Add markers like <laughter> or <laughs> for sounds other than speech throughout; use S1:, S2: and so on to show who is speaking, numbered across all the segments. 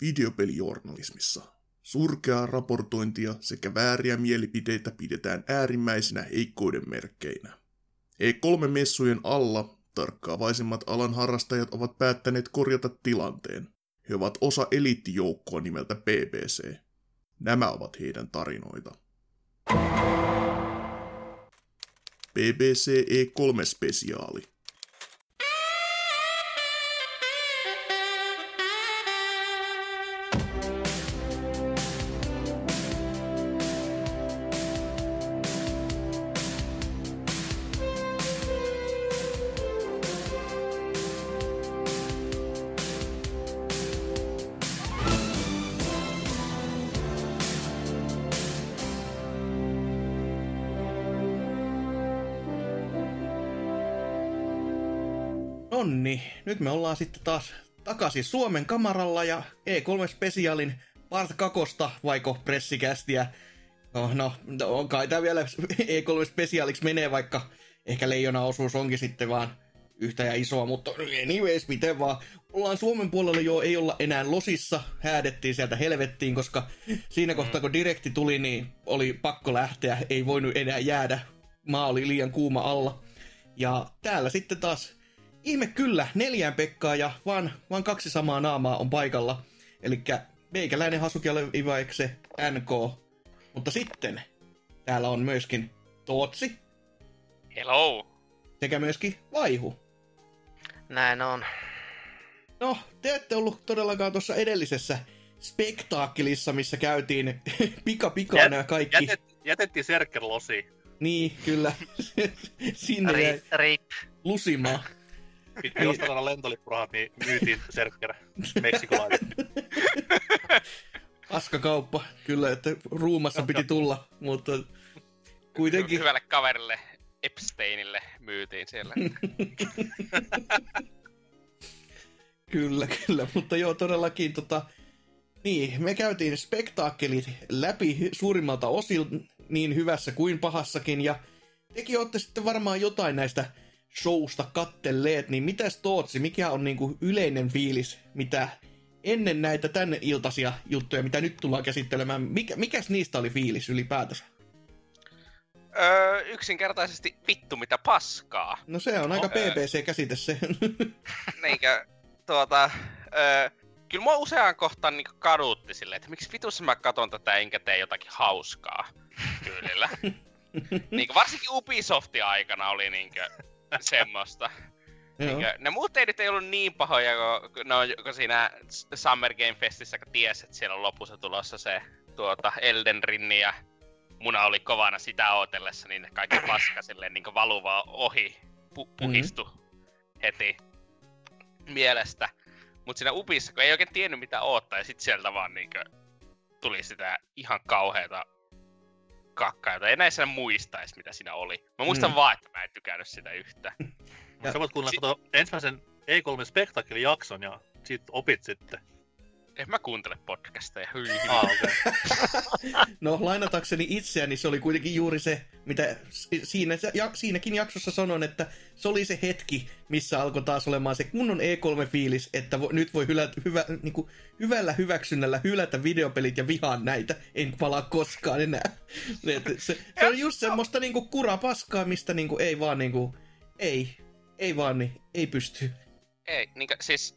S1: Videopelijournalismissa surkeaa raportointia sekä vääriä mielipiteitä pidetään äärimmäisinä heikkouden merkkeinä. E3-messujen alla tarkkaavaisimmat alan harrastajat ovat päättäneet korjata tilanteen. He ovat osa eliittijoukkoa nimeltä BBC. Nämä ovat heidän tarinoita. BBC E3-spesiaali.
S2: Nyt me ollaan sitten taas takaisin Suomen kamaralla ja E3 Specialin part kakosta, vaiko pressikästiä. No, no, no kai tää vielä E3 Specialiksi menee, vaikka ehkä leijona osuus onkin sitten vaan yhtä ja isoa, mutta anyways, miten vaan. Ollaan Suomen puolella jo, ei olla enää losissa, häädettiin sieltä helvettiin, koska siinä kohtaa kun direkti tuli, niin oli pakko lähteä, ei voinut enää jäädä. Maa oli liian kuuma alla. Ja täällä sitten taas ihme kyllä, neljään Pekkaa ja vaan, vaan kaksi samaa naamaa on paikalla. Eli meikäläinen Hasukialle Ivaikse NK. Mutta sitten täällä on myöskin Tootsi
S3: Hello!
S2: sekä myöskin Vaihu.
S4: Näin on.
S2: No, te ette ollut todellakaan tuossa edellisessä spektaakkelissa, missä käytiin <laughs> pika pikaa nämä kaikki.
S3: Jätet, jätettiin Serker losi.
S2: Niin, kyllä. <laughs> Sinne
S4: Rip, rip.
S2: lusimaan.
S3: Piti ostaa tuolla lentolippurahat, niin myytiin Serker meksikolainen. <laughs>
S2: Askakauppa, kyllä, että ruumassa piti tulla, mutta kuitenkin...
S3: Hyvälle kaverille Epsteinille myytiin siellä. <laughs>
S2: Kyllä, kyllä, mutta joo, todellakin tota... Niin, me käytiin spektaakkelit läpi suurimmalta osin niin hyvässä kuin pahassakin, ja tekin olette sitten varmaan jotain näistä showsta kattelleet, niin mitäs Tootsi, mikä on niinku yleinen fiilis, mitä ennen näitä tänne iltaisia juttuja, mitä nyt tullaan käsittelemään, mikä, mikäs niistä oli fiilis ylipäätänsä?
S3: öö, yksinkertaisesti vittu mitä paskaa.
S2: No se on aika
S3: No, ää.
S2: PPC-käsite se. <laughs>
S3: Niinkö, tuota, öö, kyllä mua useaan kohtaan niinku kadutti silleen, että miksi vitussa mä katon tätä enkä tee jotakin hauskaa tyylillä. <laughs> niinku varsinkin Ubisoftin aikana oli niinkö semmoista. Niinkö, ne muut teidit ei ollut niin pahoja, kun, no, kun siinä Summer Game Festissä, kun ties, että siellä on lopussa tulossa se tuota, Elden Ring ja muna oli kovana sitä ootellessa, niin kaikki <clears throat> paska silleen niin valuvaa ohi pu- puhistu heti mielestä. Mut siinä Ubissa, kun ei oikein tiennyt mitä oottaa, ja sit sieltä vaan niinkö tuli sitä ihan kauheata kakkaa, jota ei näissä muista edes mitä siinä oli. Mä muistan
S2: Mm.
S3: vaan, että mä en tykännyt sitä yhtään.
S2: Ja-
S5: Sä voit kuunnella
S3: Si-
S5: si- ensimmäisen E3 Spectacle jakson ja sit opit sitten.
S3: En mä kuuntele podcasteja. Hyi,
S5: Ah, okei. <laughs>
S2: No lainatakseni itseäni se oli kuitenkin juuri se, mitä si- siinä, ja, siinäkin jaksossa sanon, että se oli se hetki, missä alkoi taas olemaan se kunnon E3-fiilis, että vo, nyt voi hylä, hyvä, niin kuin, hyvällä hyväksynnällä hylätä videopelit ja vihaan näitä, en palaa koskaan enää. <laughs> Et se, se on just semmoista niin kuin kurapaskaa, mistä niin kuin, ei vaan niin kuin, ei, ei vaan niin, ei pysty.
S3: Ei, niinkö, siis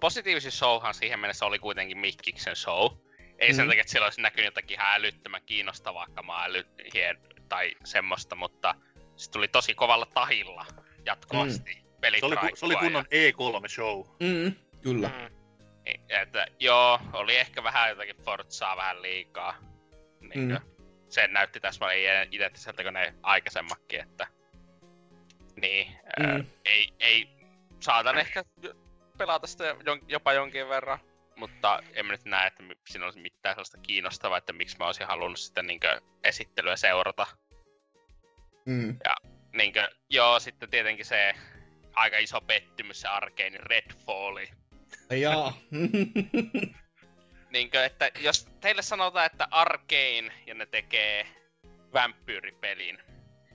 S3: positiivisin showhan siihen mennessä oli kuitenkin Mikkiksen show. Ei sen
S2: Mm.
S3: takia, että siellä olisi näkynyt jotakin ihan älyttömän kiinnostavaa kamaa äly, hien, tai semmoista, mutta se tuli tosi kovalla tahilla jatkuvasti. Mm.
S5: Se oli, se oli kunnon E3-show.
S2: Mm, kyllä.
S3: Mm. Että, joo, oli ehkä vähän jotakin Forzaa vähän liikaa. Niin, mm. Se näytti täsmälleen identtiseltä kuin ne aikaisemmatkin, että niin, mm. ää, ei, ei, saatan ehkä pelata sitä jopa jonkin verran, mutta en mä nyt näe, että siinä olisi mitään sellaista kiinnostavaa, että miksi mä olisin halunnut sitä niinkö esittelyä seurata.
S2: Mm.
S3: Niinkö, joo, sitten tietenkin se aika iso pettymys, se arkeini Redfalli.
S2: Jaa. <laughs>
S3: Niinkö, että jos teille sanotaan, että Arkane ja ne tekee vampyyripelin,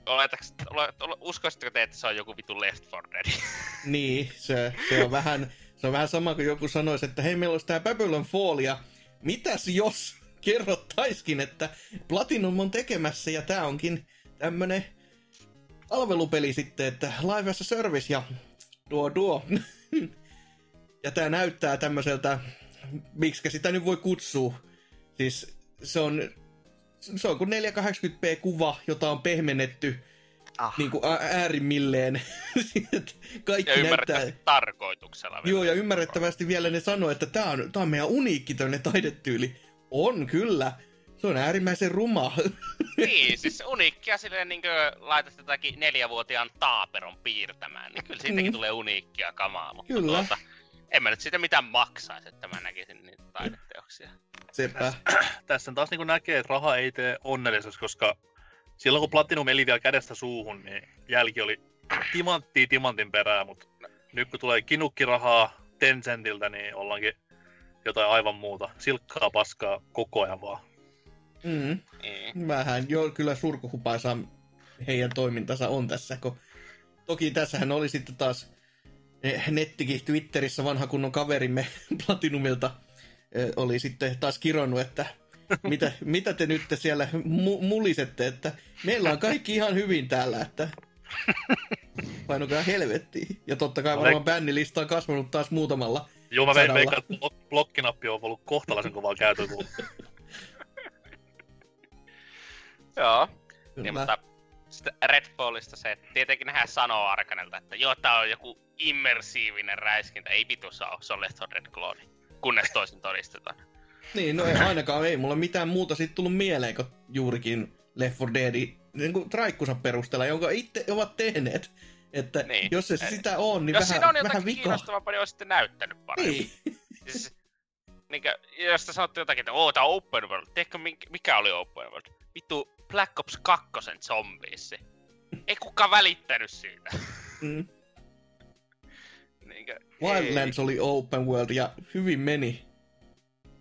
S3: oletaks, ole, ole, uskoisitteko te, että se on joku vitu Left 4 Dead? <laughs>
S2: Niin, se, se on vähän, se on vähän sama kuin joku sanoisi, että hei, meillä olisi tää Babylon Fall, ja mitäs jos kerrottaiskin, että Platinum on tekemässä, ja tää onkin tämmönen palvelupeli sitten, että Live as a Service, ja duo duo. <laughs> ja tää näyttää tämmöiseltä, miksi sitä nyt voi kutsua. Siis se on, se on kuin 480p-kuva, jota on pehmennetty
S4: Ah.
S2: niin kuin äärimmilleen. <laughs> Kaikki
S3: Ja
S2: näyttää...
S3: ymmärrettävästi tarkoituksella. vielä.
S2: Joo, ja ymmärrettävästi vielä ne sanoo, että tämä on, tää on meidän uniikki tämmöinen taidetyyli. On kyllä. Se on äärimmäisen ruma. <laughs>
S3: Niin, siis uniikkia silleen niin kuin laitat jotakin neljävuotiaan taaperon piirtämään, niin kyllä siitäkin
S2: Mm.
S3: tulee uniikkia kamaa, mutta
S2: Kyllä.
S3: tuota, en mä nyt siitä mitään maksaisi, että mä näkisin niitä taideteoksia.
S2: Sepä. <clears throat>
S5: Tässä taas niin näkee, että raha ei tee onnelliseksi, koska silloin kun Platinum eli vielä kädestä suuhun, niin jälki oli timanttia timantin perää, mutta nyt kun tulee kinukkirahaa Tencentiltä, niin ollaankin jotain aivan muuta. Silkkaa paskaa koko ajan vaan.
S2: Mm.
S3: Niin.
S2: Vähän jo kyllä surkuhupaisaa heidän toimintansa on tässä, kun toki tässähän oli sitten taas nettikin Twitterissä vanha kunnon kaverimme <laughs> Platinumilta oli sitten taas kironnut, että mitä, <laughs> mitä te nyt siellä mu- mulisette, että meillä on kaikki ihan hyvin täällä, että painokaa helvettiin. Ja totta kai varmaan bännilista on kasvanut taas muutamalla.
S5: Joo, mä vein veikkaan, että blok- blokkinappi on ollut kohtalaisen kovaa käytöllä. <laughs> kun
S3: Joo, niin, mutta sitten Redfallista se, että tietenkin nehän sanoo Arkanelta, että joo, tää on joku immersiivinen räiskintä, ei vitussa ole, se on Left 4 Dead klooni, kunnes toisin todistetaan.
S2: Niin, no ei, ainakaan ei mulla mitään muuta siitä tullut mieleen, kuin juurikin Left 4 Dead niin kuin traikkunsa perusteella, jonka itse ovat tehneet. Että
S3: Niin.
S2: niin. jos se sitä on, niin
S3: Jos
S2: vähän,
S3: siinä on jotakin
S2: vika.
S3: kiinnostavampaa, niin olisi sitten näyttänyt paremmin.
S2: Niin. <laughs>
S3: Siis, niinkö, jos te sanotte jotakin, että oo, tää on open world, tiedätkö mikä oli open world? Vittu Black Ops 2 zombiessi. Ei kukaan välittänyt siitä.
S2: Mm. <laughs>
S3: niinkö,
S2: Wildlands oli open world ja hyvin meni.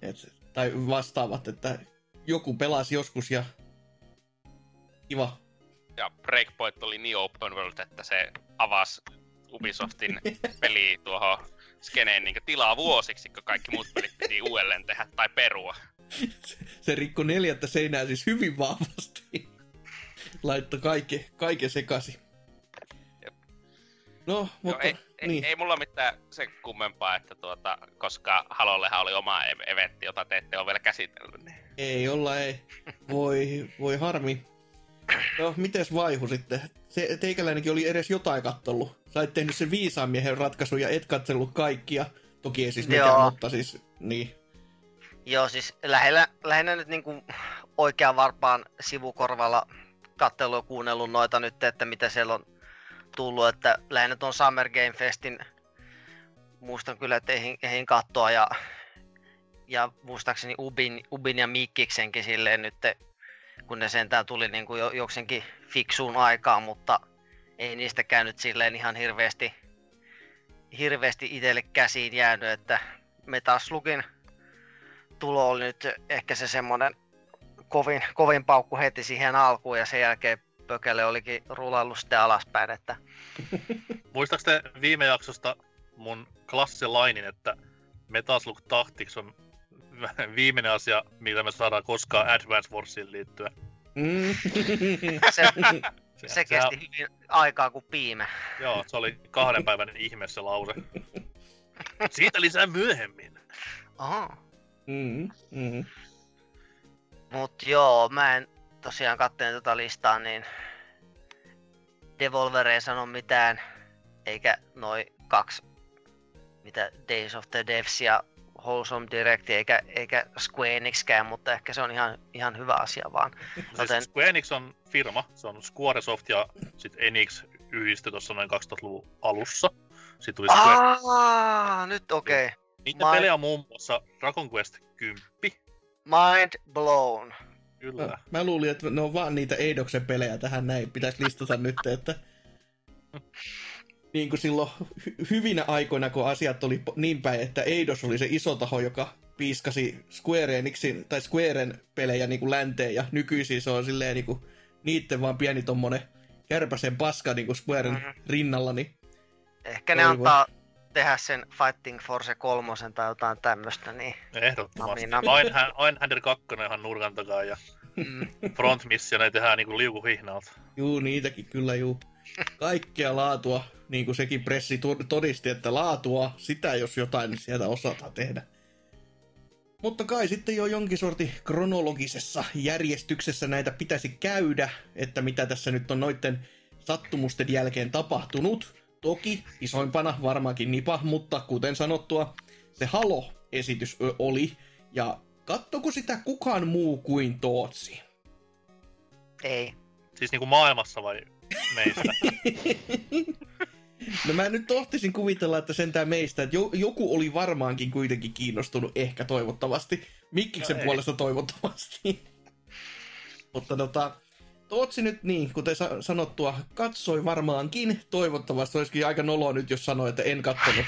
S2: Et, tai vastaavat, että joku pelasi joskus ja kiva.
S3: ja Breakpoint oli niin open world, että se avasi Ubisoftin <laughs> peli tuohon skeneen niin tilaa vuosiksi, kun kaikki muut pelit piti uudelleen tehdä tai perua.
S2: Se rikko neljättä seinää siis hyvin vahvasti. Laittoi kaiken sekaisin.
S3: Jep.
S2: No,
S3: Joo,
S2: mutta
S3: ei, ei,
S2: niin.
S3: ei, mulla mitään sen kummempaa, että tuota, koska Halollehan oli oma ev- eventti, jota te ette ole vielä käsitellyt. Niin.
S2: Ei olla, ei. Voi, voi harmi. No, mites vaihu sitten? Se, teikäläinenkin oli edes jotain kattellut. Sä et tehnyt sen viisaan miehen ratkaisun ja et katsellut kaikkia. Toki ei siis mikään,
S4: Joo.
S2: mutta siis, niin.
S4: Joo, siis lähellä, lähinnä nyt niinku oikean varpaan sivukorvalla katsellut ja kuunnellut noita nyt, että mitä siellä on tullut, että lähinnä tuon Summer Game Festin muistan kyllä, että ehdin, ehdin katsoa ja, ja muistaakseni Ubin, Ubin ja Mikkiksenkin silleen nyt, kun ne sentään tuli niin kuin jo, jokseenkin fiksuun aikaan, mutta ei niistä käynyt silleen ihan hirveästi, hirveästi itselle käsiin jäänyt, että Metaslukin tulo oli nyt ehkä se semmonen kovin, kovin paukku heti siihen alkuun ja sen jälkeen pökele olikin rulallut sitten alaspäin, että <laughs>
S5: Muistaaks te viime jaksosta mun klassilainin, että Metaslug Tactics on <laughs> viimeinen asia, mitä me saadaan koskaan Advance Warsiin liittyä.
S2: Mm. <laughs>
S4: se, se kesti hyvin aikaa kuin piime.
S5: Joo, se oli kahden päivän ihme se lause. Siitä lisää myöhemmin.
S4: Aha.
S2: mm. Mm.
S4: Mut joo, mä en tosiaan kattelin tota listaa, niin Devolver ei sano mitään, eikä noi kaksi, mitä Days of the Devs ja Wholesome Direct, eikä, eikä Square Enixkään, mutta ehkä se on ihan, ihan hyvä asia vaan. Joten-
S5: Siis Square Enix on firma, se on Squaresoft ja sit Enix yhdistyi tuossa noin 2000-luvun alussa. Sitten tuli Square.
S4: Aa, nyt okei. Okay.
S5: Niiden
S4: my-
S5: pelejä on muun muassa Dragon Quest 10.
S4: Mind blown.
S5: Kyllä.
S2: Mä, mä luulin, että ne on vaan niitä Eidoksen pelejä tähän näin. Pitäisi listata nyt, että... <laughs> Niin kuin silloin hy- hyvinä aikoina, kun asiat oli niin päin, että Eidos oli se iso taho, joka piiskasi Square Enixin, tai Squaren pelejä niin kuin länteen, ja nykyisin se on silleen niin kuin niitten vaan pieni tommonen kärpäsen paska niin kuin Squaren
S4: Mhm.
S2: rinnalla, niin
S4: Ehkä ne
S2: Oi voi.
S4: antaa tehdä sen Fighting Force 3 tai jotain tämmöstä, niin
S5: Ehdottomasti. Einhander 2 ihan nurkan takaa ja
S4: mm,
S5: front missioneja tehdään niinku liukuhihnalta.
S2: Juu, niitäkin kyllä juu. Kaikkea laatua, niin kuin sekin pressi to- todisti, että laatua, sitä jos jotain, niin sieltä osataan tehdä. Mutta kai sitten jo jonkin sorti kronologisessa järjestyksessä näitä pitäisi käydä, että mitä tässä nyt on noitten sattumusten jälkeen tapahtunut. Toki isoimpana varmaankin Nipa, mutta kuten sanottua, se Halo-esitys oli. Ja kattoko sitä kukaan muu kuin Tootsi?
S4: ei.
S5: Siis niinku maailmassa vai meistä? <laughs>
S2: No mä nyt tohtisin kuvitella, että sentään meistä, että jo, joku oli varmaankin kuitenkin kiinnostunut, ehkä toivottavasti. Mikkiksen
S5: No
S2: puolesta toivottavasti. Mutta tota, Tootsi nyt niin, kuten sa- sanottua, katsoi varmaankin. Toivottavasti olisikin aika noloa nyt, jos sanoi, että en kattonut.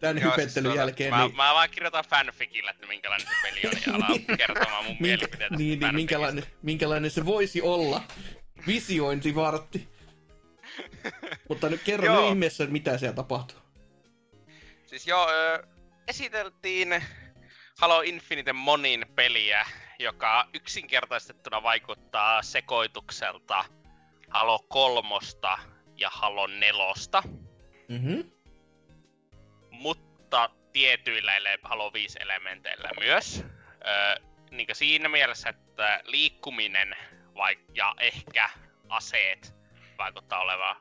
S2: Tämän
S3: Joo,
S2: hypettelyn
S3: tuota,
S2: jälkeen.
S3: Mä,
S2: niin,
S3: mä vaan kirjoitan fanficillä, että minkälainen se peli on, ja alan <laughs> kertomaan mun
S2: minkä,
S3: mielipiteitä.
S2: niin, niin, minkälainen, minkälainen se voisi olla. Visiointivartti. <laughs> Mutta nyt kerro
S3: Joo.
S2: ihmeessä, mitä siellä tapahtuu.
S3: Siis joo, ö, esiteltiin Halo Infinite monin peliä, joka yksinkertaistettuna vaikuttaa sekoitukselta Halo kolmosta ja Halo nelosta,
S2: Mm-hmm.
S3: mutta tietyillä ele- Halo 5 elementeillä myös. Ö, niin siinä mielessä, että liikkuminen vai- ja ehkä aseet vaikuttaa olevan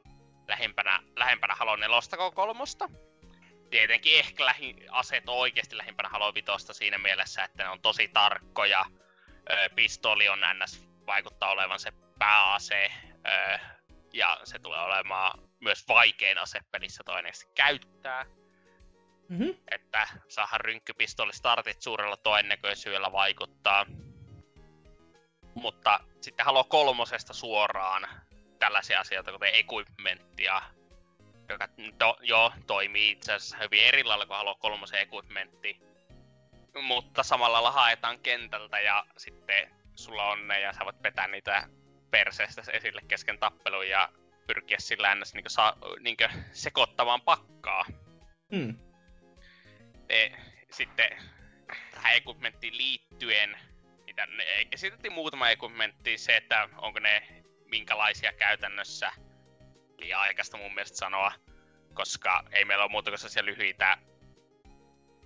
S3: lähempänä, lähempänä Halo 4 kuin kolmosta. Tietenkin ehkä lähi, aseet on oikeasti lähimpänä Halo 5 siinä mielessä, että ne on tosi tarkkoja. Ö, pistoli on ns. vaikuttaa olevan se pääase. Ja se tulee olemaan myös vaikein ase pelissä todennäköisesti käyttää.
S2: Mm-hmm.
S3: Että saadaan rynkkypistoli startit suurella todennäköisyydellä vaikuttaa. Mutta sitten Halo kolmosesta suoraan tällaisia asioita, kuten equipmenttia, joka to, jo toimii itse asiassa hyvin eri lailla kuin Halo kolmosen equipmentti. Mutta samalla lailla haetaan kentältä ja sitten sulla on ne ja sä voit vetää niitä perseestä esille kesken tappelun ja pyrkiä sillä ns. Niin saa, niin sekoittamaan pakkaa
S2: Mm.
S3: e, sitten tähän equipmenttiin liittyen, mitä ne, esitettiin muutama equipmentti, se, että onko ne minkälaisia käytännössä, liian aikaista mun mielestä sanoa, koska ei meillä ole muuta kuin sellaisia lyhyitä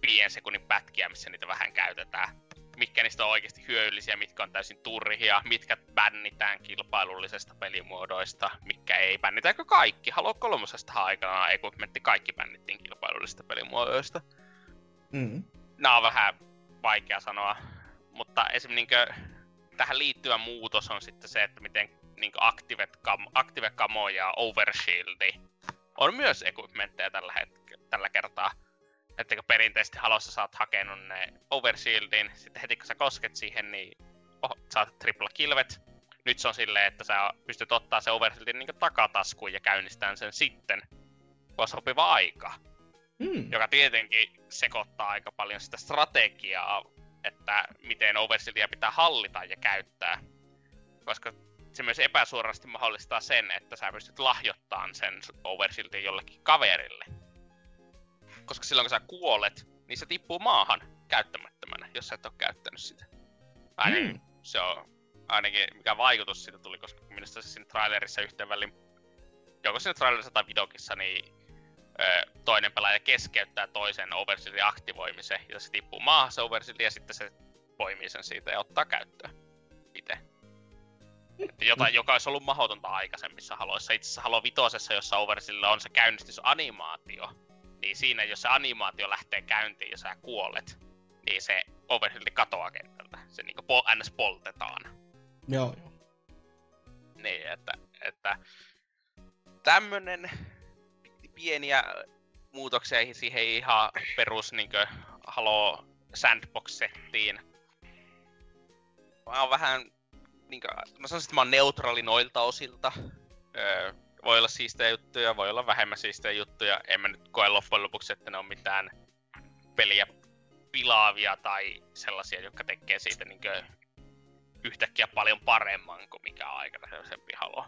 S3: viien sekunnin pätkiä, missä niitä vähän käytetään. Mitkä niistä on oikeasti hyödyllisiä, mitkä on täysin turhia, mitkä bännitään kilpailullisesta pelimuodoista, mitkä ei. Bännitäänkö kaikki? Halo kolmosesta aikanaan equipmentti kaikki bännittiin kilpailullisista pelimuodoista
S2: Mm.
S3: nämä on vähän vaikea sanoa, mutta esim. Niinkö, tähän liittyvä muutos on sitten se, että miten niinkö Active, Cam, Active Camo ja Overshield on myös equipmentteja tällä, hetke, tällä kertaa. Että kun perinteisesti halossa sä oot hakenut ne Overshieldin, sitten heti kun sä kosket siihen, niin oh, saat tripla kilvet. Nyt se on silleen, että sä pystyt ottaa se Overshieldin niin takataskuun ja käynnistään sen sitten, kun on sopiva aika
S2: Mm.
S3: joka tietenkin sekoittaa aika paljon sitä strategiaa, että miten Oversildia pitää hallita ja käyttää. Koska se myös epäsuorasti mahdollistaa sen, että sä pystyt lahjoittamaan sen Overshieldin jollekin kaverille. Koska silloin kun sä kuolet, niin se tippuu maahan käyttämättömänä, jos sä et ole käyttänyt sitä. Ainakin
S2: Mm.
S3: se on ainakin mikä vaikutus siitä tuli, koska minusta se siinä trailerissa yhteen väliin, joko siinä trailerissa tai videokissa, niin ö, toinen pelaaja keskeyttää toisen overshieldin aktivoimisen, ja se tippuu maahan se overshield, ja sitten se poimii sen siitä ja ottaa käyttöön. Että Jota, joka olisi ollut mahdotonta aikaisemmissa haloissa. Itse asiassa Halo Vitosessa, jossa overshieldillä on se käynnistysanimaatio, niin siinä jos se animaatio lähtee käyntiin ja sä kuolet, niin se overshield katoaa kentältä. Se niinku pol- ns poltetaan.
S2: Joo, joo.
S3: Niin, että, että tämmönen pieniä muutoksia siihen ihan perus niinkö Halo Sandbox-settiin. Mä oon vähän, niinkö, mä sanoisin, että mä oon neutraali noilta osilta. Öö, voi olla siistejä juttuja, voi olla vähemmän siistejä juttuja. En mä nyt koe loppujen lopuksi, että ne on mitään peliä pilaavia tai sellaisia, jotka tekee siitä niinkö yhtäkkiä paljon paremman kuin mikä aikaisempi Halo.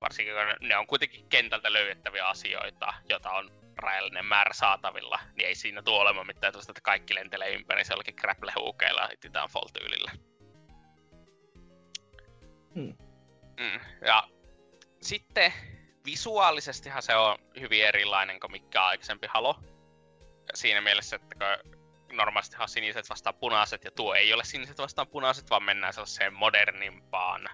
S3: Varsinkin kun ne on kuitenkin kentältä löydettäviä asioita, joita on rajallinen määrä saatavilla, niin ei siinä tule olemaan mitään tuosta, että kaikki lentelee ympäri se jollakin grapple-huukeilla Titanfall-tyylillä.
S2: Hmm.
S3: Mm. Ja sitten visuaalisestihan se on hyvin erilainen kuin mikä aikaisempi Halo. Siinä mielessä, että kun normaalistihan siniset vastaan punaiset, ja tuo ei ole siniset vastaan punaiset, vaan mennään sellaiseen modernimpaan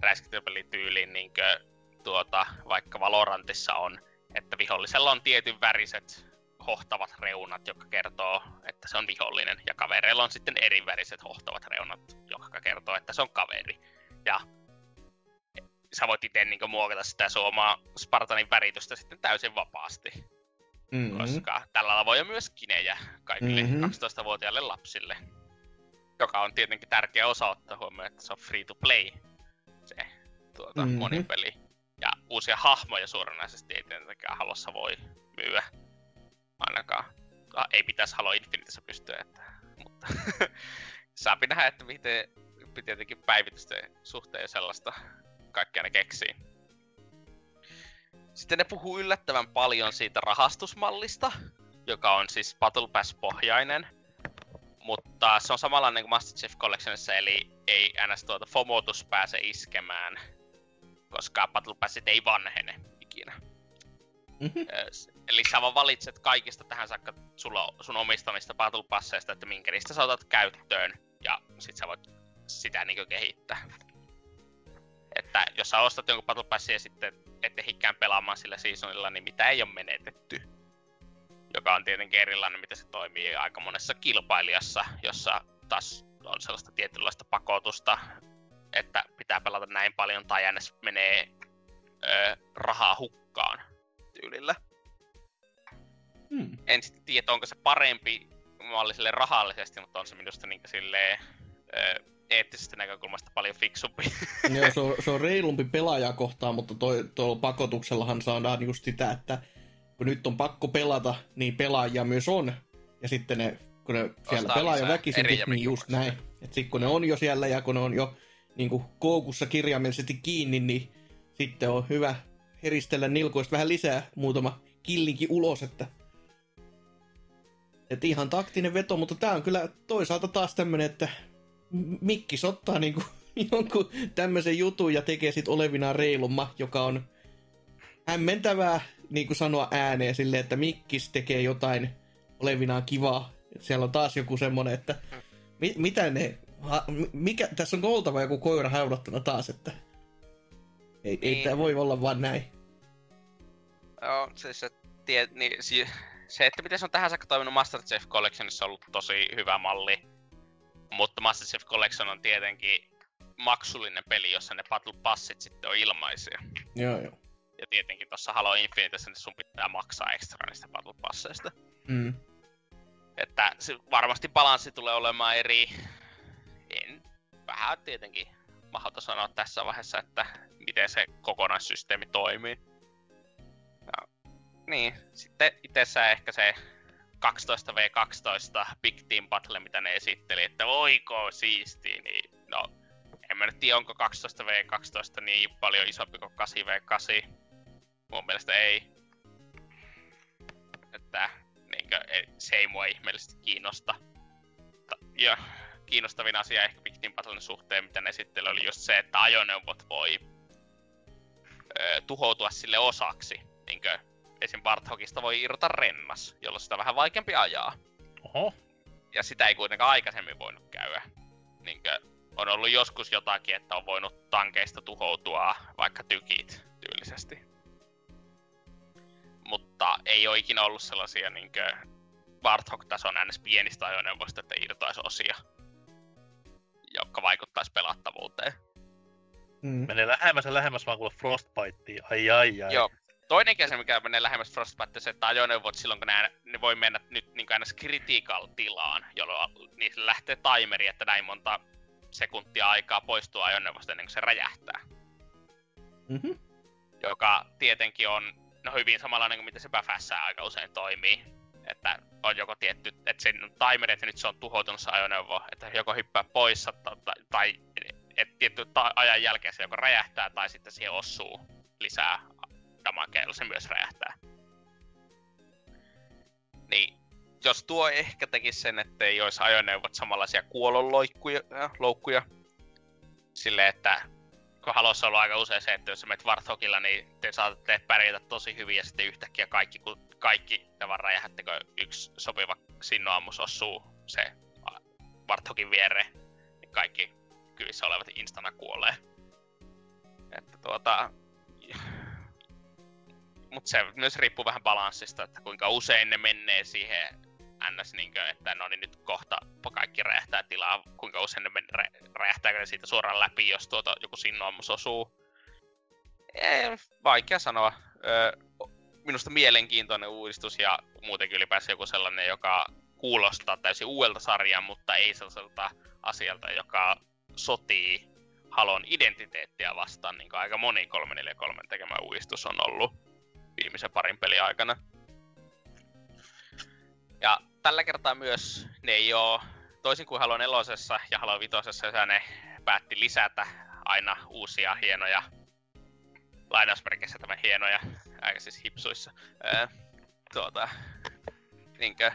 S3: räiskintäpelityyliin, niin kuin tuota, vaikka Valorantissa on, että vihollisella on tietyn väriset hohtavat reunat, jotka kertoo, että se on vihollinen, ja kavereilla on sitten eri väriset hohtavat reunat, jotka kertoo, että se on kaveri. Ja sä voit itse niin muokata sitä suomaa Spartanin väritystä sitten täysin vapaasti. Mm-hmm. Koska tällä voi myös kinejä kaikille mm-hmm. 12-vuotiaille lapsille. Joka on tietenkin tärkeä osa ottaa huomioon, että se on free to play se tuota, mm-hmm. monipeli. Ja uusia hahmoja suoranaisesti ei tietenkään halossa voi myyä. Ainakaan. Ah, ei pitäisi Halo Infinitessä pystyä, että, mutta <laughs> saapi nähdä, että miten tietenkin päivitysten suhteen sellaista kaikkea ne keksii. Sitten ne puhuu yllättävän paljon siitä rahastusmallista, joka on siis Battle Pass-pohjainen. Mutta se on samanlainen kuin Master Chief Collectionissa, eli ei ns. tuota FOMOtus pääse iskemään, koska Battle Passit ei vanhene ikinä. Mm-hmm. Eli sä vaan valitset kaikista tähän saakka sulla, sun omistamista Battle Passeista, että minkä niistä sä otat käyttöön, ja sit sä voit sitä niinku kehittää. Että jos sä ostat jonkun Battle Passin ja sitten ette hikään pelaamaan sillä seasonilla, niin mitä ei ole menetetty. Joka on tietenkin erilainen, miten se toimii aika monessa kilpailijassa, jossa taas on sellaista tietynlaista pakotusta, että pitää pelata näin paljon tai äänes menee ö, rahaa hukkaan tyylillä. Hmm. En sitten tiedä, onko se parempi malliselle rahallisesti, mutta on se minusta niin silleen, ö, eettisestä näkökulmasta paljon fiksumpi. <laughs>
S2: Joo, se on, se on reilumpi pelaajaa kohtaan, mutta tuolla pakotuksellahan saadaan just sitä, että kun nyt on pakko pelata, niin pelaajia myös on. Ja sitten ne, kun ne siellä pelaaja väkisin, niin just näin. Että sitten kun ne on jo siellä ja kun ne on jo niin kuin koukussa kirjaimellisesti kiinni, niin sitten on hyvä heristellä nilkoista vähän lisää muutama killinkin ulos, että että ihan taktinen veto, mutta tämä on kyllä toisaalta taas tämmöinen, että Mikkis ottaa niinku <laughs> jonkun tämmöisen jutun ja tekee sit olevinaan reilumma, joka on hämmentävää niin kuin sanoa ääneen silleen, että Mikkis tekee jotain olevinaan kivaa. Siellä on taas joku semmonen, että mi- mitä ne, ha, mikä, tässä on oltava joku koira haudattuna taas, että ei, niin. ei tämä voi olla vaan näin.
S3: Joo, siis se, tie, niin, se, että miten se on tähän saakka toiminut Master Chief Collectionissa on ollut tosi hyvä malli mutta Master Chief Collection on tietenkin maksullinen peli, jossa ne Battle Passit sitten on ilmaisia.
S2: Joo, joo.
S3: Ja tietenkin tuossa Halo Infinitessä sun pitää maksaa ekstra niistä Battle Passeista.
S2: Mm.
S3: Että se varmasti balanssi tulee olemaan eri. En vähän tietenkin mahdoton sanoa tässä vaiheessa, että miten se kokonaissysteemi toimii. Ja, niin, sitten itsessään ehkä se 12v12 Big Team Battle, mitä ne esitteli, että voiko siisti, niin no, en mä nyt tiedä, onko 12v12 niin paljon isompi kuin 8v8. Mun mielestä ei. Että niinkö, se ei mua ihmeellisesti kiinnosta. Ja kiinnostavin asia ehkä Big Team Battlen suhteen, mitä ne esitteli, oli just se, että ajoneuvot voi tuhoutua sille osaksi. Niinkö, esim. Barthogista voi irrota rennas, jolloin sitä on vähän vaikeampi ajaa.
S5: Oho.
S3: Ja sitä ei kuitenkaan aikaisemmin voinut käydä. Niinkö, on ollut joskus jotakin, että on voinut tankeista tuhoutua vaikka tykit tyylisesti. Mutta ei ole ikinä ollut sellaisia niinkö Barthog-tason äänes pienistä ajoneuvoista, että irtoisi osia, jotka vaikuttaisi pelattavuuteen.
S5: Mm. Menee lähemmäs ja lähemmäs vaan kuule Frostbite. Ai ai ai.
S3: Joo, Toinen asia, mikä menee lähemmäs Frostbite, se, että ajoneuvot silloin, kun ne, ne voi mennä nyt niin aina critical tilaan, jolloin niissä lähtee timeri, että näin monta sekuntia aikaa poistua ajoneuvosta ennen kuin se räjähtää.
S2: Mm-hmm.
S3: Joka tietenkin on no hyvin samanlainen kuin mitä se Bafässä aika usein toimii. Että on joko tietty, että sen timeri, että nyt se on tuhoutunut se ajoneuvo, että joko hyppää pois tai, tai että tietty ajan jälkeen se joko räjähtää tai sitten siihen osuu lisää damakea, se myös räjähtää. Niin jos tuo ehkä tekisi sen, että ei olisi ajoneuvot samanlaisia kuolonloikkuja, loukkuja, sille että kun Halossa on aika usein se, että jos sä menet Warthogilla, niin te saatatte pärjätä tosi hyvin ja sitten yhtäkkiä kaikki, kun kaikki tavan räjähättekö yksi sopiva sinnoammus osuu se Warthogin viereen, niin kaikki kyvissä olevat instana kuolee. Että tuota... Mut se myös riippuu vähän balanssista, että kuinka usein ne menee siihen ns. Niinkö, että no niin nyt kohta kaikki räjähtää tilaa, kuinka usein ne menee, räjähtääkö ne siitä suoraan läpi, jos tuota joku sinnoammus osuu. Ee, vaikea sanoa. Minusta mielenkiintoinen uudistus ja muutenkin ylipäänsä joku sellainen, joka kuulostaa täysin uudelta sarjan, mutta ei sellaiselta asialta, joka sotii Halon identiteettiä vastaan, niin kuin aika moni 343 tekemä uudistus on ollut viimeisen parin pelin aikana. Ja tällä kertaa myös ne ei oo, toisin kuin Halo 4 ja Halo 5, ne päätti lisätä aina uusia hienoja, lainausmerkeissä tämä hienoja, aika siis hipsuissa, ää, tuota, niinkö,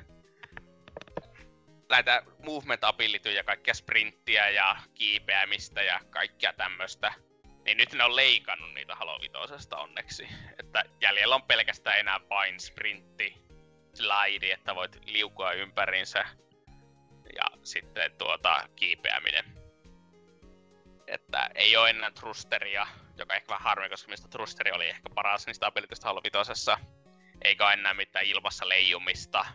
S3: näitä movement abilityjä, kaikkia sprinttiä ja kiipeämistä ja kaikkia tämmöstä. Niin nyt ne on leikannut niitä Halo Vitosesta onneksi. Että jäljellä on pelkästään enää vain sprintti, slide, että voit liukua ympärinsä. Ja sitten tuota kiipeäminen. Että ei ole enää trusteria, joka ehkä vähän harmi, koska mistä trusteri oli ehkä paras niistä abilitystä Halo Vitosessa. Eikä ole enää mitään ilmassa leijumista,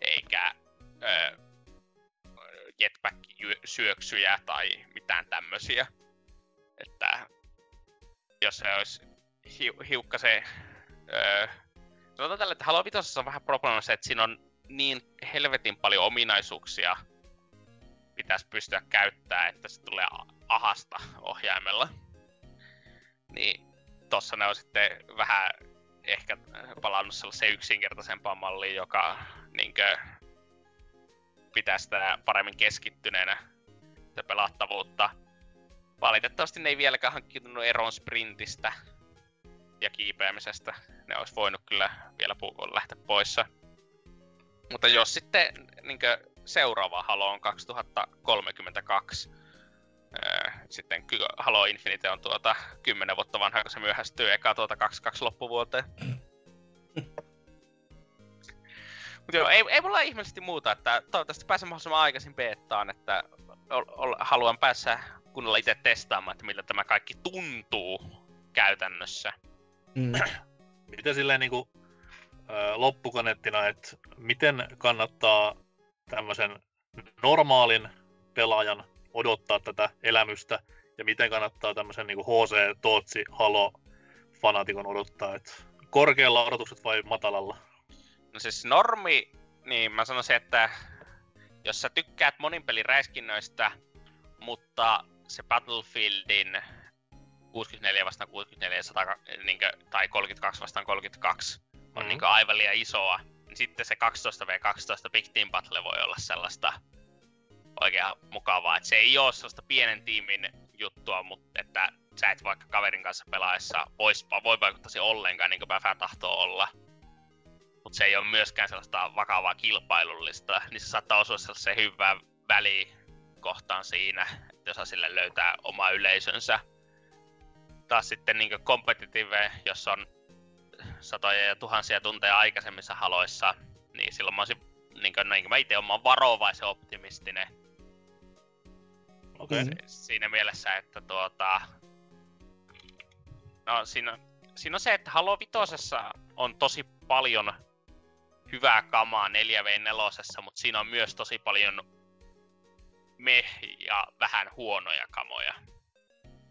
S3: eikä öö, jetpack-syöksyjä tai mitään tämmösiä. Että jos se olisi hi- hiukkasen... Öö, sanotaan tälle, että Halo 5 on vähän probleema se, että siinä on niin helvetin paljon ominaisuuksia pitäisi pystyä käyttää, että se tulee ahasta ohjaimella. Niin tossa ne on sitten vähän ehkä palannut sellaiseen yksinkertaisempaan malliin, joka niinkö pitää sitä paremmin keskittyneenä sitä pelattavuutta. Valitettavasti ne ei vieläkään hankkiutunut eron sprintistä ja kiipeämisestä. Ne olisi voinut kyllä vielä pu- lähteä poissa. Mutta jos sitten niin seuraava Halo on 2032, öö, sitten Halo Infinite on tuota 10 vuotta vanha, kun se myöhästyy eka tuota 22 loppuvuoteen. <laughs> Mutta joo, ei, ei mulla ihmeellisesti muuta, että toivottavasti pääsen mahdollisimman aikaisin beettaan, että ol, ol, haluan päässä kunnolla itse testaamaan, että miltä tämä kaikki tuntuu käytännössä.
S5: Mm. <clears throat> Miten silleen niinku loppukonettina, että miten kannattaa tämmöisen normaalin pelaajan odottaa tätä elämystä ja miten kannattaa tämmöisen niin HC, Tootsi, Halo fanatikon odottaa, että korkealla odotukset vai matalalla?
S3: No siis normi, niin mä sanoisin, että jos sä tykkäät monin pelin räiskinnöistä, mutta se Battlefieldin 64 vastaan 64 100, niin kuin, tai 32 vastaan 32 on mm-hmm. niin aivan liian isoa, sitten se 12v12 Big Team Battle voi olla sellaista oikein mukavaa. Että se ei ole sellaista pienen tiimin juttua, mutta että sä et vaikka kaverin kanssa pelaessa vois, voi vaikuttaisi ollenkaan niin kuin vähän tahtoo olla mutta se ei ole myöskään sellaista vakavaa kilpailullista, niin se saattaa osua sellaiseen hyvään välikohtaan siinä, että jos sille löytää oma yleisönsä. Taas sitten niin competitive, jos on satoja ja tuhansia tunteja aikaisemmissa haloissa, niin silloin mä olisin, niin kuin, niin kuin mä itse olen varovaisen optimistinen. Okay. siinä mielessä, että tuota... No siinä, siinä on se, että Halo Vitosessa on tosi paljon hyvää kamaa 4v4, mutta siinä on myös tosi paljon me ja vähän huonoja kamoja.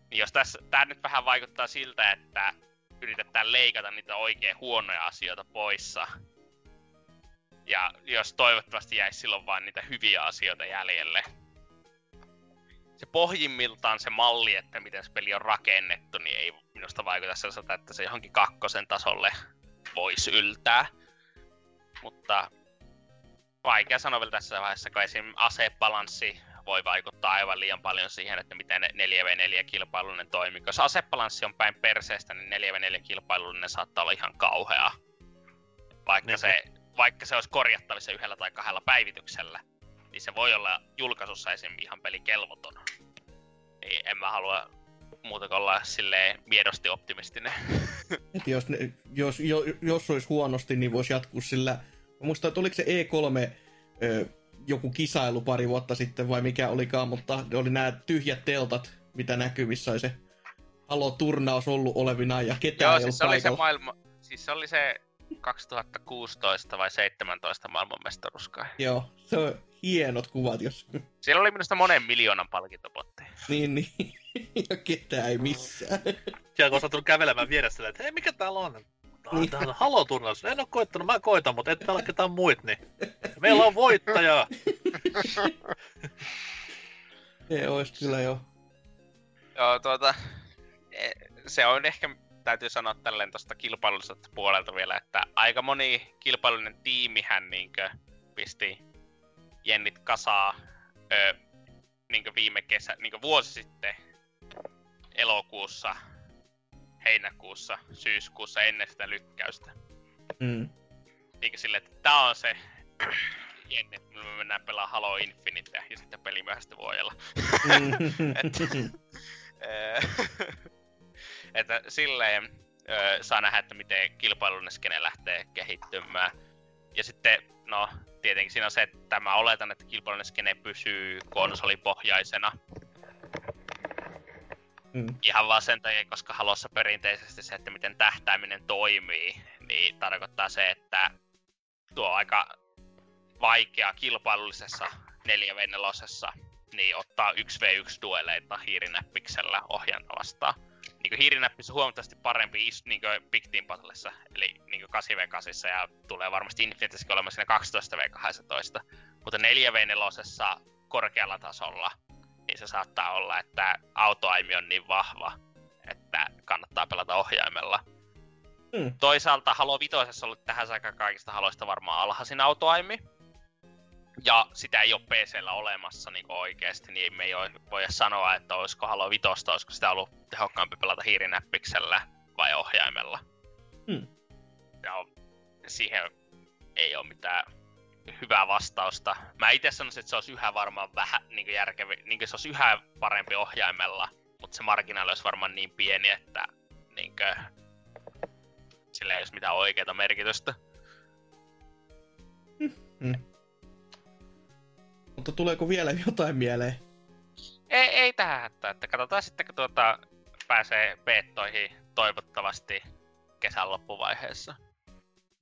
S3: Niin jos tässä, tää nyt vähän vaikuttaa siltä, että yritetään leikata niitä oikein huonoja asioita poissa. Ja jos toivottavasti jäisi silloin vain niitä hyviä asioita jäljelle. Se pohjimmiltaan se malli, että miten se peli on rakennettu, niin ei minusta vaikuta sellaiselta, että se johonkin kakkosen tasolle voisi yltää. Mutta vaikea sanoa vielä tässä vaiheessa, kun esim. asebalanssi voi vaikuttaa aivan liian paljon siihen, että miten 4v4 kilpailullinen toimii. Jos asebalanssi on päin perseestä, niin 4v4 kilpailullinen saattaa olla ihan kauhea. Vaikka ne. se vaikka se olisi korjattavissa yhdellä tai kahdella päivityksellä, niin se voi olla julkaisussa esim. ihan pelikelvoton. Niin en mä halua muuta kuin olla silleen miedosti optimistinen. <laughs>
S2: Et jos, ne, jos, jo, jos olisi huonosti, niin voisi jatkuu sillä... Mä muistan, että oliko se E3 ö, joku kisailu pari vuotta sitten vai mikä olikaan, mutta oli nämä tyhjät teltat, mitä näkyy, missä oli se Halo-turnaus ollut olevinaan ja ketään
S3: Joo,
S2: ei
S3: siis
S2: ollut
S3: se oli se maailma... Siis se oli se 2016 vai 17 maailmanmestaruus.
S2: Joo, se on hienot kuvat, jos...
S3: Siellä oli minusta monen miljoonan palkintopotti.
S2: niin, niin. <laughs> ja ketään ei missään.
S5: Ja kun sä tullut kävelemään vieressä, että hei, mikä täällä on?
S2: Niin.
S5: täällä haloturnaus. En oo koittanut, mä koitan, mutta et täällä ole ketään muit, niin meillä on voittaja. <laughs>
S2: Se olisi kyllä jo.
S3: Joo, tuota... e, Se on ehkä, täytyy sanoa tälleen tuosta kilpailulliselta puolelta vielä, että aika moni kilpailullinen tiimihän niinkö pisti jennit kasaa ö, niinkö viime kesä, niinkö vuosi sitten elokuussa, heinäkuussa, syyskuussa ennen sitä lykkäystä.
S2: Mm.
S3: Niinkö silleen, että tää on se jenni, <clears throat> että me mennään pelaamaan Halo Infinite ja sitten peli myöhäistä vuodella.
S2: Mm. <laughs>
S3: Öö, <laughs> että silleen saa nähdä, että miten kilpailullinen skene lähtee kehittymään. Ja sitten, no, tietenkin siinä on se, että mä oletan, että kilpailullinen skene pysyy konsolipohjaisena.
S2: Mm.
S3: Ihan vaan sen takia, koska halossa perinteisesti se, että miten tähtääminen toimii, niin tarkoittaa se, että tuo aika vaikea kilpailullisessa 4v4 niin ottaa 1v1 dueleita hiirinäppiksellä ohjanta vastaan. Niin hiirinäppissä on huomattavasti parempi is, niin Big Team Battlessa, eli niin 8v8 ja tulee varmasti Infinitessäkin olemaan siinä 12v12. Mutta 4v4 korkealla tasolla, niin se saattaa olla, että autoaimi on niin vahva, että kannattaa pelata ohjaimella.
S2: Mm.
S3: Toisaalta Halo 5 on ollut tähän saakka kaikista haloista varmaan alhaisin autoaimi. Ja sitä ei ole PCllä olemassa niin oikeasti, niin me ei voi sanoa, että olisiko Halo 5, olisiko sitä ollut tehokkaampi pelata hiirinäppiksellä vai ohjaimella.
S2: Hmm.
S3: Ja siihen ei ole mitään hyvää vastausta. Mä itse sanoisin, että se olisi yhä varmaan vähän niin järkevi, niin se olisi yhä parempi ohjaimella, mutta se marginaali olisi varmaan niin pieni, että niin kuin, sillä ei olisi mitään oikeaa merkitystä.
S2: Mutta tuleeko vielä jotain mieleen?
S3: Ei, ei tähän hätää, että katsotaan sitten, kun tuota pääsee beettoihin toivottavasti kesän loppuvaiheessa.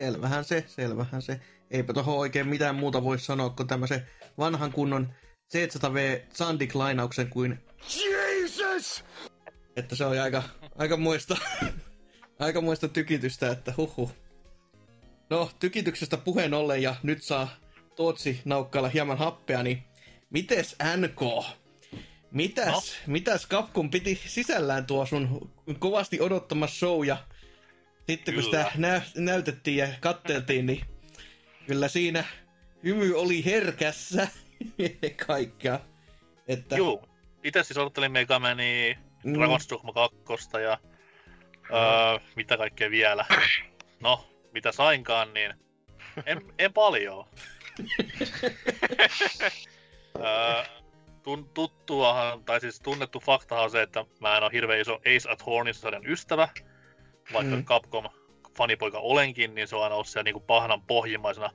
S2: Selvähän se, selvähän se. Eipä tohon oikein mitään muuta voi sanoa kuin tämmöisen vanhan kunnon Z100V Sandik-lainauksen kuin Jesus! Että se oli aika, aika muista, <laughs> aika muista tykitystä, että huhu. No, tykityksestä puheen ollen ja nyt saa Tootsi naukkailla hieman happea, niin mites NK? Mitäs, no. mitäs Capcom piti sisällään tuo sun kovasti odottama show ja sitten kun
S5: Kyllä.
S2: sitä nä- näytettiin ja katteltiin, niin kyllä siinä hymy oli herkässä <laughs> kaikkea. Että,
S5: Juu. Itse siis odottelin Mega Mania,
S2: Mm.
S5: Dragon's Dogma 2 ja öö, mitä kaikkea vielä. <laughs> No, mitä sainkaan, niin en, en paljon. <laughs> öö, tun, tuttuahan, tai siis tunnettu faktahan on se, että mä en ole hirveän iso Ace Attorney-sarjan ystävä. Vaikka
S2: mm.
S5: Capcom fanipoika olenkin, niin se on aina ollut siellä niinku pahnan pohjimmaisena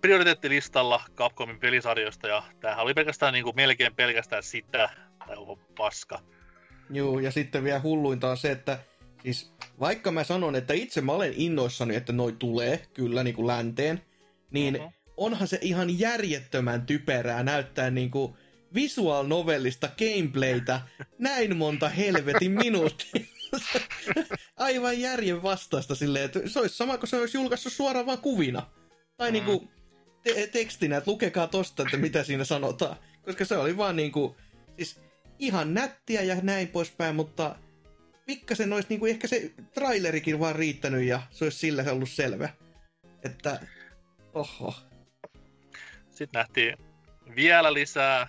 S5: prioriteettilistalla Capcomin pelisarjoista, ja tämähän oli pelkästään niinku melkein pelkästään sitä, tai onko paska.
S2: Juu, ja sitten vielä hulluinta on se, että siis vaikka mä sanon, että itse mä olen innoissani, että noi tulee kyllä niin kuin länteen, niin
S5: Mhm.
S2: onhan se ihan järjettömän typerää näyttää niin kuin visual novellista gameplaytä näin monta helvetin minuuttia. <laughs> <laughs> Aivan järjen vastaista silleen, että se olisi sama kuin se olisi julkaissut suoraan vaan kuvina. Tai
S3: Mm.
S2: niinku te- tekstinä, että lukekaa tosta, että mitä siinä sanotaan. Koska se oli vaan niinku, siis ihan nättiä ja näin poispäin, mutta pikkasen olisi niinku ehkä se trailerikin vaan riittänyt ja se olisi sillä se ollut selvä. Että, oho.
S5: Sitten nähtiin vielä lisää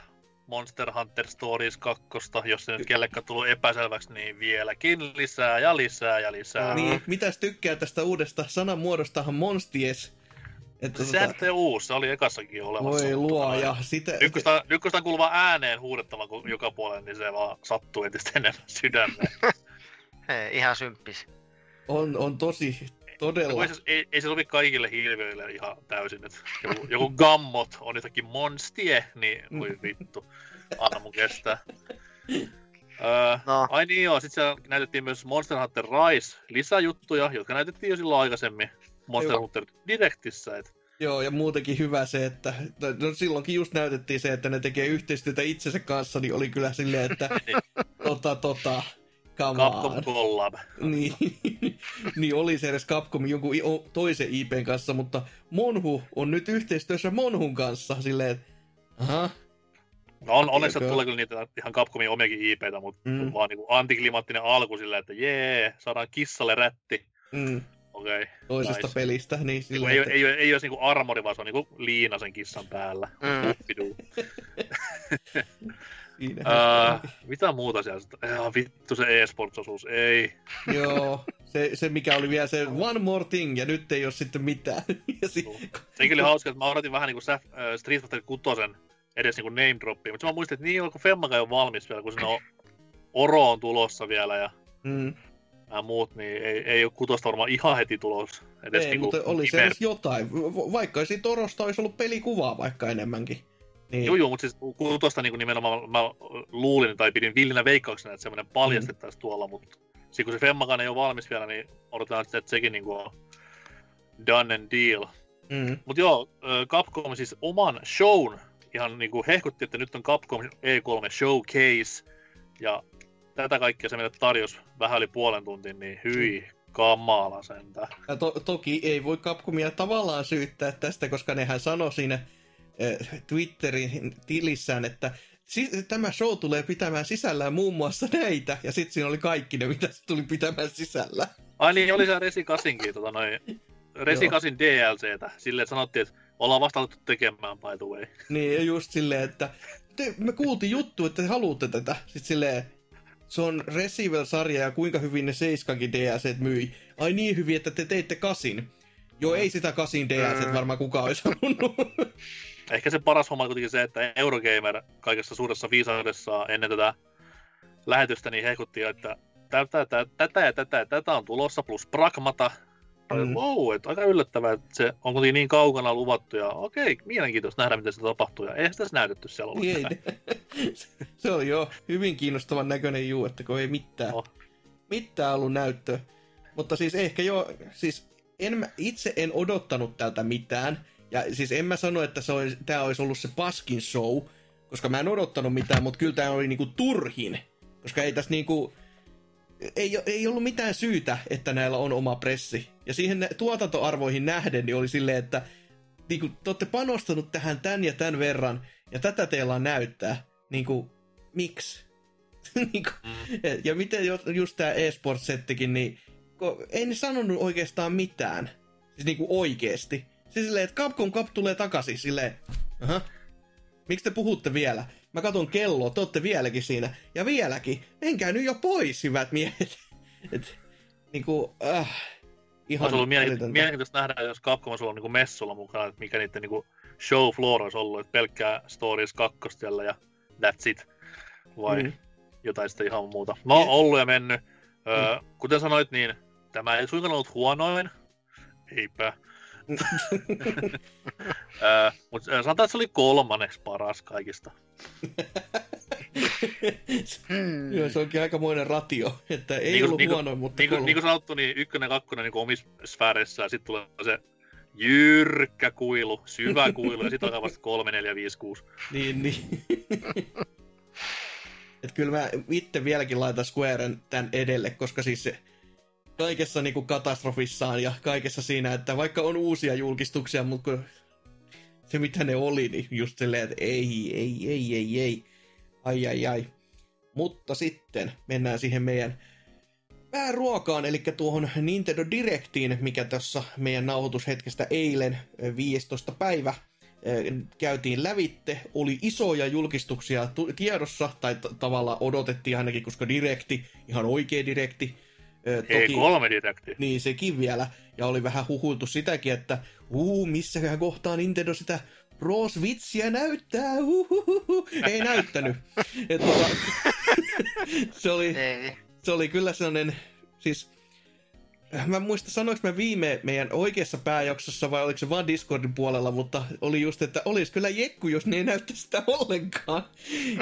S5: Monster Hunter Stories 2, jos se nyt kellekään tullut epäselväksi, niin vieläkin lisää ja lisää ja lisää.
S2: Niin, mitäs tykkää tästä uudesta sanamuodostahan Monsties Että
S5: Se ei uusi, se oli ekassakin olemassa.
S2: voi
S5: mutta
S2: luo,
S5: noin-
S2: ja sitä...
S5: Ykköstä, ykköstä kuuluva ääneen huudettava kun joka puolella, niin se vaan sattuu entistä enemmän sydämeen. <laughs>
S4: Hei, ihan symppis.
S2: On, on tosi, todella.
S5: Ei, se- ei, ei se sovi kaikille hirviöille ihan täysin. Että joku, joku gammot on jotakin monstie, niin voi vittu. Anna mun kestää. Öö,
S4: No,
S5: ai niin joo, sit siellä näytettiin myös Monster Hunter Rise lisäjuttuja, jotka näytettiin jo silloin aikaisemmin Monster
S2: Joo.
S5: Hunter Directissä. Et
S2: Joo, ja muutenkin hyvä se, että no silloinkin just näytettiin se, että ne tekee yhteistyötä itsensä kanssa, niin oli kyllä silleen, että <laughs> tota, tota,
S5: Capcom. Collab.
S2: Niin, <laughs> niin oli se edes Capcom jonkun toisen IPn kanssa, mutta Monhu on nyt yhteistyössä Monhun kanssa silleen, että aha,
S5: No on, onneksi tulee kyllä niitä ihan Capcomin omiakin IPtä, mutta
S2: Mm.
S5: vaan niinku antiklimaattinen alku silleen, että jee, saadaan kissalle rätti.
S2: mm,
S5: Okei. Okay.
S2: toisesta
S5: Nice.
S2: pelistä, niin
S5: Niinku
S2: silleen,
S5: ei,
S2: että,
S5: ei, ei, ei olisi niinku armori, vaan se on niinku liina sen kissan päällä.
S4: Mm. <laughs> <laughs>
S5: Ää, <laughs> mitä muuta siellä? Ja, vittu se e-sports-osuus, ei.
S2: Joo, se, se mikä oli vielä se one more thing, ja nyt ei ole sitten mitään. <laughs> si-
S5: Sekin oli hauska, että mä odotin vähän niinku Saf- äh, Street Fighter 6 edes niinku name droppia, mutta mä muistin, että niin onko Femmakaan jo valmis vielä, kun siinä on Oro on tulossa vielä ja
S2: mm.
S5: nämä muut, niin ei, ei ole kutosta varmaan ihan heti tulos. Edes
S2: Ei,
S5: niinku
S2: mutta oli se edes jotain. Va- Vaikka siitä Torosta olisi ollut pelikuvaa vaikka enemmänkin. Niin,
S5: Joo, joo, mutta siis kutosta niin nimenomaan mä luulin tai pidin villinä veikkauksena, että semmoinen paljastettaisiin tuolla, mutta sitten kun se Femmakaan ei ole valmis vielä, niin odotetaan sitten, että sekin niin on done and deal.
S2: mm.
S5: Mutta joo, Capcom siis oman shown ihan niin kuin hehkutti, että nyt on Capcom E3 Showcase, ja tätä kaikkea se meille tarjosi vähän yli puolen tuntin, niin hyi kamala sentään.
S2: Ja to- toki ei voi Capcomia tavallaan syyttää tästä, koska nehän sanoi siinä Twitterin tilissään, että tämä show tulee pitämään sisällään muun muassa näitä, ja sitten siinä oli kaikki ne, mitä se tuli pitämään sisällä.
S5: Ai niin, oli se Resi 8 tota noin, Resi. 8 DLCtä, silleen, että sanottiin, että ollaan vasta alettu tekemään by the way.
S2: Niin, ja just silleen, että te, me kuultiin juttu, että te haluatte tätä. Sitten silleen, se on Resivel-sarja ja kuinka hyvin ne Seiskankin DLC myi. Ai niin hyvin, että te teitte kasin. Joo, ei sitä kasin DLC varmaan kukaan olisi halunnut. <laughs>
S5: Ehkä se paras homma on kuitenkin se, että Eurogamer kaikessa suuressa viisaudessaan ennen tätä lähetystä niin hehkutti, että tätä, tätä, tätä ja tätä tätä on tulossa plus Pragmata.
S2: Mm.
S5: Wow, että aika yllättävää, että se on kuitenkin niin kaukana luvattu ja okei, mielenkiintoista nähdä, miten se tapahtuu ja eihän sitä näytetty siellä ollut.
S2: Niin ei, <laughs> se oli jo hyvin kiinnostavan näköinen juu, että kun ei mitään,
S5: Oh.
S2: mitään ollut näyttöä. Mutta siis ehkä jo, siis en, itse en odottanut tältä mitään. Ja siis en mä sano, että se olisi, tämä olisi ollut se paskin show, koska mä en odottanut mitään, mutta kyllä tämä oli niinku turhin. Koska ei tässä niinku, ei, ei ollut mitään syytä, että näillä on oma pressi. Ja siihen tuotantoarvoihin nähden niin oli silleen, että niin kuin, te olette panostanut tähän tän ja tän verran, ja tätä teillä on näyttää. Niin kuin, miksi? <laughs> niin kuin,
S5: Mm.
S2: ja miten ju- just tämä e-sport-settikin, niin ne sanonut oikeastaan mitään. Siis niin kuin oikeesti. Siis silleen, että Capcom Cup tulee takaisin, silleen, aha, miksi te puhutte vielä? Mä katon kelloa, te olette vieläkin siinä. Ja vieläkin, menkää nyt jo pois, hyvät miehet. <laughs> Et, niinku, äh, ihan
S5: Olisi ollut mielenki-
S2: älytöntä.
S5: mielenkiintoista nähdä, jos Capcom olisi ollut niinku messulla mukana, että mikä niiden niinku show floor olisi ollut, että pelkkää Stories 2 siellä ja that's it. Vai
S2: Mm.
S5: mm. jotain sitten ihan muuta. No,
S2: Ja-
S5: ollut ja mennyt. Öö, kuten sanoit, niin tämä ei suinkaan ollut huonoin. Eipä. Öö, mutta sanotaan, että se oli kolmanneksi paras kaikista.
S4: Hmm.
S2: Joo, se onkin aikamoinen ratio, että ei
S5: Niinku-
S2: ollut
S5: niinku-
S2: huono, mutta
S5: Niin kuin,
S2: kolme.
S5: niin kuin sanottu, niin ykkönen ja kakkonen niin omissa sfääreissä, ja sitten tulee se jyrkkä kuilu, syvä <laughs> kuilu, ja sitten alkaa vasta 3, 4, 5, 6.
S2: Niin, niin. Et kyllä mä itse vieläkin laitan Squaren tän edelle, koska siis se kaikessa niinku katastrofissaan ja kaikessa siinä, että vaikka on uusia julkistuksia, mutta se mitä ne oli, niin just silleen, että ei, ei, ei, ei, ei. Ai, ai, ai. Mutta sitten mennään siihen meidän pääruokaan, eli tuohon Nintendo Directiin, mikä tuossa meidän nauhoitushetkestä eilen ö, 15. päivä ö, käytiin lävitte. Oli isoja julkistuksia tu- tiedossa, tai t- tavallaan odotettiin ainakin, koska Directi, ihan oikea Directi, Ö,
S5: E3 Directi.
S2: Niin, sekin vielä. Ja oli vähän huhuiltu sitäkin, että uu, missäkään kohtaa Nintendo sitä Pro näyttää. Uhuhuhu. Ei <laughs> näyttänyt. Et, tota, <laughs> se, oli,
S4: Ei.
S2: se oli kyllä sellainen, siis mä en muista sanoinko mä viime meidän oikeassa pääjaksossa vai oliko se vaan Discordin puolella, mutta oli just, että olisi kyllä jekku, jos ne ei näyttä sitä ollenkaan.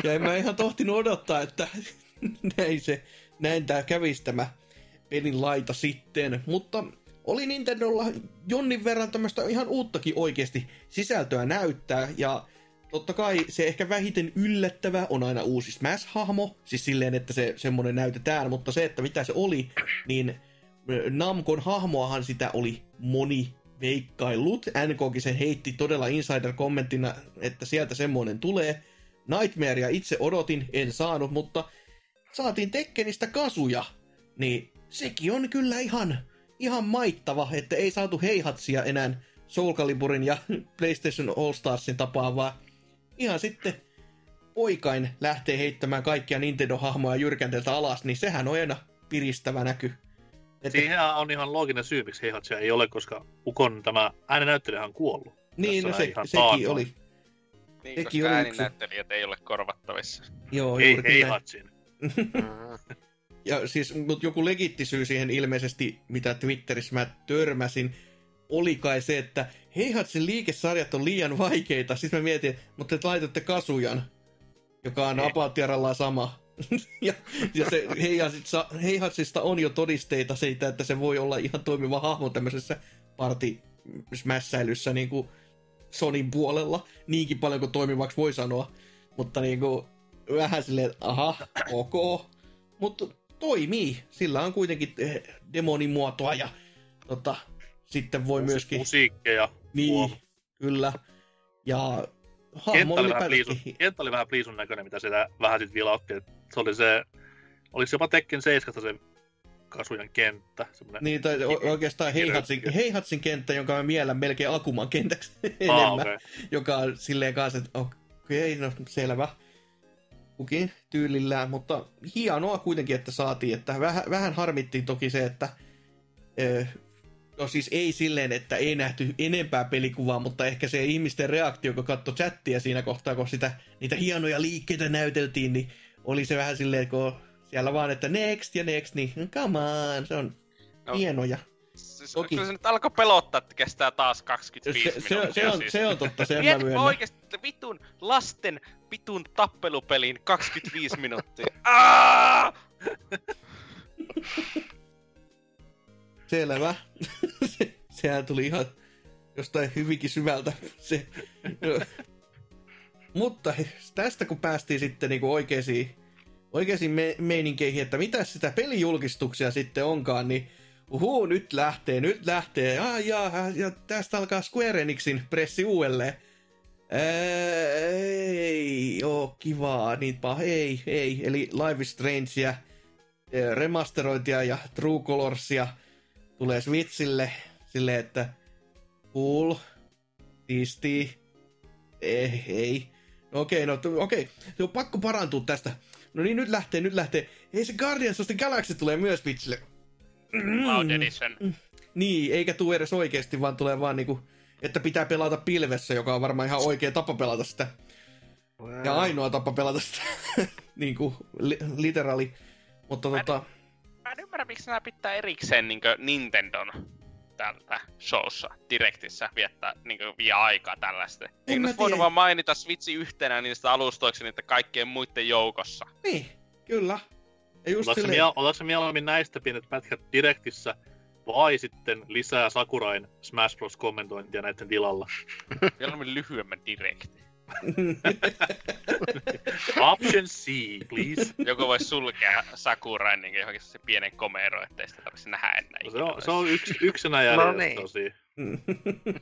S2: Ja en mä ihan tohtinut odottaa, että <laughs> näin se, näin tää kävisi tämä pelin laita sitten. Mutta oli Nintendolla jonnin verran tämmöistä ihan uuttakin oikeasti sisältöä näyttää, ja totta kai se ehkä vähiten yllättävä on aina uusi Smash-hahmo, siis silleen, että se semmonen näytetään, mutta se, että mitä se oli, niin ö, Namcon hahmoahan sitä oli moni veikkailut. NKkin sen heitti todella insider-kommenttina, että sieltä semmoinen tulee. Nightmarea itse odotin, en saanut, mutta saatiin Tekkenistä kasuja, niin sekin on kyllä ihan, ihan maittava, että ei saatu heihatsia enää Soul Caliburin ja <laughs> PlayStation All Starsin tapaan, vaan ihan sitten poikain lähtee heittämään kaikkia Nintendo-hahmoja jyrkänteeltä alas, niin sehän on aina piristävä näky. Että,
S5: Siihen on ihan looginen syy, miksi Heihatsia ei ole, koska Ukon tämä äänenäyttelijä on kuollut.
S2: niin, no se,
S5: ihan
S2: sekin
S5: taannoin.
S2: oli.
S3: Niin,
S2: Sekin
S3: koska
S2: oli yksi.
S3: ääninäyttelijät ei ole korvattavissa.
S2: Joo,
S5: Ei
S2: juuri näin.
S5: Heihatsin. <laughs>
S2: Ja siis, mutta joku legittisyy siihen ilmeisesti, mitä Twitterissä mä törmäsin, oli kai se, että Heihatsin liikesarjat on liian vaikeita. Sitten mä mietin, mutta te laitatte Kasujan, joka on
S5: Ei.
S2: Apaattiaralla sama. <laughs> ja, ja se Heihatsista, on jo todisteita siitä, että se voi olla ihan toimiva hahmo tämmöisessä party smässäilyssä niin kuin Sonin puolella. Niinkin paljon kuin toimivaksi voi sanoa. Mutta niin kuin, vähän silleen, että aha, ok. Mutta toimii. Sillä on kuitenkin eh, demonimuotoa ja tota, sitten voi myöskin...
S5: Musiikkeja.
S2: Niin,
S5: huom.
S2: kyllä. Ja hahmo
S5: Kenttä oli, vähän pliisun, kenttä oli vähän pliisun näköinen, mitä sitä vähän sitten vilautti. Se oli se, oliko se jopa Tekken 7 se Kasujan kenttä. Semmoinen,
S2: Niin, tai oikeastaan Heihatsin, Heihatsin kenttä, jonka mä miellän melkein Akuman kentäksi enemmän.
S5: ah, okay.
S2: joka on silleen kanssa, että okei, no selvä. Kukin tyylillään, mutta hienoa kuitenkin, että saatiin. Että vähän, vähän harmittiin toki se, että no siis ei silleen, että ei nähty enempää pelikuvaa, mutta ehkä se ihmisten reaktio, kun katsoi chattia siinä kohtaa, kun sitä, niitä hienoja liikkeitä näyteltiin, niin oli se vähän silleen, kun siellä vaan, että next ja next, niin come on, se on
S3: No.
S2: hienoja.
S3: Siis,
S2: Toki.
S3: Kyllä se nyt alkoi pelottaa, että kestää taas 25
S2: Se, se,
S3: minuuttia.
S2: se, on,
S3: siis.
S2: se on totta, sen mä myönnän.
S3: oikeesti että vitun lasten vitun tappelupelin 25 <laughs> minuuttia.
S2: Selvä. Se, <laughs> sehän tuli ihan jostain hyvinkin syvältä. Se. Mutta tästä kun päästiin sitten niinku oikeisiin, oikeisiin me- meininkeihin, että mitä sitä pelijulkistuksia sitten onkaan, niin uhuu, nyt lähtee, nyt lähtee. Ah, ja, ja tästä alkaa Square Enixin pressi uudelleen. Ei oo kivaa, niinpä ei, ei. Eli Live is Strangea, eh, remasterointia ja True Colorsia tulee Switchille silleen, että cool, siisti, ei, ei. No okei, no okei, se on pakko parantua tästä. No niin, nyt lähtee, nyt lähtee. Ei se Guardians of the Galaxy tulee myös Switchille.
S3: Cloud Edition.
S2: Niin, eikä tuu edes oikeesti, vaan tulee vaan niinku, että pitää pelata pilvessä, joka on varmaan ihan oikea tapa pelata sitä. Ja ainoa tapa pelata sitä, <laughs> niinku, li- literally. Mutta
S3: Mä-
S2: tota,
S3: Mä en ymmärrä, miksi nämä pitää erikseen niin Nintendon tältä showssa, Directissä viettää niin vie aikaa tällaista.
S2: En
S3: Eikö
S2: mä
S3: nyt voinut
S2: tiedä.
S3: vaan mainita Switchi yhtenä niistä alustoiksi niiden kaikkien muiden joukossa?
S2: niin, kyllä. Ja just
S5: miel- otatko mieluummin näistä pienet pätkät Directissä vai sitten lisää Sakurain Smash Bros. kommentointia näiden tilalla?
S3: Mieluummin lyhyemmän direkti. <laughs>
S5: Option C, please.
S3: Joku voisi sulkea Sakurain niin johonkin se pienen komero, ettei sitä tarvitse nähdä enää.
S5: No, se,
S3: ikinä
S5: on, se on yksi, yksinä
S4: No
S5: jäljellä
S4: niin.
S5: tosi. <laughs>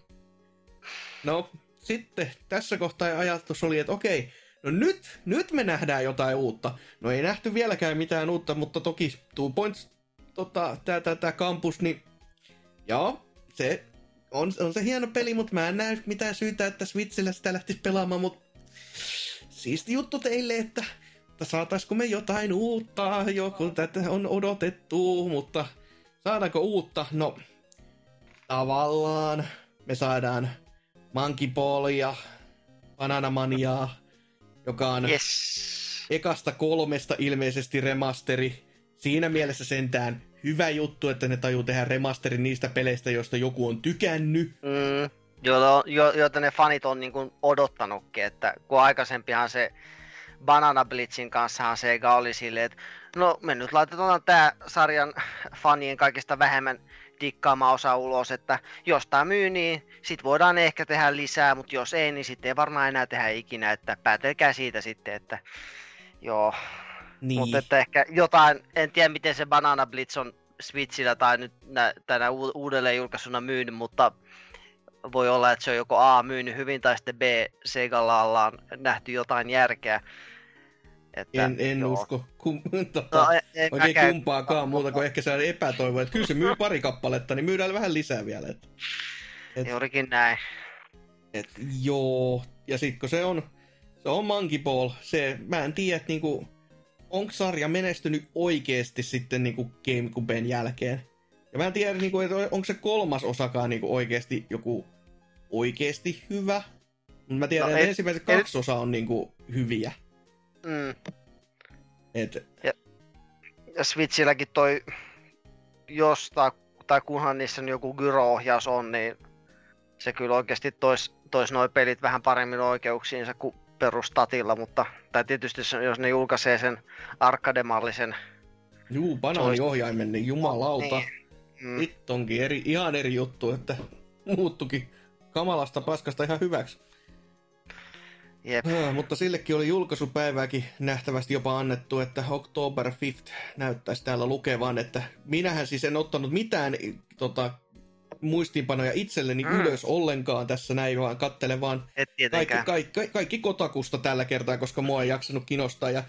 S2: no, sitten tässä kohtaa ajatus oli, että okei, no nyt, nyt me nähdään jotain uutta. No ei nähty vieläkään mitään uutta, mutta toki Two Points, tota, tää, tää, tää kampus, niin joo, se on, on se hieno peli, mutta mä en näe mitään syytä, että Switchillä sitä lähtisi pelaamaan, mutta siisti juttu teille, että että saataisiko me jotain uutta, joku tätä on odotettu, mutta saadaanko uutta? No, tavallaan me saadaan Monkey Ballia, Bananamaniaa, joka on
S4: Yes.
S2: ekasta kolmesta ilmeisesti remasteri. Siinä mielessä sentään hyvä juttu, että ne tajuu tehdä remasterin niistä peleistä, joista joku on tykännyt.
S4: Mm, jo, jo, joita ne fanit on niin kuin odottanutkin, että kun aikaisempihan se Banana Blitzin kanssahan Sega oli silleen, että no me nyt laitetaan tämä sarjan fanien kaikista vähemmän dikkaama osa ulos, että jos tää myy, niin sit voidaan ehkä tehdä lisää, mutta jos ei, niin sitten ei varmaan enää tehdä ikinä, että päätelkää siitä sitten, että joo,
S2: Niin.
S4: mutta että ehkä jotain, en tiedä miten se Banana Blitz on Switchillä tai nyt nä, tänä uudelleen julkaisuna myynyt, mutta voi olla, että se on joko A myynyt hyvin tai sitten B Segalla ollaan nähty jotain järkeä. Että,
S2: En, en
S4: joo.
S2: usko kum, <laughs> tota,
S4: No, en, en
S2: oikein
S4: mäkään-
S2: kumpaakaan muuta kuin ehkä se epätoivo, että kyllä se myy pari kappaletta, niin myydään vähän lisää vielä. Et, et,
S4: Juurikin näin.
S2: et, joo, ja sitten kun se on, se on Monkey Ball, se, mä en tiedä, että niinku, onko sarja menestynyt oikeasti sitten niinku Gamecuben jälkeen. Ja mä en tiedä, niinku, että onko se kolmas osakaan niinku oikeasti joku oikeasti hyvä. Mut mä tiedän,
S4: No,
S2: että
S4: et-
S2: ensimmäiset
S4: et-
S2: kaksi osaa on niinku hyviä.
S4: Mm.
S2: Et,
S4: Ja Switchilläkin toi, jos tai, tai kunhan niissä on joku gyro-ohjaus on, niin se kyllä oikeasti tois, tois noi pelit vähän paremmin oikeuksiinsa kuin perustatilla, mutta tai tietysti jos ne julkaisee sen arkademallisen,
S2: juu, banaaniohjaimen, niin jumalauta.
S4: Niin. mm,
S2: Nyt onkin eri, ihan eri juttu, että muuttukin kamalasta paskasta ihan hyväksi.
S4: jep,
S2: Ah, mutta sillekin oli julkaisupäivääkin nähtävästi jopa annettu, että October 5th näyttäisi täällä lukevan, että minähän siis en ottanut mitään tota, muistiinpanoja itselleni
S4: Mm.
S2: ylös ollenkaan tässä näin, vaan kattelen vaan kaikki, kaikki, kaikki kotakusta tällä kertaa, koska mua ei jaksanut kiinnostaa. Ja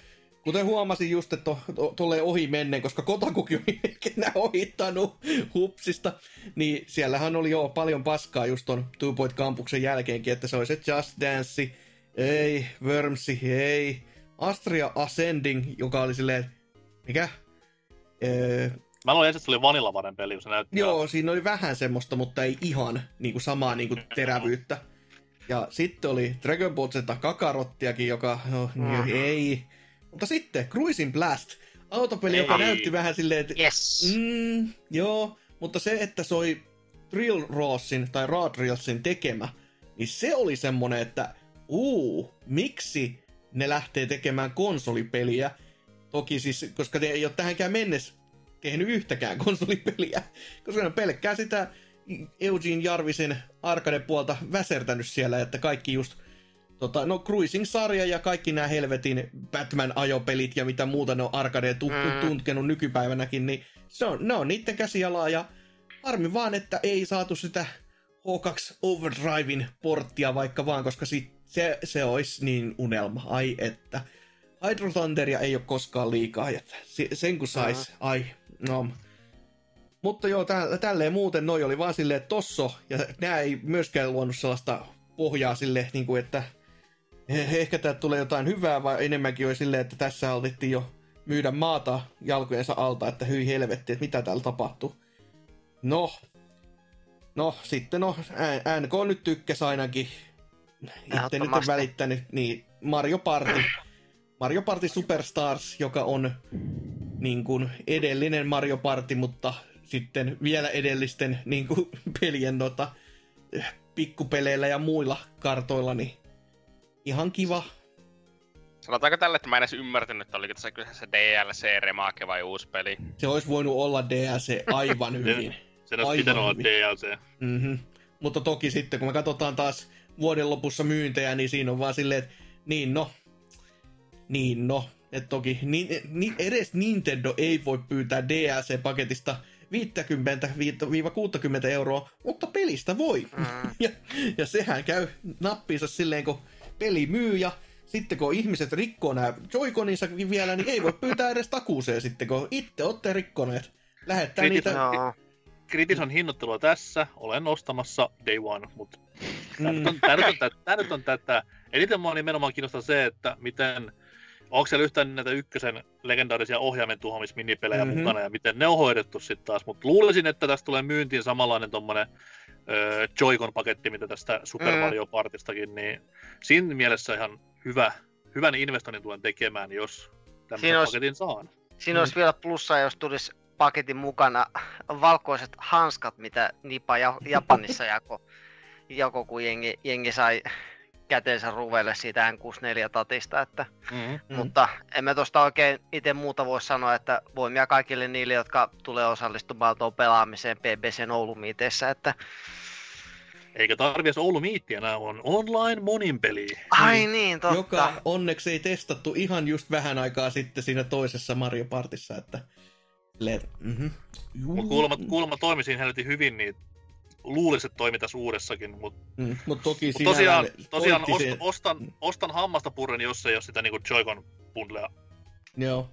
S2: kuten huomasin just, että to, to, tulee ohi menneen, koska Kotakukin oli <laughs> enää ohittanut hupsista, niin siellähän oli jo paljon paskaa just ton Two Point Campuksen jälkeenkin, että se oli se Just Dance, ei, Wormsi, ei, Astria Ascending, joka oli silleen, mikä? Öö,
S5: Mä luulen ensin, että se oli vanillavaden peli, kun se näytti.
S2: Joo, siinä oli vähän semmoista, mutta ei ihan niin kuin samaa niin kuin terävyyttä. Ja sitten oli Dragon Ball Z Kakarottiakin, joka no,
S4: Mm.
S2: mm. ei. Mutta sitten Cruising Blast, autopeli, joka
S5: Ei.
S2: näytti vähän silleen, että
S4: Yes.
S2: mm, joo, mutta se, että se oli Drill Rawsin tai Raw Drillsin tekemä, niin se oli semmonen, että uu, miksi ne lähtee tekemään konsolipeliä? Toki siis, koska ne ei ole tähänkään mennessä tehnyt yhtäkään konsolipeliä, koska ne on pelkkää sitä Eugene Jarvisen arcade-puolta väsertänyt siellä, että kaikki just tota, no Cruising-sarja ja kaikki nämä helvetin Batman-ajopelit ja mitä muuta ne on arcadeen tu-
S4: Mm.
S2: tunkenut nykypäivänäkin, niin se on, ne on niiden käsialaa ja harmi vaan, että ei saatu sitä H2 Overdrivein porttia vaikka vaan, koska sit se, se olisi niin unelma, ai että. Hydro Thunderia ei ole koskaan liikaa, että se- sen kun sais, ai, no. Mutta joo, tä, tälleen muuten noi oli vaan silleen, tosso, ja nämä ei myöskään luonut sellaista pohjaa sille, niin kuin, että eh- ehkä täältä tulee jotain hyvää, vai enemmänkin oli silleen, että tässä alettiin jo myydä maata jalkojensa alta, että hyi helvetti, että mitä täällä tapahtuu. No, no sitten no, NK nyt tykkäsi ainakin. Itse nyt
S4: Ehdottomasti.
S2: välittänyt, niin Mario Party. Mario Party Superstars, joka on niin kuin edellinen Mario Party, mutta sitten vielä edellisten niin kuin, <laughs> pelien nota, eh, pikkupeleillä ja muilla kartoilla, niin ihan kiva.
S3: Sanotaanko tälle, että mä en edes ymmärtänyt, että oliko tässä kyseessä DLC, remake vai uusi peli.
S2: Se olisi voinut olla DLC aivan <laughs> hyvin.
S5: Sen olisi
S2: Aivan
S5: pitänyt olla
S2: hyvin.
S5: DLC.
S2: Mm-hmm. Mutta toki sitten, kun me katsotaan taas vuoden lopussa myyntejä, niin siinä on vaan silleen, että niin no, niin no. Että toki niin, niin, edes Nintendo ei voi pyytää DLC-paketista 50-60 euroa, mutta pelistä voi.
S4: Mm. <laughs>
S2: Ja, ja sehän käy nappiinsa silleen, kun peli myy ja sitten kun ihmiset rikkoo nämä Joy-Coninsa vielä, niin ei voi pyytää edes takuuseen sitten, kun itse olette rikkoneet. Lähettää
S5: Kritis-
S2: niitä...
S4: Joo.
S5: Kritisoin hinnoittelua tässä, olen ostamassa Day One, mutta tämä
S2: Mm.
S5: nyt on, nyt on, tää, tää nyt on tätä. Eniten mua nimenomaan kiinnostaa se, että miten onko siellä yhtään näitä ykkösen legendaarisia ohjaimen tuhoamisminipelejä
S2: Mhm.
S5: mm-hmm. mukana ja miten ne on hoidettu sitten taas. Mutta luulisin, että tästä tulee myyntiin samanlainen tommonen öö, Joy-Con-paketti, mitä tästä Super
S4: Mm.
S5: Mario Partistakin, niin siinä mielessä ihan hyvä, hyvän investoinnin tulen tekemään, jos tämmöisen
S4: olisi-
S5: paketin saan.
S4: Siinä
S2: Mm.
S4: olisi vielä plussaa, jos tulisi paketin mukana valkoiset hanskat, mitä Nipa ja- Japanissa jako, jako kun jengi, jengi sai käteensä ruvelle siitä N64-tatista, että,
S5: Mm-hmm.
S2: Mm.
S4: mutta emme tuosta oikein itse muuta voi sanoa, että voimia kaikille niille, jotka tulee osallistumaan tuon pelaamiseen BBC Oulumiiteissä, että
S5: Eikä tarvi edes Oulu Miittiä, nämä on online monin peli.
S4: ai niin, totta.
S2: Joka onneksi ei testattu ihan just vähän aikaa sitten siinä toisessa Mario Partissa, että... Le- mm-hmm.
S5: Kuulemma, kuulemma toimi siinä helvetin hyvin, niin luulisin, että toimi tässä uudessakin, mutta
S2: Mm, mutta toki
S5: Mut tosiaan, tosiaan ost,
S2: se-
S5: ostan, ostan hammasta purren, jos ei ole sitä niinku Joy-Con bundlea.
S2: Joo.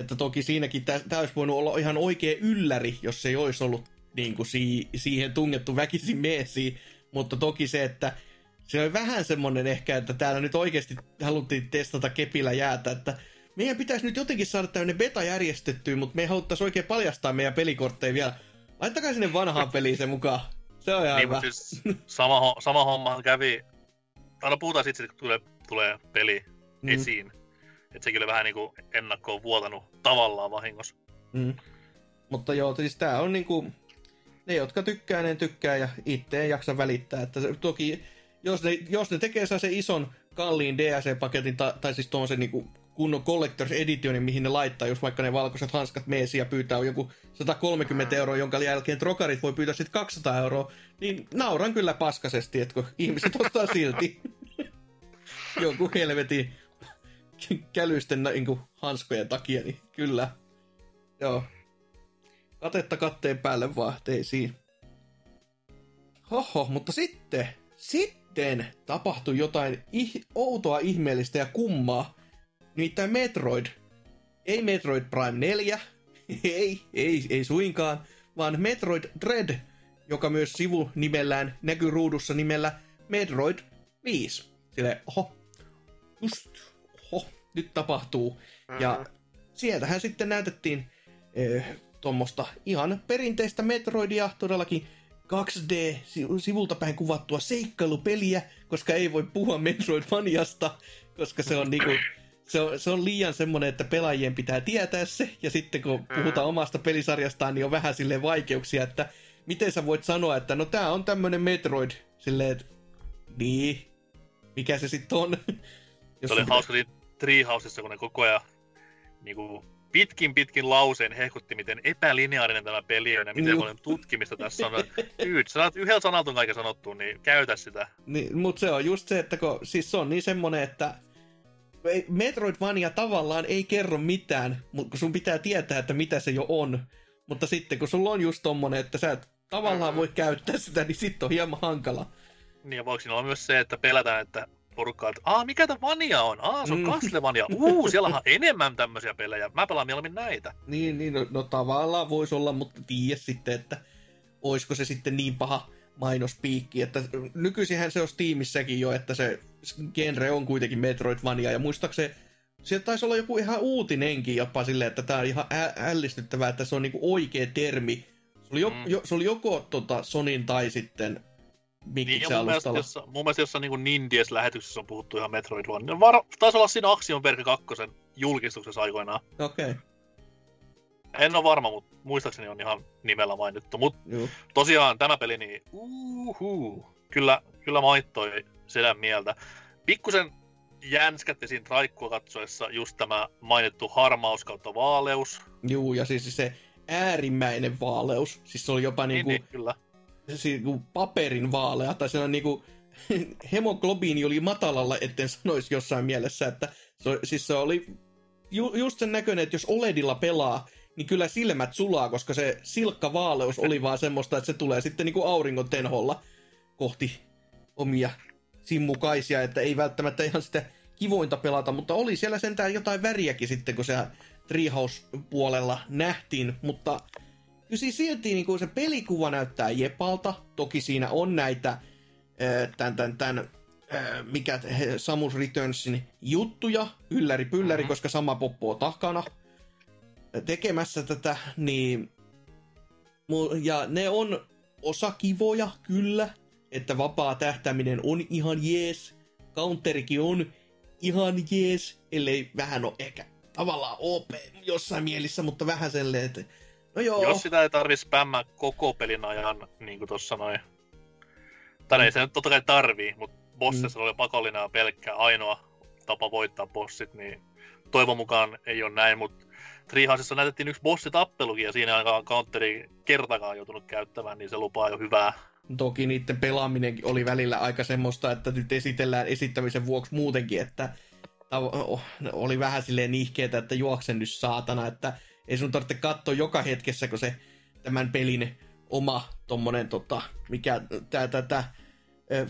S2: Että toki siinäkin tämä olisi voinut olla ihan oikea ylläri, jos se ei olisi ollut niin kuin si- siihen tungettu väkisin meesiin. Mutta toki se, että se oli vähän semmonen ehkä, että täällä nyt oikeasti haluttiin testata kepillä jäätä, että meidän pitäisi nyt jotenkin saada tämmöinen beta järjestettyä, mutta me haluttaisiin oikein paljastaa meidän pelikortteja vielä. Laittakaa sinne vanhaan <laughs> peliin se mukaan. Se on ihan
S5: Niin,
S2: hyvä.
S5: siis sama, ho- sama homma kävi... Tai no puhutaan sitten, kun tulee, tulee peli
S2: Mm,
S5: esiin. Että sekin oli vähän niinku ennakkoon vuotanut tavallaan vahingossa.
S2: mm. Mutta joo, siis tää on niinku... Ne, jotka tykkää, ne tykkää ja itse ei jaksa välittää. Että se, toki, jos ne, jos ne tekee se ison kalliin DLC-paketin, tai, tai siis tuommoisen niinku kunnon Collector's Editionin, mihin ne laittaa, jos vaikka ne valkoiset hanskat meesi ja pyytää joku 130 euroa, jonka jälkeen trokarit voi pyytää sitten 200 euroa, niin nauran kyllä paskasesti, että kun ihmiset <laughs> ostaa silti <laughs> jonkun helvetin kälysten niin hanskojen takia, niin kyllä. Joo. Katetta katteen päälle vaan, ei siinä. Hoho, mutta sitten, sitten tapahtui jotain ih- outoa, ihmeellistä ja kummaa. Nimittäin Metroid. Ei Metroid Prime 4, <laughs> ei, ei, ei suinkaan, vaan Metroid Dread, joka myös sivunimellään näkyy ruudussa nimellä Metroid 5. Sille, oho, just, oho, nyt tapahtuu. Ja
S4: Mhm.
S2: sieltähän sitten näytettiin eh, tuommoista ihan perinteistä Metroidia, todellakin 2D-sivulta päin kuvattua seikkailupeliä, koska ei voi puhua Metroidvaniasta, koska se on niinku, se on, se on liian semmonen, että pelaajien pitää tietää se, ja sitten kun puhutaan omasta pelisarjastaan, niin on vähän sille vaikeuksia, että miten sä voit sanoa, että no tää on tämmönen Metroid, silleen, että niin, mikä se sitten on? Jos
S5: Se oli hauska siinä Treehouseissa, kun ne koko ajan niinku, pitkin pitkin lauseen hehkutti, miten epälineaarinen tämä peli on ja miten
S2: Joo.
S5: paljon tutkimista tässä on. Nyt, sä saat yhdellä sanalta kaiken sanottua, niin käytä sitä.
S2: Niin, mutta se on just se, että kun, siis se on niin semmonen, että Metroidvania tavallaan ei kerro mitään, mutta kun sun pitää tietää, että mitä se jo on. Mutta sitten kun sulla on just tommonen, että sä et tavallaan voi käyttää sitä, niin sitten on hieman hankala.
S5: Niin ja voiko siinä olla myös se, että pelätään, että porukka, että Aa, mikä tämä Vania on? Aa, se on
S2: Mm.
S5: mm. Castlevania. Uu, siellä on enemmän tämmöisiä pelejä. Mä pelaan mieluummin näitä.
S2: Niin, niin no, no tavallaan voisi olla, mutta tiedä sitten, että olisiko se sitten niin paha mainospiikki, että nykyisinhän se on Steamissäkin jo, että se genre on kuitenkin Metroidvania, ja muistaakseni sieltä taisi olla joku ihan uutinenkin jopa silleen, että tämä on ihan ä- ällistyttävää, että se on niinku oikea termi. Se oli, jo,
S5: Mm.
S2: jo, se oli joko tota Sonin tai sitten
S5: Niin,
S2: Mikkiksen
S5: ja mun mielestä,
S2: alustalla.
S5: jossa, mun mielestä jossain niin Nindies-lähetyksessä on puhuttu ihan Metroidvania. Var, taisi olla siinä Axiom Verge 2 julkistuksessa aikoinaan.
S2: Okei, okay,
S5: En ole varma, mutta muistaakseni on ihan nimellä mainittu. Mutta tosiaan tämä peli, niin uhu, kyllä, kyllä maittoi sedän mieltä. Pikkusen jänskätti siinä traikkua katsoessa just tämä mainittu harmaus kautta vaaleus.
S2: Juu, ja siis se äärimmäinen vaaleus. Siis se oli jopa
S5: Niin,
S2: niinku...
S5: niin, kyllä.
S2: siis niinku paperin vaalea, tai sellainen niinku, <laughs> hemoglobiini oli matalalla, etten sanoisi jossain mielessä, että se, siis se oli ju, just sen näköinen, että jos OLEDilla pelaa, niin kyllä silmät sulaa, koska se silkka vaaleus oli vaan semmoista, että se tulee sitten niinku auringon tenholla kohti omia simmukaisia, että ei välttämättä ihan sitä kivointa pelata, mutta oli siellä sentään jotain väriäkin sitten, kun se Treehouse-puolella nähtiin, mutta kyllä siis silti niin se pelikuva näyttää jepalta. Toki siinä on näitä ää, tän, tän, tän äh, mikä Samus Returnsin juttuja, ylläri pylläri,
S4: Mhm.
S2: koska sama poppo on takana tekemässä tätä, niin ja ne on osa kivoja, kyllä, että vapaa tähtäminen on ihan jees, counterikin on ihan jees, ellei vähän ole ehkä tavallaan OP jossain mielissä, mutta vähän silleen, että no joo,
S5: Jos sitä ei tarvi spämmää koko pelin ajan, niin kuin tossa noin. Tai ei se nyt totta kai tarvii, mutta bossissa mm. oli pakollinen ja pelkkä ainoa tapa voittaa bossit, niin toivon mukaan ei ole näin, mutta Treehouseissa näytettiin yksi bossitappelukin ja siinä aikaan counteri kertakaan joutunut käyttämään, niin se lupaa jo hyvää.
S2: Toki niiden pelaaminenkin oli välillä aika semmoista, että nyt esitellään esittämisen vuoksi muutenkin, että oh, oli vähän silleen nihkeetä, että juoksen nyt saatana, että ei sun tarvitse katsoa joka hetkessä, kun se tämän pelin oma tommonen tota, mikä tää tätä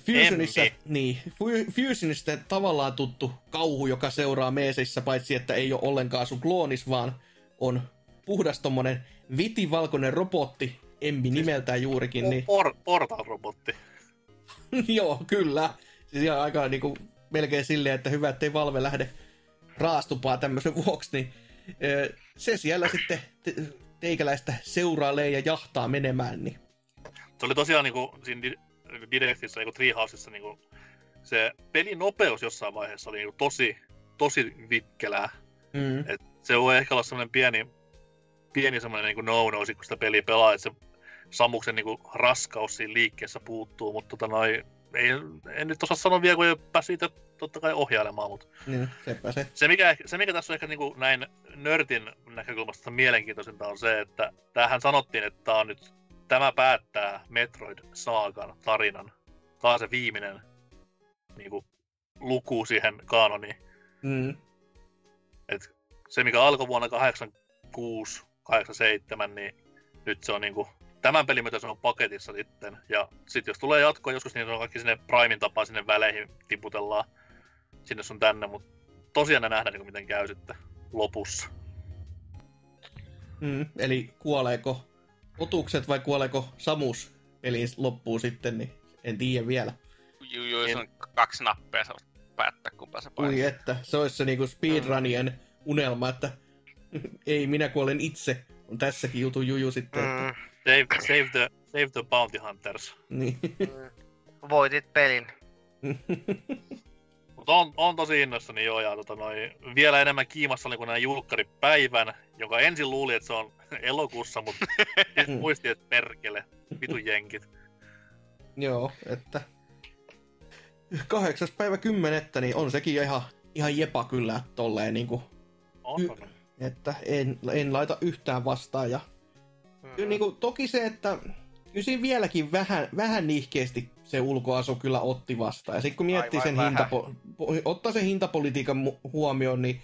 S2: Fusionissa,
S5: Emmi.
S2: niin, Fu- Fusionista tavallaan tuttu kauhu, joka seuraa meesissä, paitsi että ei ole ollenkaan sun kloonis, vaan on puhdas tommonen vitivalkoinen robotti, Emmi nimeltään juurikin, niin
S5: Por- Portal-robotti. <laughs>
S2: Joo, kyllä. Siis ihan aika niinku, melkein silleen, että hyvä, ettei Valve lähde raastupaa tämmöisen vuoksi, niin ö, se siellä sitten te- teikäläistä seurailee ja jahtaa menemään, niin
S5: Se oli tosiaan niinku siinä di- Directissä, niinku Treehouseissa niinku se pelin nopeus jossain vaiheessa oli niinku tosi, tosi vikkelää.
S2: mm,
S5: Et se voi ehkä olla semmoinen pieni, pieni semmoinen niinku no-no, kun sitä peliä pelaa, että se Samuksen niinku raskaus siinä liikkeessä puuttuu, mutta tota noi, ei, en nyt osaa sanoa vielä, kun ei päässyt itse totta kai ohjailemaan, mutta
S2: niin sepä se.
S5: se mikä, se, mikä tässä on ehkä niinku näin nörtin näkökulmasta mielenkiintoisinta on se, että tämähän sanottiin, että tämä on nyt, tämä päättää Metroid Saagan tarinan. Tämä on se viimeinen niinku, luku siihen kanoniin.
S2: Mm,
S5: Et se, mikä alkoi vuonna 86, 87, niin nyt se on niinku, tämän pelin myötä se on paketissa sitten. Ja sitten jos tulee jatkoa joskus, niin se on kaikki sinne Primein tapaa sinne väleihin tiputellaan sinne sun tänne, mutta tosiaan ne nähdään niin miten käy sitten lopussa.
S2: mm, eli kuoleeko otukset vai kuoleeko Samus pelin loppuun sitten, niin en tiedä vielä.
S3: Juu, juu, se on kaksi nappia, sä voit päättää kumpaa sä painat.
S2: Ui että, se olisi se niinku speedrunien unelma, että <laughs> ei minä kuolen itse, on tässäkin jutu juju sitten. Että,
S4: Mm,
S5: Save, save, the, save the Bounty Hunters.
S2: niin.
S4: mm. Voitit pelin.
S5: Mutta on, on tosi innoissani joo, ja tota noi, vielä enemmän kiimassa oli kuin nämä julkkaripäivän, joka ensin luuli, että se on <laughs> elokuussa, mutta <laughs> muisti, että perkele, vitun jenkit.
S2: Joo, että kahdeksas päivä kymmenettä, niin on sekin ihan, ihan jepa kyllä tolleen niinku,
S5: On,
S2: Y-
S5: on.
S2: Että en, en laita yhtään vastaan. Ja
S4: Mm.
S2: kyllä niinku, toki se, että kyllä siinä vieläkin vähän, vähän nihkeästi se ulkoasu kyllä otti vastaan. Ja sitten kun miettii
S4: Aivan
S2: sen
S4: vähän.
S2: hintapo, po- ottaa sen hintapolitiikan huomioon, niin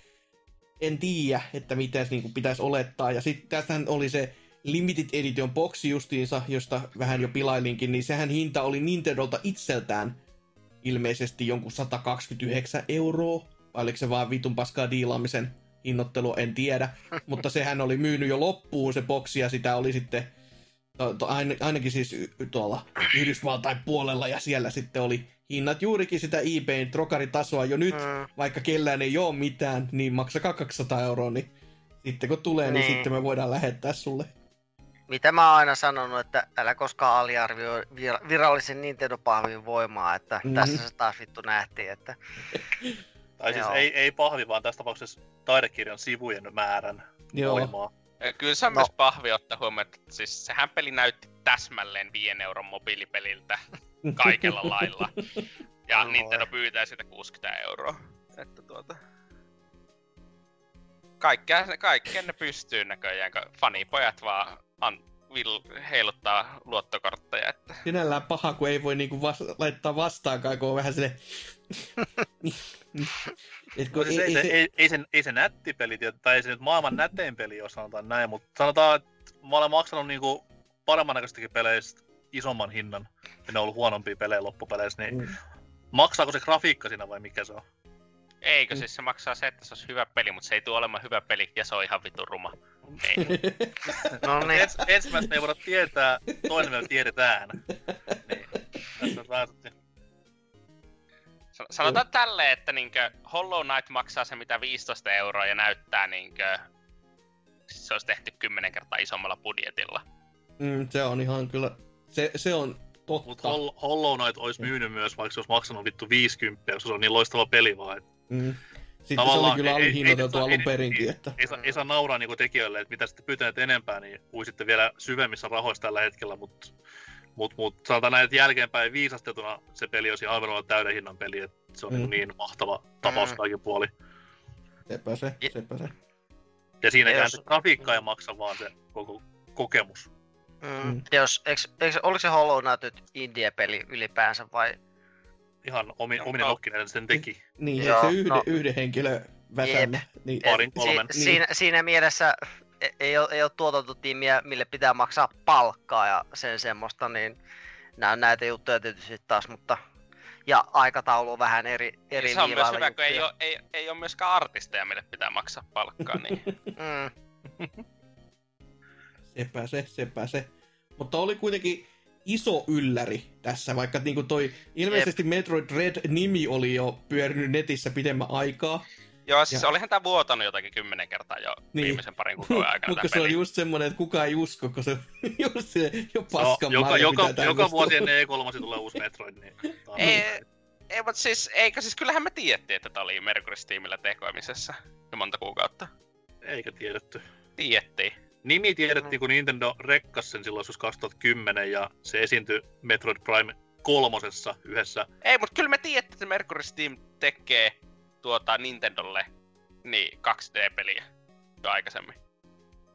S2: en tiedä, että mitä se niinku pitäisi olettaa. Ja sitten tästähän oli se Limited Edition boksi justiinsa, josta vähän jo pilailinkin, niin sehän hinta oli Nintendolta itseltään ilmeisesti jonkun 129 euroa. Vai oliko se vaan vitun paskaa diilaamisen hinnoittelu, en tiedä. <laughs> Mutta sehän oli myynyt jo loppuun se boksi ja sitä oli sitten to, to, ain, ainakin siis y- tuolla Yhdysvaltain puolella ja siellä sitten oli hinnat juurikin sitä eBayn trokaritasoa jo nyt,
S4: Mm.
S2: vaikka kellään ei ole mitään, niin maksakaa 200 euroa, niin sitten kun tulee, niin, niin sitten me voidaan lähettää sulle.
S4: Mitä mä oon aina sanonut, että älä koskaan aliarvioi vir- virallisen Nintendo-pahvin voimaa, että
S2: Mhm.
S4: mm-hmm. tässä se taas vittu nähtiin, että <laughs>
S5: Tai siis ei, ei pahvi, vaan tässä tapauksessa taidekirjan sivujen määrän
S2: Joo,
S5: voimaa.
S3: Ja Kyllä se on
S4: No.
S3: myös pahvi ottaa huomioon, että siis sehän peli näytti täsmälleen 5 euron mobiilipeliltä <laughs> kaikella lailla. Ja
S4: Voi.
S3: Nintendo pyytää sitä 60 euroa. Että tuota... Kaikkea, kaikkea ne pystyy näköjään, kun fanipojat vaan an, vil, heiluttaa luottokortteja. Että...
S2: sinällään paha, kun ei voi niinku vas- laittaa vastaankaan, kun on vähän sille... <laughs> Et kun
S5: No siis ei, ei, se, ei, ei, se, ei se nättipeli, tiety- tai ei se nyt maailman nätein peli, jos sanotaan näin, mutta sanotaan, että mä olen maksanut niinku paremman näköistäkin peleistä isomman hinnan, ja ne on ollut huonompia pelejä loppupeleissä, niin
S2: Mm.
S5: maksaako se grafiikka siinä vai mikä se on?
S3: Eikö
S2: Mm.
S3: siis se maksaa se, että se olisi hyvä peli, mutta se ei tule olemaan hyvä peli ja se on ihan vitun ruma.
S4: No niin,
S5: Ens, ensimmäistä me ei voida tietää, toinen me tiedetään. Niin. Tässä on
S3: Sanotaan tälleen, että niinkö Hollow Knight maksaa se mitä 15 euroa ja näyttää niinkö se olisi tehty kymmenen kertaa isommalla budjetilla.
S2: Mm, se on ihan kyllä, se, se on totta.
S5: Mutta Hollow Knight olisi myynyt myös, vaikka se olisi maksanut vittu 50, koska se on niin loistava peli vaan. Et
S2: Mm. Sitten
S5: Tavallaan
S2: se oli kyllä
S5: ei- ei-
S2: alihinnoiteltu
S5: ei-
S2: alun
S5: ei-
S2: perinkin,
S5: ei-
S2: että...
S5: ei, saa, ei saa nauraa niinku tekijöille, että mitä sitten pyytäneet enempää, niin puhuisitte vielä syvemmissä rahoissa tällä hetkellä, mutta mut, mut, sanotaan näin, että jälkeenpäin viisastetuna se peli olisi aivan olla täyden hinnan peli, että se on
S2: Mm.
S5: mm. niin mahtava tapaus
S4: Mm.
S5: kaikin puoli.
S2: Sepä se,
S4: Ja-
S2: sepä se.
S5: Ja siinäkään
S4: jos-
S5: se grafiikka ei maksa, vaan se koko kokemus.
S4: Mm.
S2: Mm.
S4: Jos, eiks, eiks, oliko se Hollow Knight nyt indie-peli ylipäänsä vai?
S5: Ihan omi,
S3: No,
S5: omine
S3: no.
S5: nokkineen sen teki.
S2: Niin,
S4: Joo,
S2: se yhden,
S4: no.
S2: yhden henkilön väsämä. Niin,
S5: Parin,
S4: Si-
S5: kolmen.
S2: Niin.
S4: siinä, siinä mielessä e- ei ole, ei ole tuotantotiimiä, mille pitää maksaa palkkaa ja sen semmoista, niin nämä on näitä juttuja tietysti taas, mutta ja aikataulu on vähän eri, eri
S3: se on myös hyvä, kun ei ole, ei, ei ole myöskään artisteja, mille pitää maksaa palkkaa. Niin. <laughs>
S4: Mm.
S2: sepä se, sepä se. Mutta oli kuitenkin iso ylläri tässä, vaikka niinku toi ilmeisesti Metroid Red-nimi oli jo pyörinyt netissä pidemmän aikaa.
S3: Joo, siis
S2: Ja-
S3: olihan tää vuotanut jotakin kymmenen kertaa jo
S2: Niin.
S3: niin. viimeisen parin kuukauden <laughs> aikana
S2: Mutta se on
S3: peli.
S2: just semmonen, että kukaan ei usko, kun se on <laughs> just se, jo
S5: No,
S2: paskan
S5: joka,
S2: marja
S5: joka, joka
S2: tämmöstä
S5: vuosi ennen E3 tulee uusi Metroid, niin... on- <laughs>
S3: Ei, ei, mutta siis, eikö siis kyllähän me tiedettiin, että tää oli Mercury Steamillä tekoamisessa jo monta kuukautta.
S5: Eikä tiedetty.
S3: Tiedettiin.
S5: Nimi tiedettiin, kun Nintendo rekkas sen silloin joskus 2010 ja se esiintyi Metroid Prime kolmosessa yhdessä.
S3: Ei, mutta kyllä me tiedettiin, että Mercury Steam tekee tuota Nintendolle niin 2D-peliä jo aikaisemmin.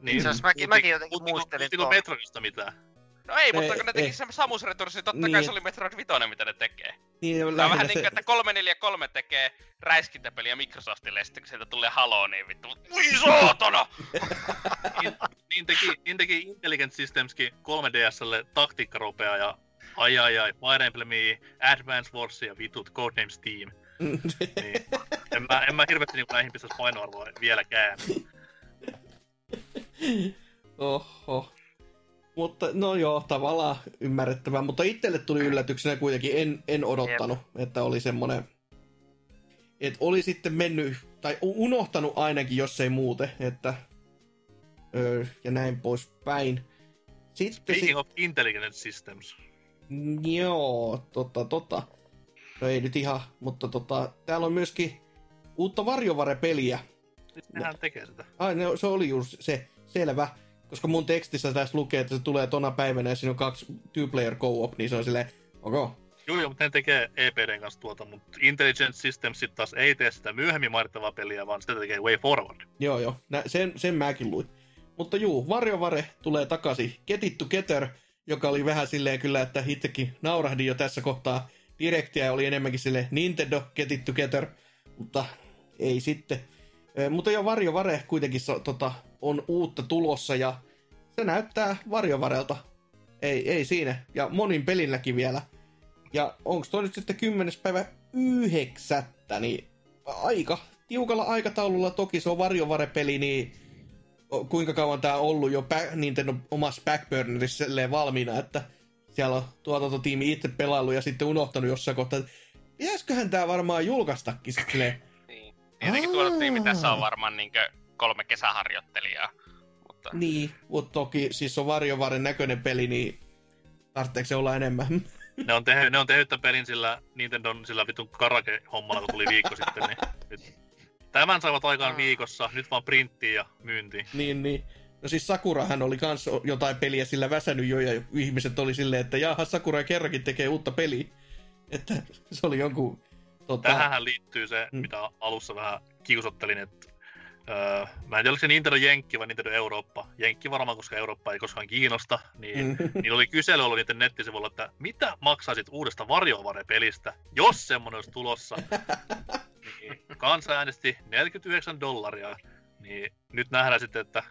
S5: Niin,
S4: Se olisi- mäkin- mäkin jotenkin muistelin tuon.
S5: Metroidista mitään?
S3: No ei, mutta kun ne teki se Samus Returns, niin totta
S2: Niin.
S3: kai se oli Metroid Vitoinen, mitä ne tekee.
S2: Niin,
S3: Tää on vähän
S2: se,
S3: niinku, että 343 tekee räiskintäpeliä Microsoftille, ja sitten kun sieltä tulee Halo, niin vittu, voi saatana! <laughs>
S5: Niin, niin, teki, niin teki Intelligent Systemskin 3DSlle taktiikkaropea ja ai ai ai, Fire Emblemia, Advance Wars ja vitut Codenames Team. <laughs> Niin, en, mä, en mä hirveästi niin näihin pistäisi painoarvoa vieläkään.
S2: Oho. Mutta no joo, tavallaan ymmärrettävää. Mutta itselle tuli yllätyksenä kuitenkin, en, en odottanut, että oli semmonen... Että oli sitten mennyt, tai unohtanut ainakin, jos ei muuten, että... Öö, ja näin pois päin. Sitten
S5: Speaking of Intelligent Systems.
S2: Joo, tota, tota. No ei nyt ihan, mutta tota, täällä on myöskin uutta varjovare-peliä.
S5: Nyt nehän tekee sitä.
S2: Ai, no, se oli just se, selvä. Koska mun tekstissä tässä lukee, että se tulee tona päivänä ja siinä on kaksi two-player co-op, niin se on silleen, ok.
S5: Joo, joo, mutta ne tekee EPDn kanssa tuota, mutta Intelligent Systems sitten taas ei tee sitä myöhemmin mainittavaa peliä, vaan sitä tekee Way Forward.
S2: Joo, joo, nä, sen, sen mäkin luin. Mutta juu, Varjovare tulee takaisin. Get to Getter, joka oli vähän silleen kyllä, että itsekin naurahdin jo tässä kohtaa. Direktiä ja oli enemmänkin sille Nintendo Get to Getter, mutta ei sitten. Ö, mutta jo Varjovare kuitenkin so, tota, on uutta tulossa ja se näyttää Varjovarelta. Ei, ei siinä. Ja monin pelilläkin vielä. Ja onko toi nyt sitten 10. päivä yhdeksättä, niin aika tiukalla aikataululla toki se on varjovare-peli, niin kuinka kauan tää on ollut jo back, Nintendo omassa backburnerissa valmiina, että siellä on tuotantotiimi itse pelaillut ja sitten unohtanut jossain kohtaa, että pitäisiköhän tää varmaan julkaistakin silleen,
S3: Niin. Tietenkin
S2: Aa.
S3: tuolla tiimi tässä on varmaan niinkö kolme kesäharjoittelijaa. Mutta
S2: niin, mutta toki siis on varjovaren näköinen peli, niin tarvitseeko se olla enemmän?
S5: Ne on, tehnyt, ne on tehnyt tämän pelin sillä Nintendon sillä vitun karake-hommalla, kun tuli viikko sitten, niin nyt. Tämän saivat aikaan viikossa, nyt vaan printtiin ja myyntiin.
S2: niin, niin. No siis Sakurahan oli kans jotain peliä sillä väsänyt jo ja ihmiset oli silleen, että jaha, Sakura kerrankin tekee uutta peliä. Että se oli jonkun... Tota,
S5: Tähän liittyy se,
S2: Mm.
S5: mitä alussa vähän kiusottelin, että öö, mä en tiedä, oliko se Nintendo Jenkki vai Nintendo Eurooppa. Jenkki varmaan, koska Eurooppa ei koskaan kiinnosta. Niin,
S2: Mm. <laughs>
S5: niin oli kysely ollut niiden nettisivuilla, että mitä maksaisit uudesta Varjovare-pelistä, jos semmonen olisi tulossa. <laughs> niin, kansa äänesti 49 dollaria. Niin nyt nähdään sitten, että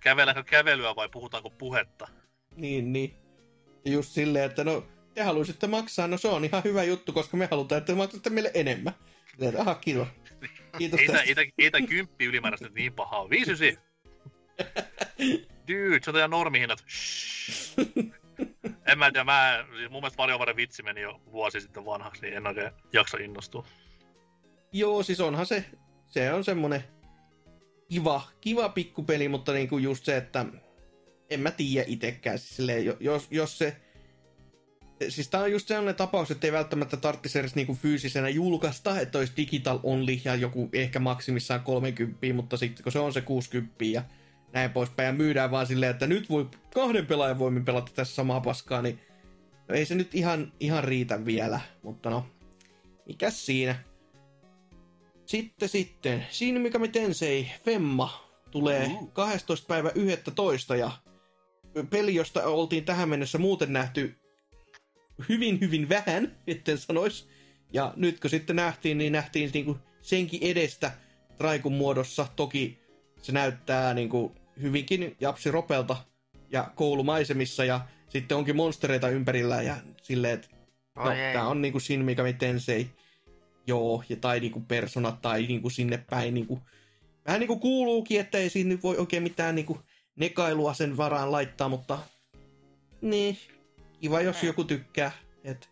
S5: kävelläänkö kävelyä vai puhutaanko puhetta.
S2: Niin, niin. Just silleen, että no, te haluaisitte maksaa, no se on ihan hyvä juttu, koska me halutaan, että te maksatte meille enemmän. Silleen, että, aha, kiitos. Kiitos
S5: Ei
S2: tästä.
S5: ei, ei tää kymppi ylimääräistä niin pahaa. 59. Dude, se on teidän normihinnat. Shhh. En mä tiedä, mä, siis mun mielestä WarioWare vitsi meni jo vuosi sitten vanhaksi, niin en oikein jaksa innostua.
S2: Joo, siis onhan se, se on semmonen kiva, kiva pikkupeli, mutta niinku just se, että en mä tiedä itekään. Siis silleen, jos, jos se... Siis tää on just sellainen tapaus, että ei välttämättä tarvitsisi edes niinku fyysisenä julkaista, että olisi digital only ja joku ehkä maksimissaan 30, mutta sitten kun se on se 60 ja näin poispäin, ja myydään vaan silleen, että nyt voi kahden pelaajan voimin pelata tässä samaa paskaa, niin ei se nyt ihan, ihan riitä vielä, mutta no, mikäs siinä. Sitten sitten, siinä mikä me Tensei Femma tulee 12. päivä 11. ja peli, josta oltiin tähän mennessä muuten nähty hyvin hyvin vähän, <laughs> etten sanois. Ja nyt kun sitten nähtiin, niin nähtiin niinku senkin edestä Traikun muodossa. Toki se näyttää niinku hyvinkin Japsi Ropelta ja koulumaisemissa ja sitten onkin monstereita ympärillä ja silleen, että no, tää on niinku Shin Megami Tensei. Joo, ja tai niinku persona tai niinku sinne päin niinku, vähän niinku kuuluukin, että ei siinä nyt voi oikein mitään niinku nekailua sen varaan laittaa, mutta niin, kiva jos joku tykkää. Et...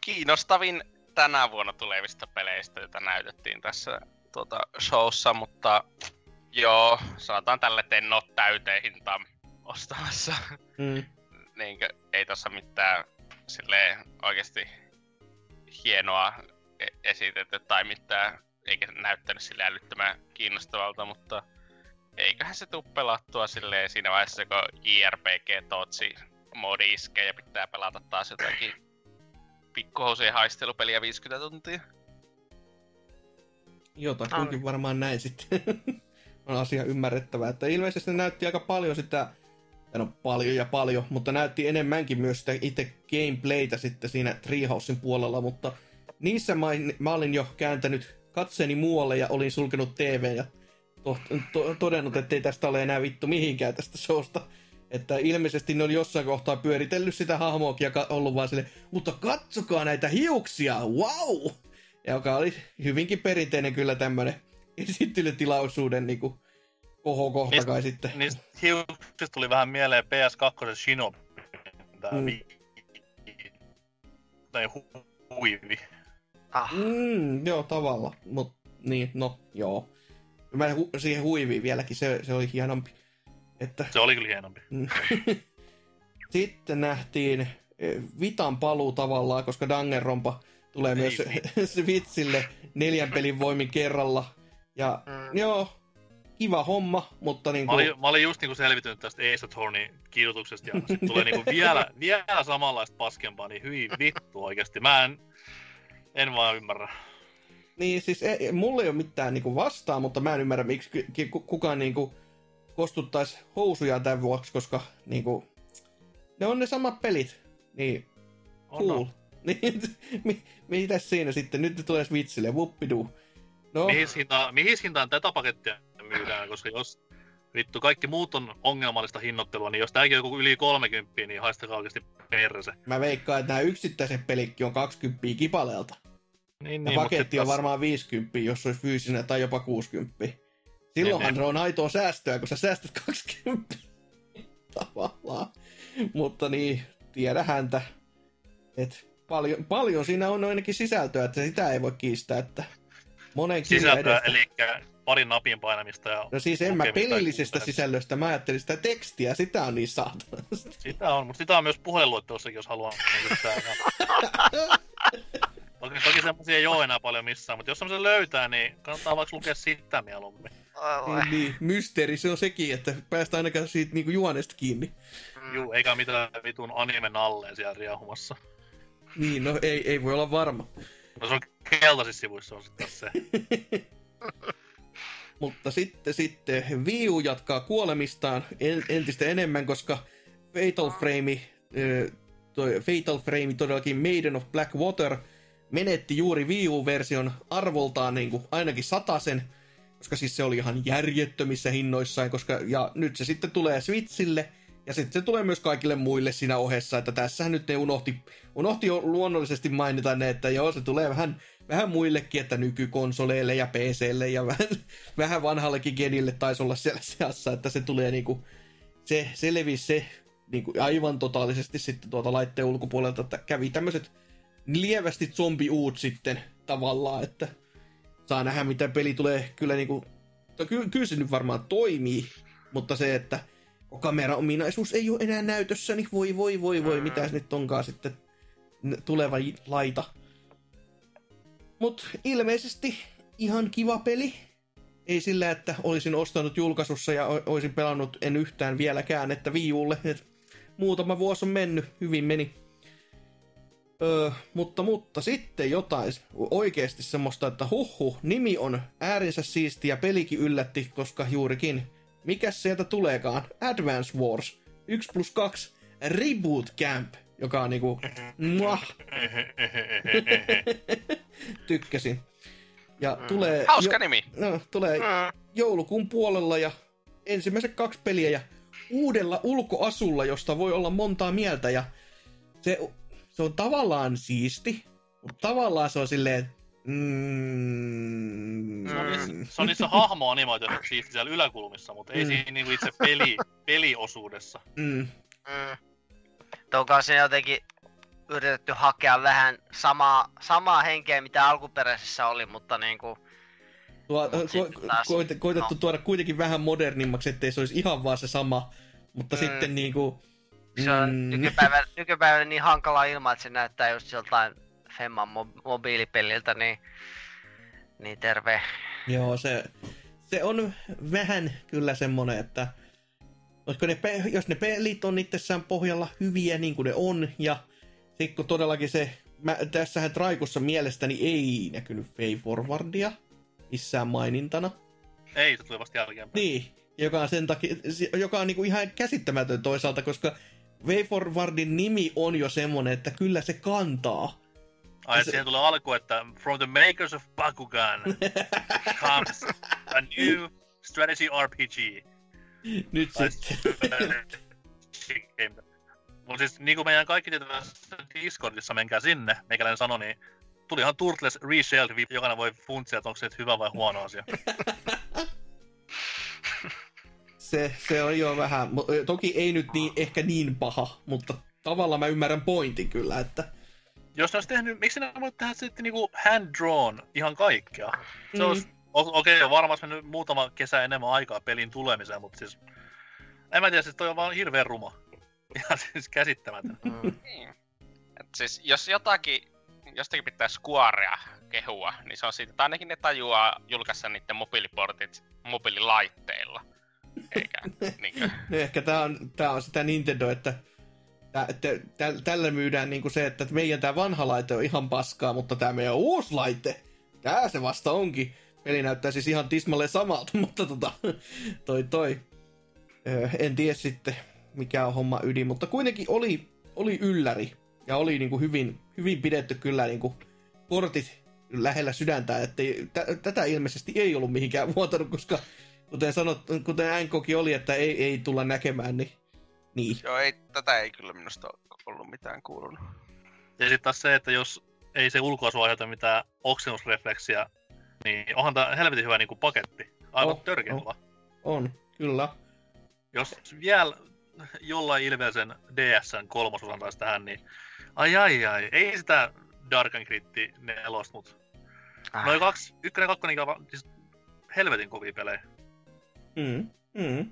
S3: Kiinnostavin tänä vuonna tulevista peleistä, joita näytettiin tässä tuota, showssa, mutta joo, sanotaan tälle, että en ole täyteen hintaan ostamassa. Mm. Niinkö, ei tossa mitään silleen oikeasti hienoa e- esitetty tai mitään, eikä näyttänyt sille älyttömän kiinnostavalta, mutta eiköhän se tuu pelattua silleen siinä vaiheessa, kun JRPG Totsi modi iskee ja pitää pelata taas jotakin pikkuhousien haistelupeliä 50 tuntia.
S2: Jotakuinkin varmaan näin sitten. <laughs> on asia ymmärrettävää. Että ilmeisesti näytti aika paljon sitä, no paljon ja paljon, mutta näytti enemmänkin myös sitä itse gameplaytä sitten siinä Treehousein puolella, mutta niissä mä, mä olin jo kääntänyt katseeni muualle ja olin sulkenut TV ja to, to, todennut, että ei tästä ole enää vittu mihinkään tästä showsta. Että ilmeisesti ne oli jossain kohtaa pyöritellyt sitä hahmoakin ja ollut vaan sille, mutta katsokaa näitä hiuksia, wow! Joka oli hyvinkin perinteinen kyllä tämmönen esittelytilaisuuden niinku kohokohta niistä, kai sitten.
S5: Niistä hiuksista tuli vähän mieleen PS2 Shinobi. Tää mm. vi... tai hu- huivi.
S2: Ah. Mm, joo, tavalla. Mut niin, no, joo. Mä hu- siihen huiviin vieläkin, se, se oli hienompi. Että...
S5: Se oli kyllä hienompi. <laughs>
S2: Sitten nähtiin eh, Vitan paluu tavallaan, koska Danganronpa tulee Ei, myös <laughs> Switchille neljän pelin voimin kerralla. Ja mm. joo, kiva homma, mutta niinku...
S5: Mä olin, mä olin just niinku selvitynyt tästä Ace Attorney kidutuksesta ja <laughs> sit tulee niinku vielä, vielä samanlaista paskempaa, niin hyi vittu oikeasti. Mä en, en vaan ymmärrä.
S2: Niin, siis ei, mulla ei ole mitään niinku vastaa, mutta mä en ymmärrä, miksi kukaan niinku kostuttaisi housuja tämän vuoksi, koska niinku, ne on ne samat pelit. Niin, cool. <laughs> Niin, mi, mitäs siinä sitten? Nyt tulee Switchille, whoopidoo.
S5: No. Mihin hintaan, mihin hintaan tätä pakettia myydään, koska jos vittu kaikki muut on ongelmallista hinnoittelua, niin jos tämäkin on joku yli 30, niin haistakaa oikeasti perse.
S2: Mä veikkaan, että nämä yksittäiset pelikki on 20 kipaleelta. Niin, ja niin, paketti on taas... varmaan 50, jos olisi fyysinen tai jopa 60. Silloinhan niin, se on aitoa säästöä, kun sä säästät 20 tavallaan. Mutta niin, tiedä häntä. Et paljon, paljon siinä on ainakin sisältöä, että sitä ei voi kiistää, että monen
S5: Sisältöä, eli pari napin painamista ja...
S2: No siis en mä pelillisestä sisällöstä, mä ajattelin sitä tekstiä, sitä on niin saatana.
S5: Sitä on, mutta sitä on myös puheluettelossakin, jos haluaa. <laughs> toki, toki semmosia ei ole enää paljon missään, mutta jos semmoisen löytää, niin kannattaa vaikka lukea sitä mieluummin.
S2: Niin, niin, mysteeri se on sekin, että päästä ainakaan siitä niinku juonesta kiinni.
S5: Mm. Juu, eikä mitään vitun animen alleen siellä riehumassa.
S2: Niin, no ei, ei voi olla varma.
S5: No se on keltaisissa sivuissa on sitten se. <laughs>
S2: Mutta sitten, sitten Wii U jatkaa kuolemistaan entistä enemmän, koska Fatal Frame, toi Fatal Frame todellakin Maiden of Black Water menetti juuri Wii U-version arvoltaan niin kuin ainakin satasen, koska siis se oli ihan järjettömissä hinnoissaan, koska, ja nyt se sitten tulee Switchille, ja sitten se tulee myös kaikille muille siinä ohessa, että tässähän nyt ne unohti, unohti jo luonnollisesti mainita ne, että joo, se tulee vähän vähän muillekin, että nykykonsoleille ja PClle ja <laughs> vähän, vähän vanhallekin genille taisi olla siellä seassa, että se tulee niinku, se, se levisi se niin kuin aivan totaalisesti sitten tuolta laitteen ulkopuolelta, että kävi tämmöiset lievästi zombiuut sitten tavallaan, että saa nähdä, mitä peli tulee kyllä niin kuin, ky- kyllä se nyt varmaan toimii, mutta se, että kamera-ominaisuus ei ole enää näytössä, niin voi voi voi voi, mitä nyt onkaan sitten tuleva laita. Mut ilmeisesti ihan kiva peli. Ei sillä, että olisin ostanut julkaisussa ja olisin pelannut en yhtään vieläkään, että viiulle. Et muutama vuosi on mennyt, hyvin meni. Öö, mutta, mutta sitten jotain oikeasti semmoista, että huhu, nimi on äärinsä siisti ja pelikin yllätti, koska juurikin, mikä sieltä tuleekaan? Advance Wars 1 plus 2 Reboot Camp, joka on niinku, muah. <laughs> Tykkäsin. Ja mm. tulee...
S3: Hauska jo, nimi.
S2: No, tulee mm. joulukuun puolella ja ensimmäiset kaksi peliä ja uudella ulkoasulla, josta voi olla montaa mieltä ja se, se on tavallaan siisti, mutta tavallaan se on silleen, Mm.
S5: Se, on niissä, se on niissä siisti siellä yläkulmissa, mutta ei mm. siinä niinku itse peli, peliosuudessa. Mm.
S4: Mm. Tuokaan se jotenkin yritetty hakea vähän samaa, samaa henkeä, mitä alkuperäisessä oli, mutta niinku...
S2: Tuo, ko, taas, koit, koitettu no. tuoda kuitenkin vähän modernimmaksi, ettei se olisi ihan vaan se sama, mutta mm. sitten niinku...
S4: Se on mm. nykypäivänä, nykypäivänä niin hankala ilman, että se näyttää just joltain Femman mo- mobiilipeliltä, niin, niin terve.
S2: Joo, se, se on vähän kyllä semmonen, että olisiko ne, jos ne pelit on itsessään pohjalla hyviä niin kuin ne on, ja sitten kun todellakin se, mä, tässähän Traikussa mielestäni ei näkynyt Fay Forwardia missään mainintana.
S5: Ei, se tuli vasta jälkeenpäin.
S2: Niin, joka on sen takia, joka on niinku ihan käsittämätön toisaalta, koska Way Forwardin nimi on jo semmonen, että kyllä se kantaa.
S5: Ai, se... siihen tulee alku, että From the makers of Bakugan comes a new strategy RPG.
S2: Nyt sitten.
S5: Mutta siis niin kuin meidän kaikki tietävät Discordissa, menkää sinne, meikäläinen sanoi, niin tuli ihan Turtles Reshelled, jokainen voi funtsia, että onko se hyvä vai huono asia. <laughs>
S2: se, se on jo vähän, toki ei nyt niin, ehkä niin paha, mutta tavallaan mä ymmärrän pointin kyllä, että...
S5: Jos ne olisi tehnyt, miksi ne voi tehdä sitten niinku hand-drawn ihan kaikkea? Se mm. olisi, okei, okay, varmasti mennyt muutama kesä enemmän aikaa pelin tulemiseen, mutta siis... En mä tiedä, siis toi on vaan hirveän ruma. <laughs> Ihan siis käsittämätön. Mm.
S3: Et siis jos jotakin, jostakin pitää Squarea kehua, niin se on siitä, että ainakin ne tajuaa julkaista niiden mobiiliportit mobiililaitteilla. Eikä niinkö... <laughs>
S2: no ehkä tää on, tää on sitä Nintendo, että tä, tä, tä, tällä myydään niinku se, että meidän tää vanha laite on ihan paskaa, mutta tää meidän uusi laite, tää se vasta onkin. Peli näyttää siis ihan tismalleen samalta, <laughs> mutta tota, toi toi. Öö, en tiedä sitten, mikä on homma ydin, mutta kuitenkin oli, oli ylläri ja oli niin kuin hyvin, hyvin pidetty kyllä niin kuin portit lähellä sydäntä, että tätä ilmeisesti ei ollut mihinkään <laughs> vuotanut, koska kuten sanot, kuten NKkin oli, että ei, ei tulla näkemään, niin, niin.
S3: Joo, ei, tätä ei kyllä minusta ollut mitään kuulunut.
S5: Ja sitten taas se, että jos ei se ulkoasu aiheuta mitään oksennusrefleksiä, niin onhan tämä helvetin hyvä niin kuin paketti. Aivan oh, törkeä
S2: oh. On, kyllä.
S5: Jos vielä jollain ilmeisen DSn kolmososan taas tähän, niin ai ai ai, ei sitä Dark and Gritti nelosta, mutta ah. noin kaksi, ykkönen ja kakkonen, siis helvetin kovia pelejä.
S2: Mm, mm.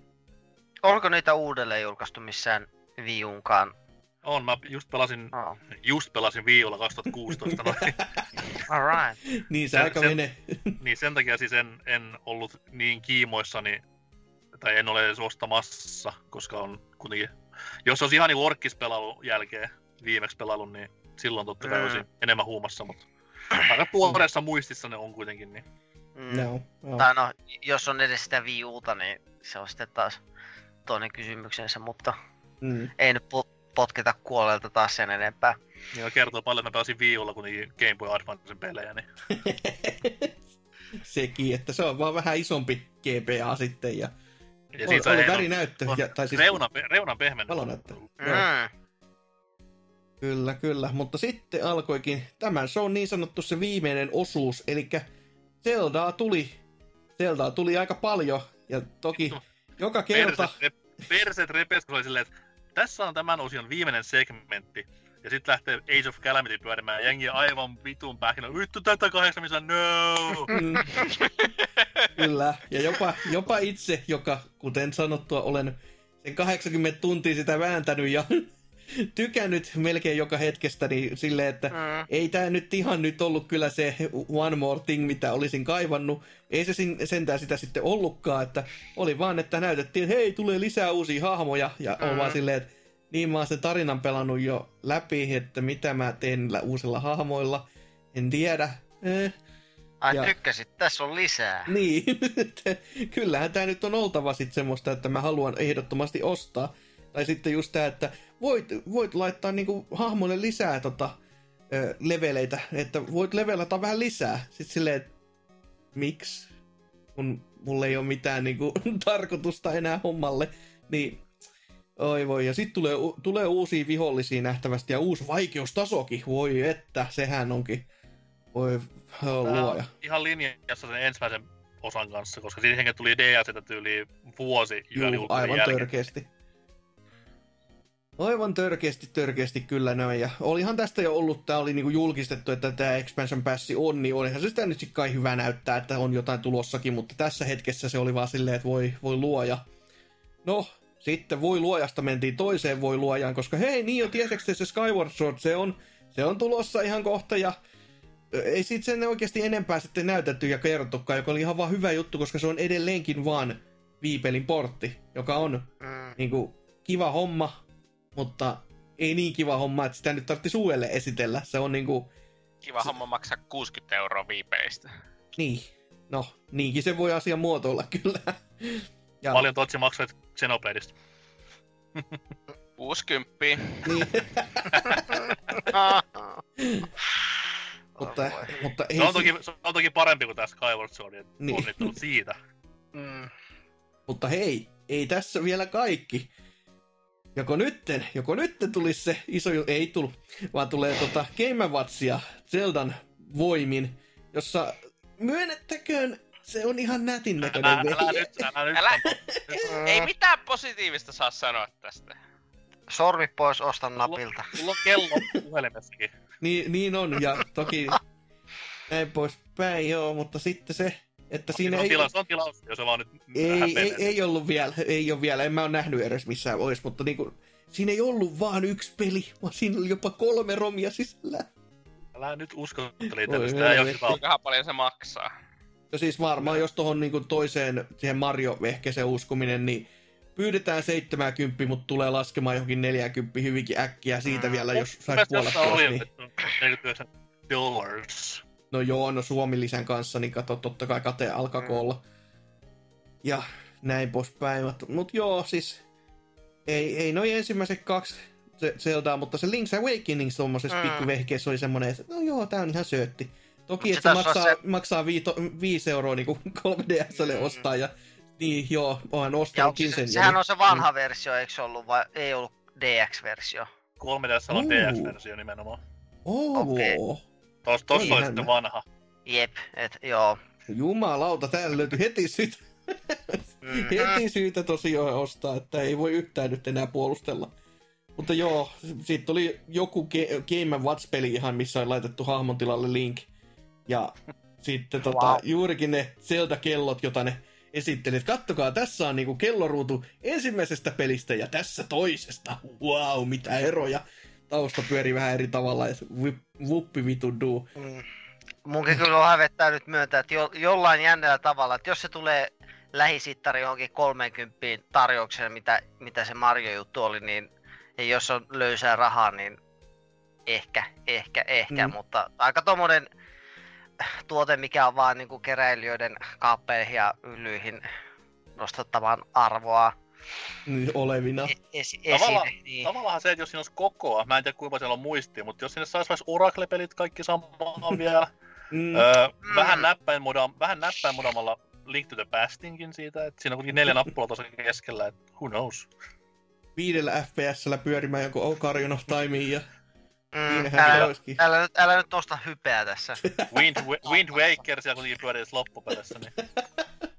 S4: Onko niitä uudelleen julkaistu missään viiunkaan?
S5: On, mä just pelasin, oh. just pelasin viiulla 2016 noin.
S4: Alright.
S2: niin se aika menee.
S5: niin sen takia siis en, en ollut niin kiimoissani tai en ole edes ostamassa, koska on kuitenkin, jos olisi ihan niin orkkispelailun jälkeen viimeksi pelannut, niin silloin totta kai mm. olisi enemmän huumassa, mutta aika tuoreessa muistissa ne on kuitenkin. Niin.
S4: Mm. No, no. Tai no, jos on edes sitä Wii Uta, niin se on sitten taas toinen kysymyksensä, mutta mm. ei nyt potkita kuolelta taas sen enempää.
S5: Joo, kertoo paljon, että mä pääsin Wii Ulla, kun Game Boy Advancen pelejä, niin... <laughs>
S2: Sekin, että se on vaan vähän isompi GBA sitten ja ja siitä oli värinäyttö. Ja, tai siis
S5: reuna, reuna pehmennys.
S2: Valonäyttö. Mm. Kyllä, kyllä. Mutta sitten alkoikin tämän on niin sanottu se viimeinen osuus, eli Zeldaa tuli. Zeldaa tuli aika paljon, ja toki joka kerta...
S5: Perset, perset repes, oli silleen, että tässä on tämän osion viimeinen segmentti. Ja sitten lähtee Age of Calamity pyörimään. Jengi aivan vitun pähkinä. Vittu tätä kahdeksan, missä no!
S2: Mm. Kyllä, ja jopa, jopa itse, joka, kuten sanottua, olen sen 80 tuntia sitä vääntänyt ja tykännyt melkein joka hetkestä, niin silleen, että mm. ei tämä nyt ihan nyt ollut kyllä se one more thing, mitä olisin kaivannut. Ei se sentään sitä sitten ollutkaan, että oli vaan, että näytettiin, että hei, tulee lisää uusia hahmoja, ja mm. on vaan silleen, että niin mä oon sen tarinan pelannut jo läpi, että mitä mä teen uusilla hahmoilla, en tiedä. Eh.
S4: Ai ja... tykkäsit, tässä on lisää.
S2: Niin, <laughs> kyllähän tämä nyt on oltava sitten semmoista, että mä haluan ehdottomasti ostaa. Tai sitten just tämä, että voit, voit laittaa niinku hahmoille lisää tota, ö, leveleitä, että voit levelata vähän lisää. Sitten silleen, että miksi? Kun mulla ei ole mitään niinku, <laughs> tarkoitusta enää hommalle. Niin, oi voi. Ja sitten tulee, tulee uusia vihollisia nähtävästi ja uusi vaikeustasokin. Voi että, sehän onkin. Voi luoja.
S5: Ihan linjassa sen ensimmäisen osan kanssa, koska siihen tuli DLC tyyli vuosi
S2: Juu, aivan jälkeen. törkeästi. Aivan törkeästi, törkeästi kyllä näin. Ja olihan tästä jo ollut, tämä oli niinku julkistettu, että tämä Expansion Pass on, niin olihan se sitä nyt kai hyvä näyttää, että on jotain tulossakin, mutta tässä hetkessä se oli vaan silleen, että voi, voi luoja. No, sitten voi luojasta mentiin toiseen voi luojaan, koska hei, niin jo tieseksi se Skyward Sword, se on, se on tulossa ihan kohta ja ei sit sen oikeasti enempää sitten näytetty ja kerrottukaan, joka oli ihan vaan hyvä juttu, koska se on edelleenkin vaan viipelin portti, joka on mm. niinku, kiva homma, mutta ei niin kiva homma, että sitä nyt tarvitsisi suuelle esitellä. Se on niinku...
S3: Kiva se... homma maksaa 60 euroa viipeistä.
S2: Niin. No, niinkin se voi asia muotoilla <laughs> kyllä.
S5: Ja... Paljon Totsi maksoit Xenobladeista?
S3: 60. <laughs> Niin. <laughs>
S2: mutta, mutta ei
S5: se, on toki, se on toki parempi kuin tämä Skyward Sword, niin. onnittelut siitä.
S2: Mm. Mutta hei, ei tässä vielä kaikki joko nytten, joko nytten tulisi se iso, ei tullut, vaan tulee tota Game Watchia Zeldan voimin, jossa myönnettäköön se on ihan nätin näköinen älä,
S3: älä, nyt, älä, nyt. älä, ei mitään positiivista saa sanoa tästä.
S4: Sormi pois, ostan napilta.
S5: Mulla on kello puhelimessakin.
S2: niin, niin on, ja toki <laughs> näin pois päin, joo, mutta sitten se, että
S5: on
S2: siinä
S5: on ei... Tilaus, on tilaus, jos se vaan nyt
S2: ei, ei, ei, ollut vielä, ei ole vielä, en mä ole nähnyt edes missään olisi, mutta niinku, siinä ei ollut vaan yksi peli, vaan siinä oli jopa kolme romia sisällä.
S5: Älä nyt uskottele tällaista, ei ole
S3: Kuinka paljon se maksaa?
S2: No siis varmaan, jos tuohon niinku toiseen, siihen Mario-vehkeseen uskominen, niin pyydetään 70, mutta tulee laskemaan johonkin 40 hyvinkin äkkiä siitä mm. vielä, jos saisi puolet pois. Niin...
S5: 49 dollars.
S2: No joo, no Suomi-lisän kanssa, niin kato, totta kai kate alkaa mm. olla. Ja näin poispäin. Mutta joo, siis ei, ei noin ensimmäiset kaksi Zeldaa, mutta se Link's Awakening tuommoisessa mm. pikkuvehkeessä oli semmoinen, että no joo, tää on ihan söötti. Toki, että se maksaa, se... maksaa viito, 5 euroa <laughs> niin kuin 3DSlle mm. ostaa, ja niin joo, olen ostanutkin
S4: sen. Sehän on se vanha mm. versio, eikö se ollut, vai ei ollut DX-versio?
S5: 3DS on DX-versio nimenomaan.
S2: Oh. Okay.
S5: Tos, tossa oli sitten vanha.
S4: Jep, et joo.
S2: Jumalauta, täällä löytyi heti syytä. mm-hmm. heti syytä tosiaan ostaa, että ei voi yhtään nyt enää puolustella. Mutta joo, sitten oli joku Game Watch-peli ihan, missä on laitettu hahmon tilalle Link. Ja sitten tota, wow. juurikin ne Zelda-kellot, jota ne esittelit. Kattokaa, tässä on niinku kelloruutu ensimmäisestä pelistä ja tässä toisesta. Wow, mitä eroja tausta pyörii vähän eri tavalla, että vuppi vitu duu. Mm.
S4: Munkin kyllä on hävettää nyt myöntää, että jo, jollain jännällä tavalla, että jos se tulee lähisittari johonkin 30 tarjoukseen, mitä, mitä se Mario-juttu oli, niin ja jos on löysää rahaa, niin ehkä, ehkä, ehkä, mm. mutta aika tommonen tuote, mikä on vaan niinku keräilijöiden kaappeihin ja yllyihin nostattamaan arvoa
S2: niin, olevina.
S4: E- esi-
S5: Tavallaan, niin. tavallaan se, että jos siinä olisi kokoa, mä en tiedä kuinka siellä on muistia, mutta jos sinne saisi vaikka Oracle-pelit kaikki samaan <laughs> vielä, mm. öö, mm. vähän näppäin, muda, vähän näppäin mudamalla Link to the Pastinkin siitä, että siinä on kuitenkin neljä nappulaa tuossa keskellä, että who knows.
S2: Viidellä FPSllä pyörimään jonkun Ocarina of Timeen ja
S4: Mm, älä, älä, nyt, älä nyt tosta hypeä tässä.
S5: Wind, <laughs> Wind Waker siellä kuitenkin pyörii loppupeleissä, niin... <laughs>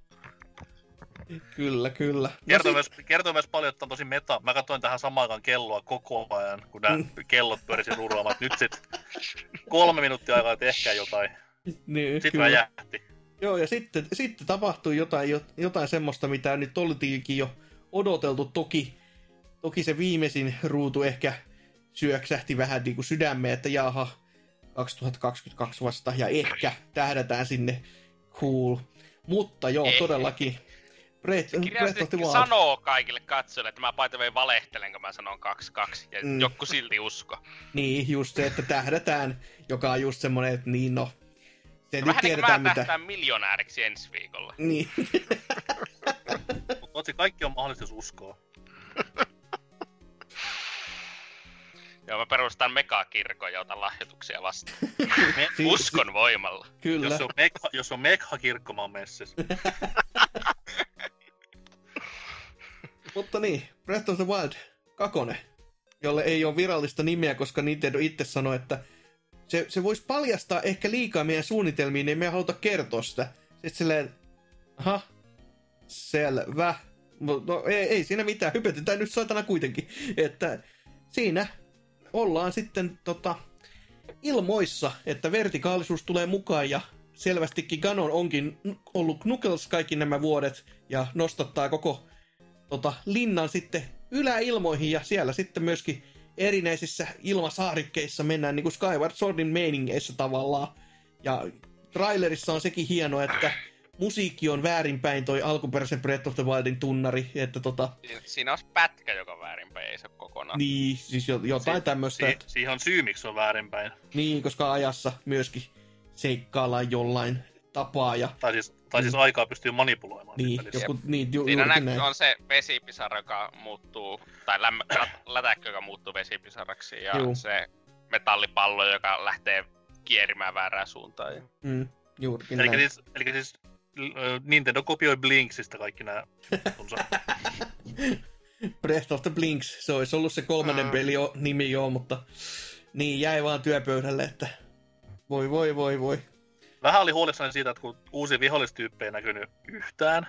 S2: Kyllä, kyllä. No
S5: Kertoo,
S2: sit-
S5: myös, kertoo myös paljon, että on tosi meta. Mä katsoin tähän samaan kelloa koko ajan, kun nämä
S2: Mm.
S5: kellot pyörisi rullaamaan. Nyt sit kolme minuuttia aikaa, että ehkä jotain.
S2: niin,
S5: Sitten
S2: kyllä.
S5: räjähti.
S2: Joo, ja sitten, sitten tapahtui jotain, jo- jotain semmoista, mitä nyt oltiinkin jo odoteltu. Toki, toki se viimeisin ruutu ehkä syöksähti vähän niin kuin sydämeen, että jaha, 2022 vasta, ja ehkä tähdätään sinne cool. Mutta joo, todellakin. Breath, Breath of
S3: Kirjallisesti
S2: the Wild.
S3: sanoo kaikille katsojille, että mä paitaveen valehtelen, kun mä sanon 2-2, ja
S2: Mm.
S3: joku silti usko.
S2: Niin, just se, että tähdätään, joka on just semmoinen, että niin no, se
S3: No,
S2: nyt
S3: vähän niin
S2: tiedetään
S3: mä
S2: mitä.
S3: miljonääriksi ensi viikolla.
S2: Niin,
S5: Mutta Otsi, kaikki on mahdollista, jos uskoo.
S3: Joo, mä perustan megakirkon ja otan lahjoituksia vastaan.
S5: Me, <laughs>
S2: Si-
S3: Uskon voimalla.
S2: kyllä.
S5: jos, on megha, jos on megha kirkko, mä oon messissä. <laughs>
S2: Mutta niin, Breath of the Wild 2, jolle ei ole virallista nimeä, koska Nintendo itse sanoi, että se, se voisi paljastaa ehkä liikaa meidän suunnitelmiin, niin me ei haluta kertoa sitä. Sitten silleen, aha, selvä. No ei, ei siinä mitään, hypetetään nyt saatana kuitenkin. Että siinä ollaan sitten tota, ilmoissa, että vertikaalisuus tulee mukaan ja selvästikin Ganon onkin ollut Knuckles kaikki nämä vuodet ja nostattaa koko tota, linnan sitten yläilmoihin ja siellä sitten myöskin erinäisissä ilmasaarikkeissa mennään niin kuin Skyward Swordin meiningeissä tavallaan. Ja trailerissa on sekin hieno, että musiikki on väärinpäin toi alkuperäisen Breath of the Wildin tunnari, että tota,
S3: Siinä, siinä on pätkä, joka on väärinpäin, ei se ole kokonaan.
S2: niin, siis jo- jotain
S5: Si-
S2: tämmöistä,
S5: Si-
S2: että,
S5: siihen on syy, miksi on väärinpäin.
S2: niin, koska ajassa myöskin seikkaillaan jollain tapaa ja
S5: Tai siis, tai siis aikaa pystyy manipuloimaan.
S2: niin, joku, niin, ju,
S3: Siinä
S2: juurikin
S3: nä-
S2: näin.
S3: on se vesipisara, joka muuttuu, tai lämmö, lä- lätäkkö, joka muuttuu vesipisaraksi, ja
S2: Juu.
S3: se metallipallo, joka lähtee kierimään väärään suuntaan. Ja...
S2: Mm, juurikin
S5: Eli
S2: näin.
S5: siis, eli siis Nintendo kopioi Blinksistä kaikki nämä. <laughs>
S2: Breath of the Blinks, se olisi ollut se kolmannen
S4: Mm.
S2: peli jo, nimi joo, mutta niin jäi vaan työpöydälle, että voi voi voi voi.
S5: Vähän oli huolissani siitä, että kun uusia vihollistyyppejä ei näkynyt yhtään,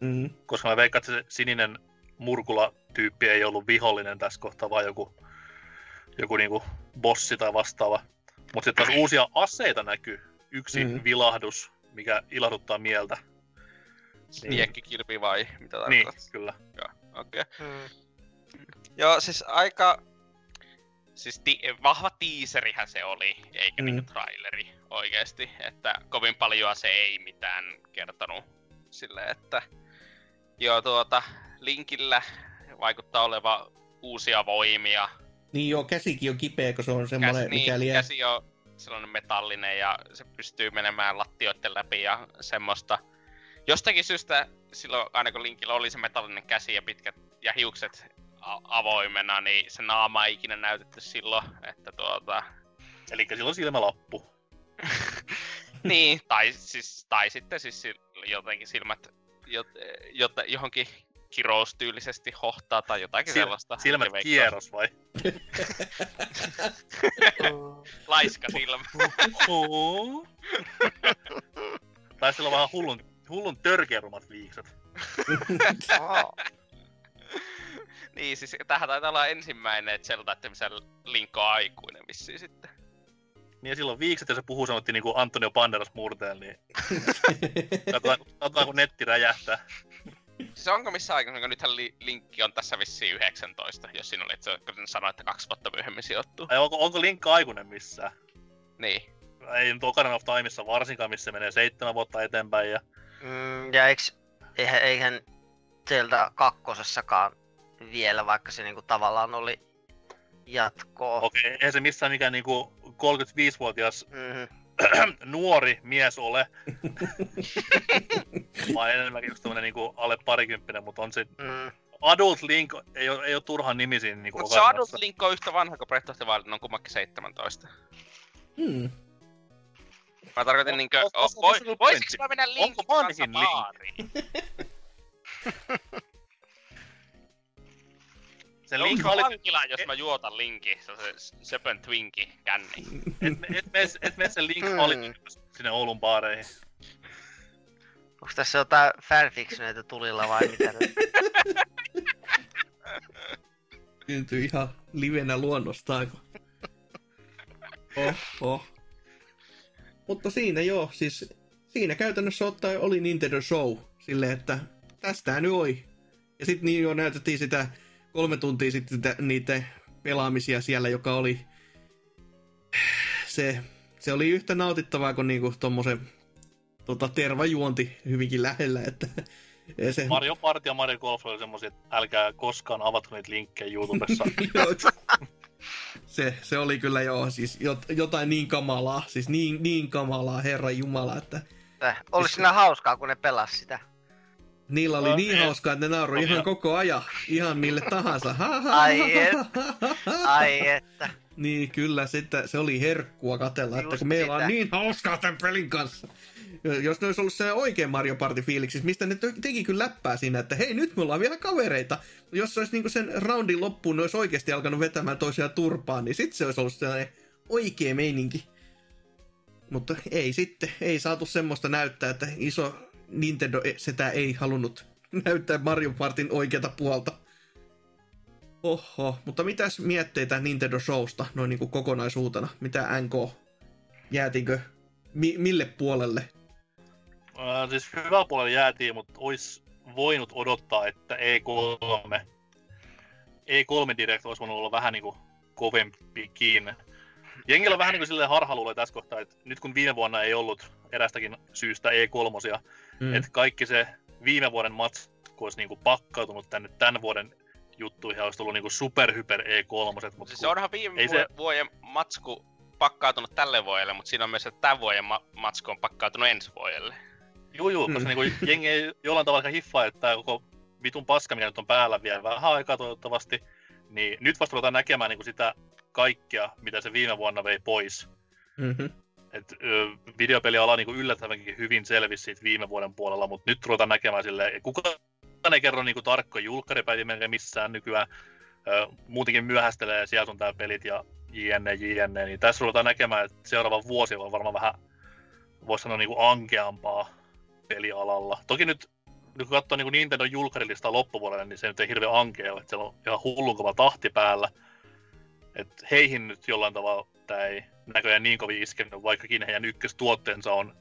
S2: Mm.
S5: koska mä veikkaan, että se sininen Murkula-tyyppi ei ollut vihollinen tässä kohtaa, vaan joku, joku niinku bossi tai vastaava. Mutta sitten taas uusia aseita näkyy. Yksi
S2: Mm.
S5: vilahdus, mikä ilahduttaa mieltä.
S3: Miekkikilpi vai mitä
S5: Niin,
S3: tarkoitat?
S5: kyllä.
S3: Okei. Okay.
S4: Mm.
S3: Joo, siis aika... Siis ti- vahva tiiserihän se oli, eikä
S2: Mm.
S3: mm. niinku traileri oikeesti. Että kovin paljon se ei mitään kertonut silleen, että... Joo, tuota, Linkillä vaikuttaa oleva uusia voimia.
S2: Niin joo, käsikin on kipeä, kun se on semmoinen,
S3: Käsi,
S2: mikä
S3: niin,
S2: liian...
S3: käsi on sellainen metallinen ja se pystyy menemään lattioiden läpi ja semmoista. Jostakin syystä silloin aina kun Linkillä oli se metallinen käsi ja pitkät ja hiukset a- avoimena, niin se naama ei ikinä näytetty silloin, että tuota...
S5: Eli sillä on silmälappu. <laughs>
S3: niin, tai, siis, tai sitten siis jotenkin silmät jot, jot, johonkin kiroustyylisesti hohtaa tai jotakin
S5: Sil-
S3: sellaista.
S5: Silmät
S3: Veikkaan.
S5: kierros vai? <laughs>
S3: Laiska silmä. <laughs>
S5: Tai sillä on vähän hullun, hullun törkeärumat viikset.
S3: Niin, siis tähän taitaa olla ensimmäinen Zelda, että missä Link on aikuinen vissiin sitten.
S5: Niin ja silloin viikset ja se puhuu sanottiin niinku Antonio Banderas murteen, niin <laughs> katsotaan, katsotaan kun netti räjähtää.
S3: Siis onko missä aikaisemmin, kun nythän li- Linkki on tässä vissiin 19, jos siinä oli, että se kun sanoi, että kaksi vuotta myöhemmin sijoittuu.
S5: Ai onko, onko Link aikuinen missään?
S3: Niin.
S5: Ei nyt Ocarina of Timeissa varsinkaan, missä menee seitsemän vuotta eteenpäin. Ja...
S4: Mm, ja eiks, eihän, eihän sieltä kakkosessakaan vielä, vaikka se niinku tavallaan oli jatkoa.
S5: Okei, eihän se missään mikään niinku 35-vuotias
S4: Mm-hmm. <clears throat>
S5: nuori mies ole. <laughs> Vaan enemmänkin just tämmönen niinku alle parikymppinen, mutta on se
S4: Mm.
S5: Adult Link ei ole, ei ole turhan nimi siinä niinku
S3: Mutta se. Adult Link on yhtä vanha kuin Breath of the Wild, on kummakin 17.
S2: hmm.
S3: Mä tarkoitin niinkö,
S5: o-
S3: o,
S5: onko
S3: voi,
S5: se ollut
S3: voisiko
S5: pointti?
S3: mä mennä Linkin kanssa baariin? <laughs>
S5: Se
S3: Link
S5: oli,
S3: vankila, jos mä juotan Linki, se on se söpön twinki känni.
S5: et, et, mene, et mene sen Link
S4: Hmm.
S5: valitsemaan sinne Oulun baareihin.
S4: Onko tässä jotain fanfictioneita tulilla vai mitä? <laughs>
S2: Syntyy ihan livenä luonnostaan. kun- Oho. Mutta siinä joo, siis siinä käytännössä ottaen oli Nintendo Show. Silleen, että tästä nyt oli. Ja sitten niin jo näytettiin sitä kolme tuntia sitten sitä, niitä pelaamisia siellä, joka oli se, se oli yhtä nautittavaa kuin niinku tommosen tota, tervajuonti hyvinkin lähellä, että se,
S5: Mario Party ja Mario Golf oli semmosia, että älkää koskaan avatko niitä linkkejä YouTubessa. <laughs>
S2: Se, se oli kyllä joo, siis jot, jotain niin kamalaa, siis niin, niin kamalaa, herran jumala, että
S4: Olisi siinä hauskaa, kun ne pelas sitä.
S2: Niillä oli
S5: No,
S2: niin hauskaa, että ne nauroi ihan koko ajan, ihan mille tahansa. Ha, ha,
S4: Ai et.
S2: ha, ha, ha.
S4: Ai että.
S2: Niin, kyllä, sitten se oli herkkua katella, että kun meillä on
S4: sitä.
S2: niin hauskaa tämän pelin kanssa. Jos ne olisi ollut se oikein Mario Party fiiliksi, mistä ne te- teki kyllä läppää siinä, että hei, nyt me ollaan vielä kavereita. Jos se olisi niinku sen roundin loppuun, ne olisi oikeasti alkanut vetämään toisiaan turpaan, niin sitten se olisi ollut sellainen oikea meininki. Mutta ei sitten, ei saatu semmoista näyttää, että iso Nintendo e- sitä ei halunnut näyttää Mario Partin oikeata puolta. Oho, mutta mitäs mietteitä Nintendo Showsta noin niinku kokonaisuutena? Mitä NK? Jäätiinkö? Mi- mille puolelle?
S5: Äh, siis hyvä puolella jäätiin, mutta olisi voinut odottaa, että E E3, E3 Direct olisi voinut olla vähän niinku kovempikin. Jengillä on vähän niinku silleen harhaluulee tässä kohtaa, että nyt kun viime vuonna ei ollut erästäkin syystä E3, mm. että kaikki se viime vuoden matsku olisi niinku pakkautunut tänne tämän vuoden juttuihin ja olisi tullut niinku superhyper E3, mutta
S3: Siis onhan viime
S5: ei se-
S3: vuoden matsku pakkautunut tälle vuodelle, mutta siinä on myös, että tämän vuoden ma- matsku on pakkautunut ensi vuodelle.
S5: Juu, juu, koska
S2: Mm.
S5: niinku jengi ei jollain tavalla hiffaa, että tää koko vitun paska, mikä nyt on päällä vielä vähän aikaa toivottavasti, niin nyt vasta ruvetaan näkemään niinku sitä kaikkea, mitä se viime vuonna vei pois.
S2: Mm-hmm.
S5: Et, ö, videopeliala niinku yllättävänkin hyvin selvisi siitä viime vuoden puolella, mutta nyt ruvetaan näkemään silleen, kukaan ei kerro niinku tarkkoja julkkaripäiviä melkein missään nykyään. Ö, muutenkin myöhästelee ja sieltä on tää pelit ja jne, jne, niin tässä ruvetaan näkemään, että seuraava vuosi on varmaan vähän, voisi sanoa niinku ankeampaa pelialalla. Toki nyt, nyt kun katsoo niin Nintendo julkkarilista loppuvuodelle, niin se nyt ei hirveän ankea ole, että siellä on ihan hullun kova tahti päällä. Et heihin nyt jollain tavalla tämä ei näköjään niin kovin iskenyt, vaikkakin heidän ykköstuotteensa on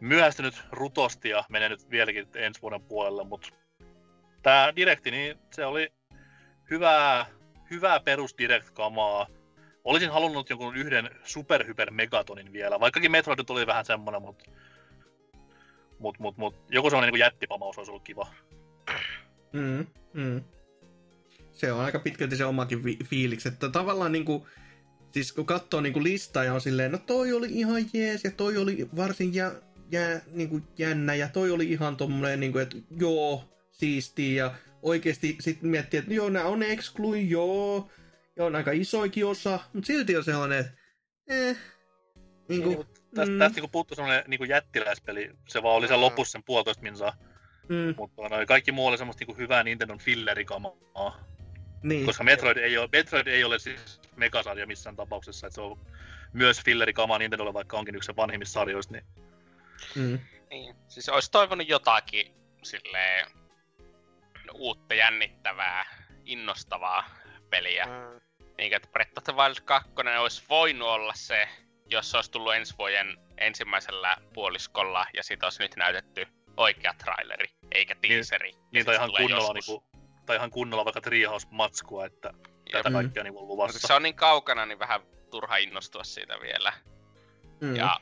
S5: myöhästynyt rutosti ja menee nyt vieläkin ensi vuoden puolelle, mutta tämä Directi, niin se oli hyvää, hyvää perus Direct-kamaa. Olisin halunnut jonkun yhden superhyper megatonin vielä, vaikkakin Metroid oli vähän semmonen, mutta mut, mut, mut, joku semmonen niin jättipamaus olisi ollut kiva.
S2: Mm, mm. Se on aika pitkälti se omakin vi- fiiliksi, että tavallaan niinku, siis kun katsoo niinku listaa ja on silleen, no toi oli ihan jees ja toi oli varsin jä, jä, niinku jännä ja toi oli ihan tommonen niinku, että joo, siistiä ja oikeesti sitten miettii, että joo, nää on exclui, joo, ja on aika isoikin osa, mutta silti on sellainen, että eh,
S5: Niin,
S2: niinku,
S5: mut tästä,
S2: mm.
S5: tästä niin puuttuu semmoinen niin jättiläispeli, se vaan oli
S4: Mm.
S5: lopussa sen puolitoista minsaa,
S2: mm,
S5: mutta noi kaikki muu oli semmoista niin hyvää Nintendon fillerikamaa.
S2: Niin,
S5: Koska Metroid ei ole, Metroid ei ole siis megasarja missään tapauksessa, että se on myös fillerikamaa Nintendolle, vaikka onkin yksi sen vanhimmista sarjoista, niin
S2: mm,
S3: Niin. Siis olisi toivonut jotakin silleen uutta jännittävää, innostavaa peliä.
S4: Mm.
S3: Niin, että Breath of the Wild 2 olisi voinut olla se, jos se olisi tullut ensi vuoden ensimmäisellä puoliskolla ja sit olisi nyt näytetty oikea traileri, eikä teaseri. Ja
S5: niin
S3: sit
S5: tai ihan kunnolla,
S3: joskus.
S5: niinku, tai ihan kunnolla vaikka Treehouse-matskua, että tätä
S2: Mm.
S5: kaikkea niinku on
S3: Mutta
S5: luvassa.
S3: se on niin kaukana, niin vähän turha innostua siitä vielä.
S2: mm,
S3: Ja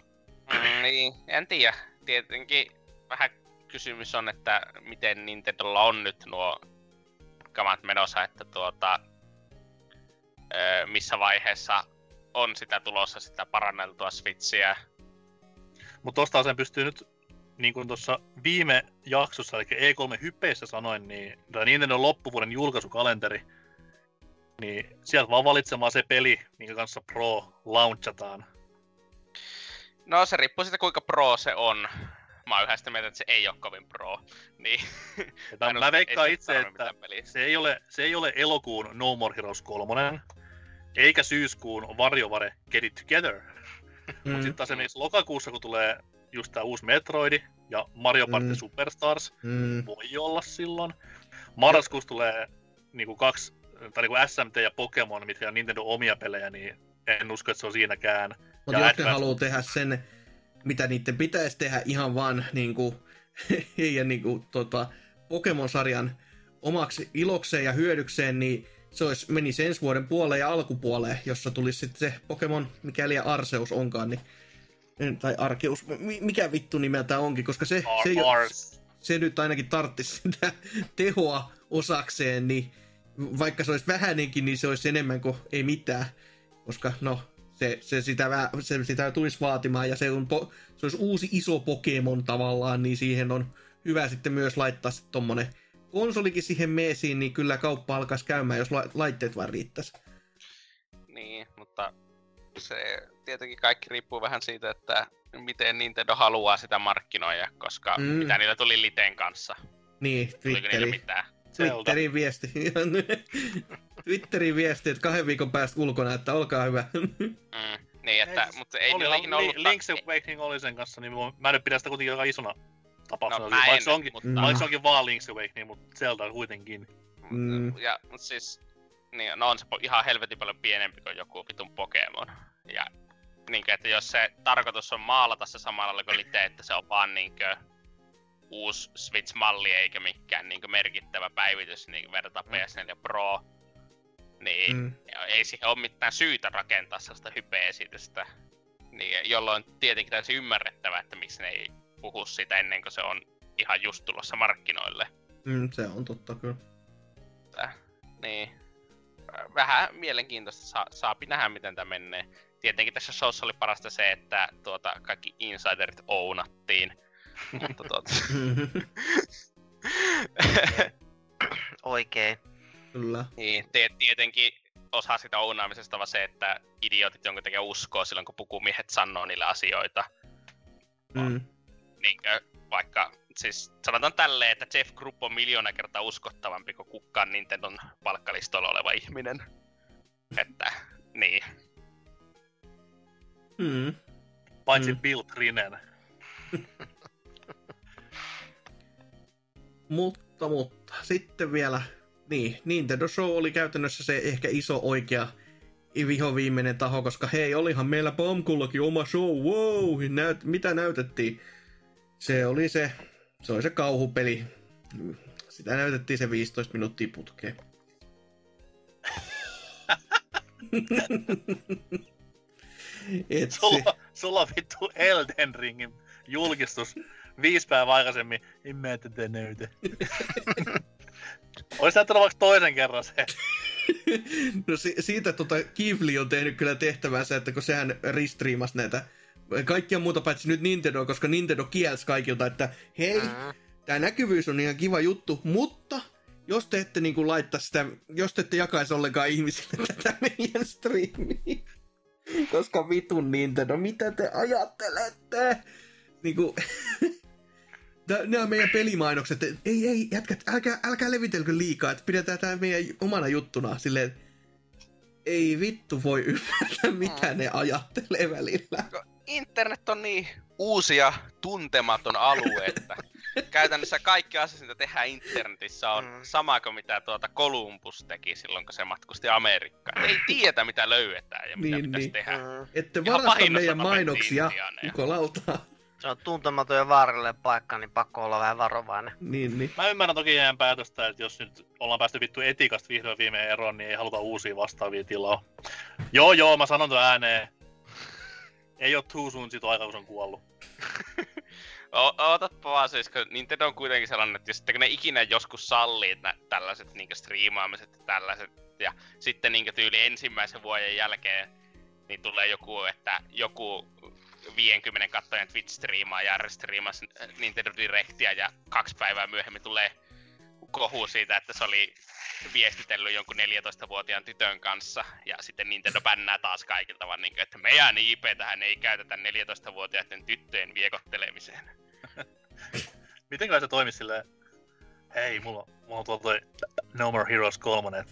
S3: mm, niin, en tiedä. Tietenkin vähän kysymys on, että miten Nintendolla on nyt nuo kamat menossa, että tuota, missä vaiheessa on sitä tulossa sitä paranneltua Switchiä.
S5: Mutta tosta sen pystyy nyt, niin kuin tuossa viime jaksossa, eli E3 hypeissä sanoin, niin tämä Nintendo loppuvuoden julkaisukalenteri, niin sieltä vaan valitsemaan se peli, minkä kanssa Pro launchataan.
S3: No se riippuu siitä kuinka pro se on. Mä oon yhä sitä mieltä, että se ei ole kovin pro. <laughs> Niin. En
S5: mä, veikkaan
S3: ei se
S5: itse, että se ei, ole, se ei ole elokuun No More Heroes 3, eikä syyskuun WarioWare Get It Together. <laughs>
S2: mm,
S5: Mutta sitten taas esimerkiksi lokakuussa, kun tulee just tää uusi Metroidi, ja Mario Party
S2: Mm.
S5: Superstars
S2: Mm.
S5: voi olla silloin. Marraskuussa tulee niinku kaksi, tai niinku SMT ja Pokemon, mitkä on Nintendo omia pelejä, niin en usko, että se on siinäkään.
S2: Mutta
S5: Ja
S2: jos ne
S5: Advance-
S2: haluaa tehdä sen, mitä niiden pitäisi tehdä ihan vaan niinku, <laughs> heidän niinku, tota, Pokemon-sarjan omaksi ilokseen ja hyödykseen, niin se olisi, menisi ensi vuoden puoleen ja alkupuoleen, jossa tulisi sitten se Pokemon, mikäli Arceus onkaan, niin tai Arkeus, mi- mikä vittu nimeltä onkin, koska se, se, ei oo-
S5: Ars.
S2: se nyt ainakin tarttisi sitä tehoa osakseen, niin vaikka se olisi vähänenkin, niin se olisi enemmän kuin ei mitään. Koska no, se, se, sitä, se sitä tulisi vaatimaan ja se, on po, se olisi uusi iso Pokemon tavallaan, niin siihen on hyvä sitten myös laittaa sitten tommonen konsolikin siihen meesiin, niin kyllä kauppa alkaisi käymään, jos la- laitteet vaan riittäisi.
S3: Niin, mutta se tietenkin kaikki riippuu vähän siitä, että miten Nintendo haluaa sitä markkinoida, koska
S2: Mm.
S3: mitä niillä tuli Liten kanssa.
S2: Niin, Twitteri.
S3: mitään?
S2: Twitterin viesti. <laughs> Twitterin viesti, että kahden viikon päästä ulkona, että olkaa hyvä. <laughs>
S3: Mm. Niin, että,
S5: siis
S3: mutta ei
S5: oli,
S3: niillä ikinä ollut...
S5: Li- Link's Awakening oli sen kanssa, niin mä en nyt pidä sitä kuitenkin aika isona tapauksena.
S3: No, mä
S5: vaikka,
S3: en,
S5: se onkin,
S3: mutta...
S5: Vaikka se onkin vaan Link's Awakening, mutta Zelda kuitenkin.
S2: Mm.
S3: Ja, mutta siis, niin, no on se ihan helvetin paljon pienempi kuin joku vitun Pokemon. Ja niin, että jos se tarkoitus on maalata se samalla kuin Lite, että se on vaan niin kuin, uusi Switch-malli eikä mikään niin kuin, merkittävä päivitys niin verrataan PS4 Pro, niin
S2: Mm.
S3: ei siihen ole mitään syytä rakentaa sellaista hype-esitystä. Niin, jolloin tietenkin täysin ymmärrettävää, että miksi ne ei puhu sitä ennen kuin se on ihan just tulossa markkinoille.
S2: Mm, se on totta kyllä.
S3: Että, niin. Vähän mielenkiintoista. Sa- saapi nähdä, miten tämä menee. Tietenkin tässä showssa oli parasta se, että tuota, kaikki insiderit ounattiin. <laughs> Mutta tuota... <laughs>
S4: Oikein.
S2: kyllä.
S3: niin, te- tietenkin osa sitä ounaamisesta on se, että idiotit jonkun takia uskoo silloin, kun pukumiehet sanoo niille asioita.
S2: Mm.
S3: Niinkö, vaikka, siis sanotaan tälleen, että Jeff Group on miljoona kertaa uskottavampi kuin kukaan Nintendon palkkalistolla oleva ihminen. Että, niin.
S2: Mm.
S5: Paitsi
S2: Mm.
S5: Bill Trinen. <laughs>
S2: Mutta, mutta, sitten vielä, niin, Nintendo Show oli käytännössä se ehkä iso oikea viho viimeinen taho, koska hei, olihan meillä Pamkullakin oma show, wow, näyt, mitä näytettiin? Se oli se, se oli se kauhupeli. Sitä näytettiin se 15 minuuttia putkeen. <laughs> Et se,
S5: Sulla, sulla on vittu Elden Ringin julkistus viisi päivää aikaisemmin. En mä tätä näytä. <laughs> Olisi näyttänyt vaikka toisen kerran se. <laughs>
S2: No si- siitä tota Kivli on tehnyt kyllä tehtävänsä, että kun sehän ristriimasi näitä kaikkia muuta paitsi nyt Nintendo, koska Nintendo kielsi kaikilta, että hei,
S4: Mm.
S2: tämä näkyvyys on ihan kiva juttu, mutta jos te ette niin laittaa sitä, jos te ette jakaisi ollenkaan ihmisille <laughs> tätä meidän striimiä, koska vitun Nintendo, mitä te ajattelette? <laughs> Niin kuin, nämä meidän pelimainokset, ei, ei, jätkät, älkää, älkää levitelkö liikaa, että pidetään tämä meidän omana juttuna, silleen, ei vittu voi ymmärtää, mitä
S3: Mm.
S2: ne ajattelee välillä.
S3: internet on niin uusi ja tuntematon alue, että käytännössä kaikki asiat, mitä tehdään internetissä, on
S4: Mm.
S3: sama kuin mitä tuota Columbus teki silloin, kun se matkusti Amerikkaan. Ei <clears throat> tiedä, mitä löydetään ja mitä
S2: Niin,
S3: pitäisi
S2: niin.
S3: tehdä.
S4: Mm.
S2: Ette varasta meidän mainoksia. Nikolauta.
S4: Se on tuntematon ja vaarallinen paikka, niin pakko olla vähän varovainen.
S2: Niin, niin.
S5: Mä ymmärrän toki jään päätöstä, että jos nyt ollaan päästy vittu etikasta vihdoin viimein eroon, niin ei haluta uusia vastaavia tilaa. Joo joo, mä sanon ton ääneen. Ei oo too soon sit aika, kun se on kuollut. <laughs>
S3: O- Ootappa vaan siis, kun Nintendo on kuitenkin sellainen, että kun ne ikinä joskus sallii nä- tällaiset niin striimaamiset ja tällaiset, ja sitten niin tyyli ensimmäisen vuoden jälkeen, niin tulee joku, että joku 50 kattojen Twitch-striimaa ja striimasi Nintendo Directia ja kaksi päivää myöhemmin tulee kohu siitä, että se oli viestitellyt jonkun 14-vuotiaan tytön kanssa, ja sitten Nintendo bännää taas kaikilta, vaan niin että meidän IP tähän ei käytetä 14-vuotiaiden tyttöjen viekottelemiseen. <laughs>
S5: Miten se toimisi silleen? Hei, mulla, on- mulla on tuolla toi No More Heroes 3.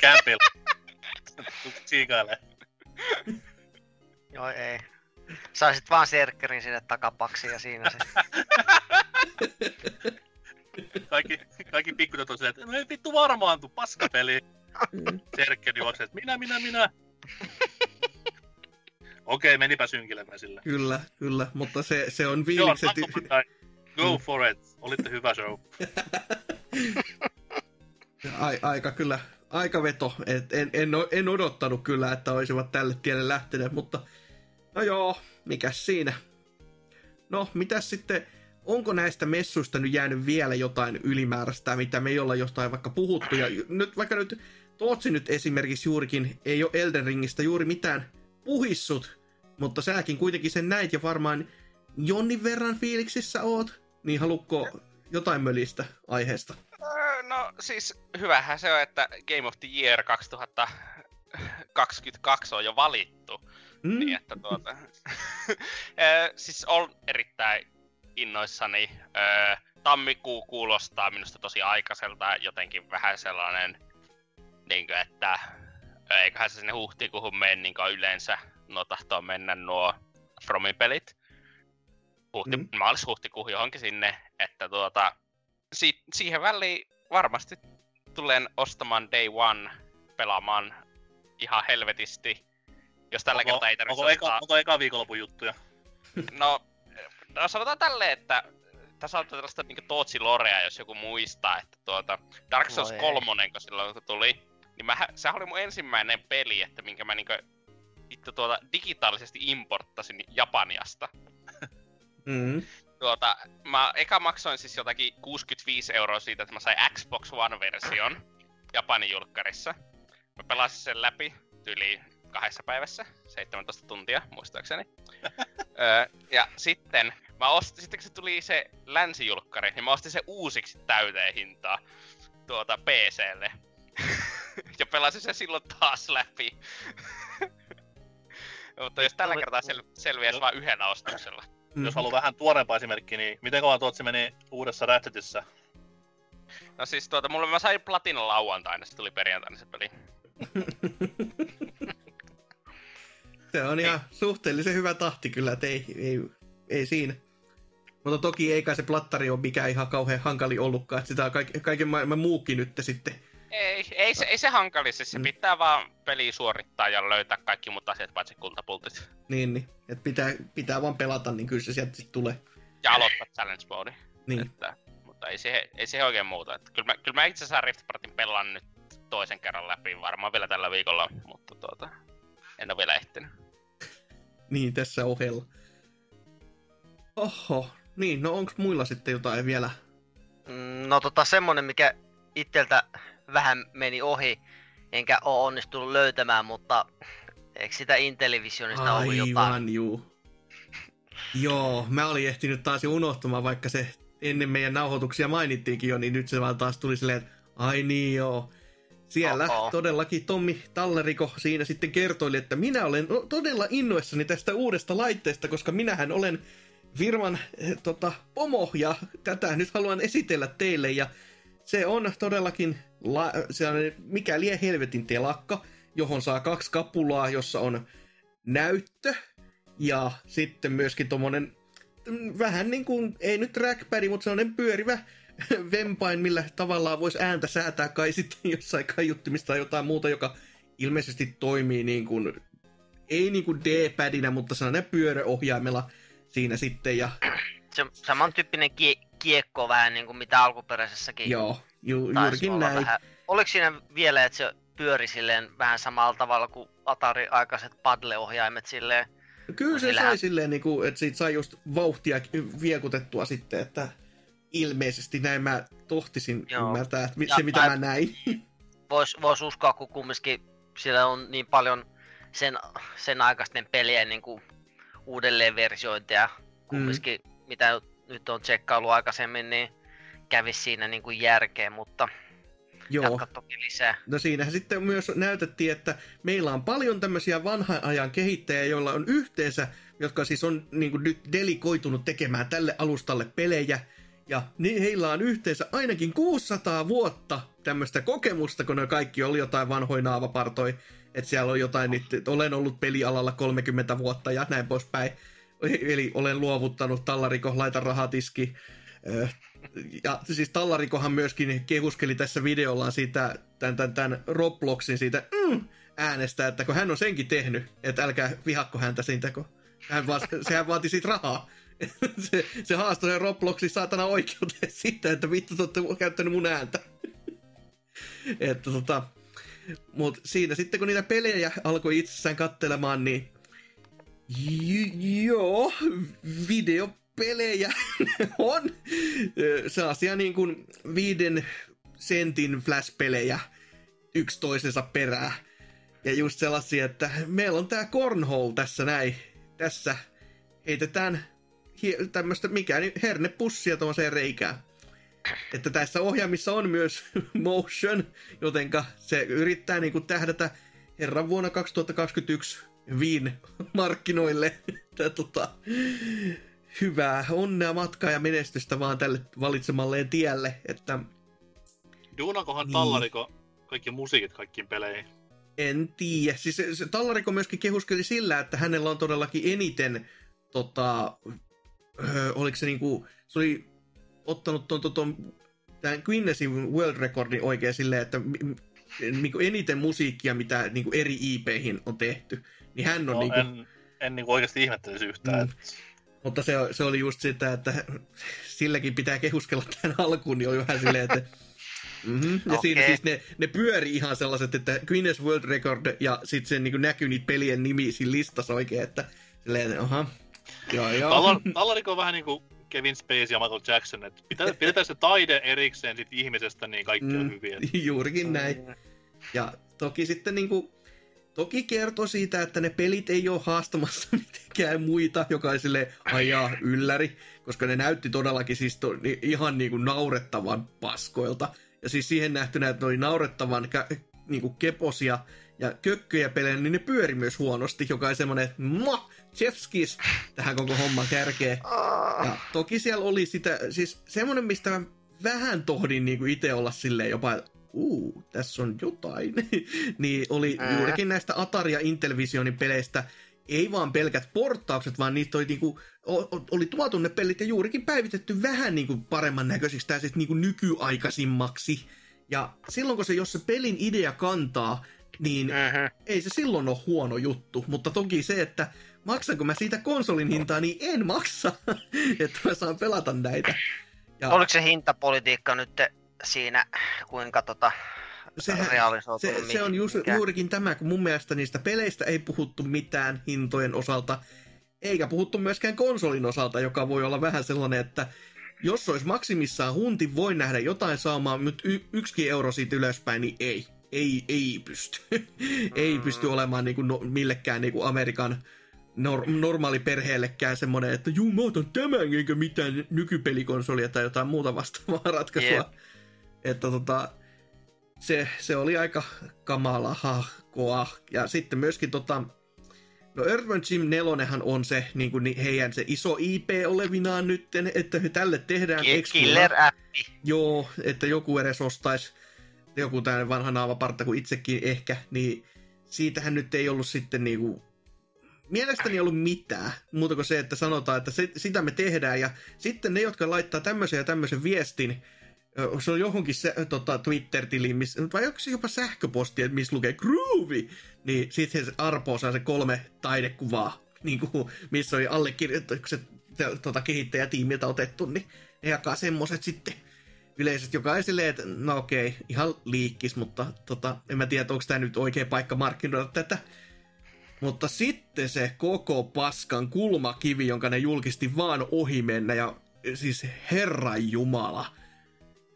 S5: Campilla. <laughs> Tsiikailee.
S4: Joo, ei. Saisit vaan serkkerin sinne takapaksiin ja siinä se. <laughs>
S5: Kaikki, kaikki pikkutytöt on silleen, että no ei vittu varmaan tuu paskapeli.
S2: Mm.
S5: Serkkeli juoksee, että minä, minä, minä. Okei, menipä synkilemään sille.
S2: Kyllä, kyllä, mutta se, se on
S5: Joo,
S2: fiilikset...
S5: Takomatai, Go for it. Olitte hyvä show. <laughs>
S2: Ai, aika kyllä, aika veto. Et en, en, en, odottanut kyllä, että olisivat tälle tielle lähteneet, mutta no joo, mikäs siinä. No, mitäs sitten, onko näistä messuista nyt jäänyt vielä jotain ylimääräistä, mitä me ei olla jostain vaikka puhuttu, ja nyt vaikka nyt Tootsi nyt esimerkiksi juurikin ei ole Elden Ringistä juuri mitään puhissut, mutta säkin kuitenkin sen näit ja varmaan jonnin verran fiiliksissä oot, niin halukko jotain mölistä aiheesta?
S3: Öö, No siis hyvähän se on, että Game of the Year 2022 on jo valittu.
S2: Mm?
S3: Niin että tuota... <laughs> Öö, siis on erittäin innoissani. Öö, Tammikuu kuulostaa minusta tosi aikaiselta, jotenkin vähän sellainen, niin kuin, että eiköhän se sinne huhtikuuhun mene, niin yleensä nuo tahtoo mennä nuo Fromin pelit. Huhti,
S2: Mm.
S3: maalis-huhtikuuhun johonkin sinne, että tuota, si- siihen väliin varmasti tulen ostamaan Day One pelaamaan ihan helvetisti. Jos tällä
S5: Onko,
S3: kertaa ei tarvitse
S5: onko, eka, onko eka viikonlopun juttuja? <laughs>
S3: No, no, sanotaan tälleen, että tässä on tällaista niinku Tootsi Lorea, jos joku muistaa, että tuota, Dark Souls
S4: Voi ei.
S3: 3, kun silloin kun tuli, niin mä, sehän oli mun ensimmäinen peli, että minkä mä niinku itse tuota digitaalisesti importtasin Japaniasta.
S2: Mm.
S3: Tuota, mä eka maksoin siis jotakin 65 euroa siitä, että mä sain Xbox One-version Japanin julkkarissa. Mä pelasin sen läpi yli kahdessa päivässä, 17 tuntia muistaakseni. <laughs> öö, ja sitten mä ostin, sitten kun se tuli se länsijulkkari, niin mä ostin se uusiksi täyteen hintaa tuota PClle. <laughs> ja pelasin sen silloin taas läpi. <laughs> Mutta jos tällä kertaa sel- selviäisi
S5: No.
S3: vain yhdellä ostoksella.
S2: Mm.
S5: Jos haluaa vähän tuoreempaa esimerkkiä, niin miten kauan Tootsi meni uudessa Ratchetissa?
S3: No siis tuota, mulle mä sain platina lauantaina, se tuli perjantaina se peli. <laughs>
S2: Se on ihan suhteellisen hyvä tahti kyllä, että ei, ei, ei siinä. Mutta toki ei kai se plattari ole mikään ihan kauhean hankali ollutkaan, että sitä on kaik, kaiken maailman muukin nyt sitten.
S3: Ei, ei, se, ei se hankali, siis se
S2: Mm.
S3: pitää vaan peli suorittaa ja löytää kaikki muut asiat paitsi kultapultit.
S2: Niin, niin. Että pitää, pitää vaan pelata, niin kyllä se sieltä sitten tulee.
S3: Ja aloittaa challenge mode.
S2: Niin.
S3: Että, mutta ei siihen, ei siihen oikein muuta. Että kyllä, mä, kyllä mä itse asiassa Rift Partin pelaan nyt toisen kerran läpi, varmaan vielä tällä viikolla, mutta tuota, en ole vielä ehtinyt. <laughs>
S2: Niin, tässä ohella. Oho, niin, no onko muilla sitten jotain vielä?
S4: Mm, No tota semmonen, mikä itseltä vähän meni ohi, enkä oo onnistunut löytämään, mutta eikö sitä Intellivisionista ollut jotain?
S2: Aivan, juu. Joo, mä olin ehtinyt taas jo unohtumaan, vaikka se ennen meidän nauhoituksia mainittiinkin jo, niin nyt se vaan taas tuli silleen, että ai niin joo. Siellä
S4: Oho.
S2: todellakin Tommi Talleriko siinä sitten kertoi, että minä olen todella innoissani tästä uudesta laitteesta, koska minähän olen firman eh, tota, pomo ja tätä nyt haluan esitellä teille ja se on todellakin la, sellainen, mikä lie helvetin telakka, johon saa kaksi kapulaa, jossa on näyttö ja sitten myöskin tommonen mm, vähän niin kuin, ei nyt trackpad, mutta sellainen pyörivä <laughs> vempain, millä tavallaan voisi ääntä säätää kai sitten <laughs> jossain kaiuttimista tai jotain muuta, joka ilmeisesti toimii niin kuin, ei niin kuin D-padina, mutta sellainen pyöröohjaimella siinä sitten ja
S4: Se samantyyppinen kie- kiekko vähän niin kuin mitä alkuperäisessäkin
S2: joo, ju, juurikin näin.
S4: Vähän. Oliko siinä vielä, että se pyöri silleen vähän samalla tavalla kuin Atari-aikaiset paddle-ohjaimet silleen?
S2: Kyllä se sai silleen, niin kuin, että siitä sai just vauhtia viekutettua sitten, että ilmeisesti näin mä tohtisin
S4: Joo.
S2: ymmärtää, että
S4: Ja
S2: se mitä
S4: tai-
S2: mä näin. <laughs>
S4: Vois, vois uskoa, kun kumminkin siellä on niin paljon sen, sen aikaisten pelien niin kuin uudelleenversiointeja kumminkin, mm. mitä nyt on tsekkailu aikaisemmin, niin kävisi siinä niin kuin järkeä, mutta
S2: Joo.
S4: jatka toki lisää.
S2: No siinähän sitten myös näytettiin, että meillä on paljon tämmöisiä vanhan ajan kehittäjiä, joilla on yhteensä, jotka siis on niin kuin nyt delikoitunut tekemään tälle alustalle pelejä. Ja niin heillä on yhteensä ainakin 600 vuotta tämmöistä kokemusta, kun ne kaikki oli jotain vanhoja naavapartoi. Että siellä on jotain, että olen ollut pelialalla 30 vuotta ja näin poispäin. Eli olen luovuttanut tallariko, laita rahatiski. Ja siis Tallarikohan myöskin kehuskeli tässä videollaan siitä, tämän, tämän, tämän Robloxin siitä mm, äänestä, että kun hän on senkin tehnyt, että älkää vihakko häntä siitä, kun hän vaan, sehän vaati siitä rahaa. <laughs> se, se haastoi sen Robloxin saatana oikeuteen <laughs> siitä, että vittu te olette käyttänyt mun ääntä. <laughs> että tota, mut siinä sitten kun niitä pelejä alkoi itsessään kattelemaan, niin j- joo, videopelejä <laughs> on sellaisia niin kuin viiden sentin flash-pelejä yksi toisensa perää. Ja just sellaisia, että meillä on tää cornhole tässä näin. Tässä heitetään tämmöistä mikä niin hernepussia tuollaiseen reikään. Että tässä ohjaamissa on myös <laughs> motion, jotenka se yrittää niin kuin tähdätä herran vuonna 2021 Viin markkinoille. <laughs> Tota, hyvää onnea matkaa ja menestystä vaan tälle valitsemalleen tielle. Että,
S5: Duunakohan niin. tallariko kaikki musiikit kaikkiin peleihin?
S2: En tiedä. Siis se, se Tallariko myöskin kehuskeli sillä, että hänellä on todellakin eniten tota, öö, oliko se niinku, se oli ottanut ton, ton, ton tämän Guinnessin World Recordin oikein silleen, että niinku eniten musiikkia, mitä niinku eri IPihin on tehty, niin hän on no, niinku...
S5: En, en niinku oikeasti ihmettelisi yhtään. Mm. Että...
S2: Mutta se, se oli just sitä, että <laughs> silläkin pitää kehuskella tämän alkuun, niin oli vähän silleen, että <laughs> Mm-hmm. Ja okay. siinä siis ne, ne pyöri ihan sellaiset, että Guinness World Record ja sitten se niin näkyy niitä pelien nimi siinä listassa oikein, että silleen, aha, joo joo.
S5: Tallariko on vähän niin kuin Kevin Spacey ja Michael Jackson, että pitää, <laughs> pidetään se taide erikseen sit ihmisestä, niin kaikki on mm, hyviä.
S2: Juurikin näin. Ja toki sitten niin kuin, toki kertoo siitä, että ne pelit ei ole haastamassa <laughs> mitenkään muita, joka on silleen, ajaa ylläri, koska ne näytti todellakin siis to, ihan niin kuin naurettavan paskoilta. Ja siis siihen nähtynä, että ne oli naurettavan kä- niin kuin keposia ja kökköjä pelejä, niin ne pyöri myös huonosti, joka on semmoinen, että Chefskis tähän koko homman kärkeen. Ja toki siellä oli sitä, siis semmoinen, mistä vähän tohdin niin kuin itse olla silleen jopa, uu, tässä on jotain, <laughs> niin oli juurikin näistä Atari ja Intellivisionin peleistä ei vaan pelkät porttaukset, vaan niitä oli, niinku, oli tuotu ne pelit ja juurikin päivitetty vähän niinku paremman näköisiksi tai siis niinku nykyaikaisimmaksi. Ja silloin kun se, jos se pelin idea kantaa, niin uh-huh. ei se silloin ole huono juttu. Mutta toki se, että maksanko mä siitä konsolin hintaa, niin en maksa, <laughs> että mä saan pelata näitä.
S4: Ja... Oliko se hintapolitiikka nyt siinä, kuinka tota,
S2: Sehän, se, se on just, juurikin tämä, kun mun mielestä niistä peleistä ei puhuttu mitään hintojen osalta, eikä puhuttu myöskään konsolin osalta, joka voi olla vähän sellainen, että jos olisi maksimissaan hunti, voi nähdä jotain saamaan, mutta y- yksikin euro siitä ylöspäin, niin ei. Ei, ei pysty. <laughs> ei pysty olemaan niin kuin no, millekään niin kuin Amerikan nor- normaali perheellekään semmoinen, että juu, mä otan tämän, eikä mitään nykypelikonsolia tai jotain muuta vastaavaa ratkaisua. Yeah. Että tota, se, se oli aika kamala hahkoa. Ja sitten myöskin tota, no Earthworm Jim 4 on se niin kuin heidän se iso IP olevinaan nytten, että he tälle tehdään
S4: Killer-appi.
S2: Joo, että joku edes ostaisi joku tämmöinen vanha naavapartta kuin itsekin ehkä, niin siitähän nyt ei ollut sitten niinku mielestäni ei ollut mitään, muuta kuin se, että sanotaan, että se, sitä me tehdään, ja sitten ne, jotka laittaa tämmöisen ja tämmöisen viestin, se on johonkin se, tota, Twitter-tiliin, miss, vai onko se jopa sähköposti, missä lukee Groovy, niin sitten se Arpo saa se kolme taidekuvaa, niin kuin, missä oli allekirjoitukset tota, kehittäjätiimiltä otettu, niin ne jakaa semmoset sitten yleisesti, joka on silleen, että no okei, ihan liikkis, mutta tota, en mä tiedä, onko tämä nyt oikea paikka markkinoida tätä. Mutta sitten se koko paskan kulmakivi, jonka ne julkisti vaan ohi mennä, ja siis Herran Jumala.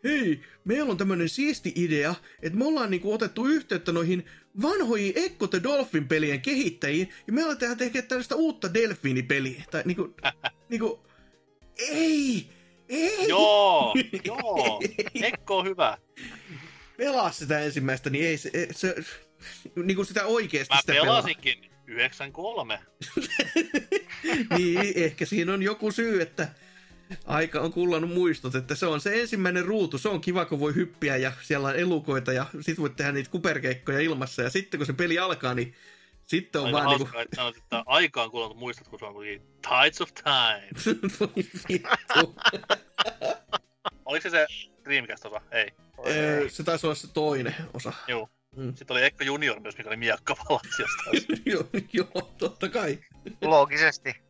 S2: Hei, meillä on tämmönen siisti idea, että me ollaan niinku otettu yhteyttä noihin vanhoihin Echo the Dolphin pelien kehittäjiin, ja me aletaan tekemään tällaista uutta Delfini-peliä. Tai niinku, <laughs> niinku, ei, ei!
S5: Joo, <laughs> joo. Ekko on hyvä.
S2: Pelaa sitä ensimmäistä, niin ei se, se niin kuin sitä oikeasti
S5: Mä
S2: sitä
S5: pelasinkin pelaa. <laughs> 93.
S2: niin, ehkä siinä on joku syy, että Aika on kullannut muistot, että se on se ensimmäinen ruutu. Se on kiva, kun voi hyppiä ja siellä on elukoita ja sit voit tehdä niitä kuperkeikkoja ilmassa. Ja sitten kun se peli alkaa, niin sitten on
S5: Aika
S2: vaan
S5: hauska,
S2: niinku...
S5: että sanoit, että aikaan kuulunut muistat, kun se on kuitenkin Tides of Time. <laughs>
S2: Voi. <laughs>
S5: Oliko se se Dreamcast-osa? Ei.
S2: Öö, se taisi olla se toinen osa.
S5: Joo.
S2: Mm.
S5: Sitten oli Ekko Junior myös, mikä oli miakka jostain. <laughs>
S2: joo, joo, totta kai.
S4: Loogisesti.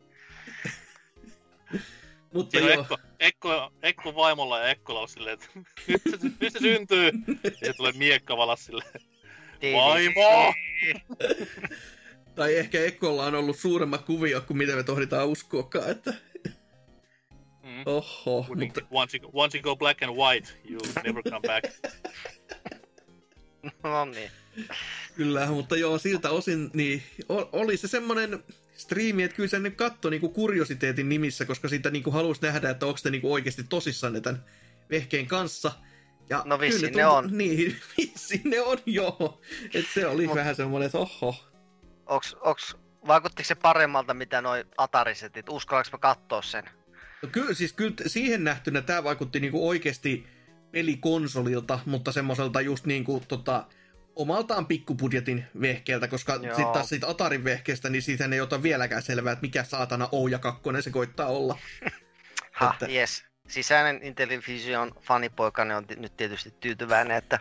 S2: Mutta
S5: Siinä
S2: joo,
S5: Ekko, Ekko, Ekko vaimolla ja Ekkola on silleen, että nyt se, nyt se syntyy. Ja se tulee miekka valas silleen, vaimo!
S2: tai ehkä Ekolla on ollut suuremmat kuvio kuin mitä me tohditaan uskoakaan, että
S5: Mm.
S2: oho, mutta
S5: Mutta... Once, you, once you go black and white, you never come back. <laughs>
S4: No niin.
S2: Kyllä, mutta joo, siltä osin niin oli se semmonen striimi, että kyllä se nyt katsoi niinku kuriositeetin nimissä, koska siitä niinku halusi nähdä, että onko te niinku oikeasti tosissaan tämän vehkeen kanssa. Ja
S4: No
S2: kyllä
S4: vissiin ne
S2: tuntui-
S4: on.
S2: Niin, <laughs> vissiin ne on, joo. Et se oli
S4: Mut-
S2: vähän semmonen, että oho.
S4: Onks, onks, vaikuttiko se paremmalta, mitä noi Atarisetit? Uskallanko mä kattoo sen?
S2: No kyllä, siis kyllä siihen nähtynä tämä vaikutti niinku oikeasti pelikonsolilta, mutta semmoiselta just niinku tota, omaltaan pikkubudjetin vehkeeltä, koska sitten taas siitä Atarin vehkeestä, niin siitä ei ota vieläkään selvää, että mikä saatana Ouja 2 se koittaa olla. <laughs>
S4: Ha,
S2: Että-
S4: yes. Sisäinen Intellivision fanipoikani on ti- nyt tietysti tyytyväinen, että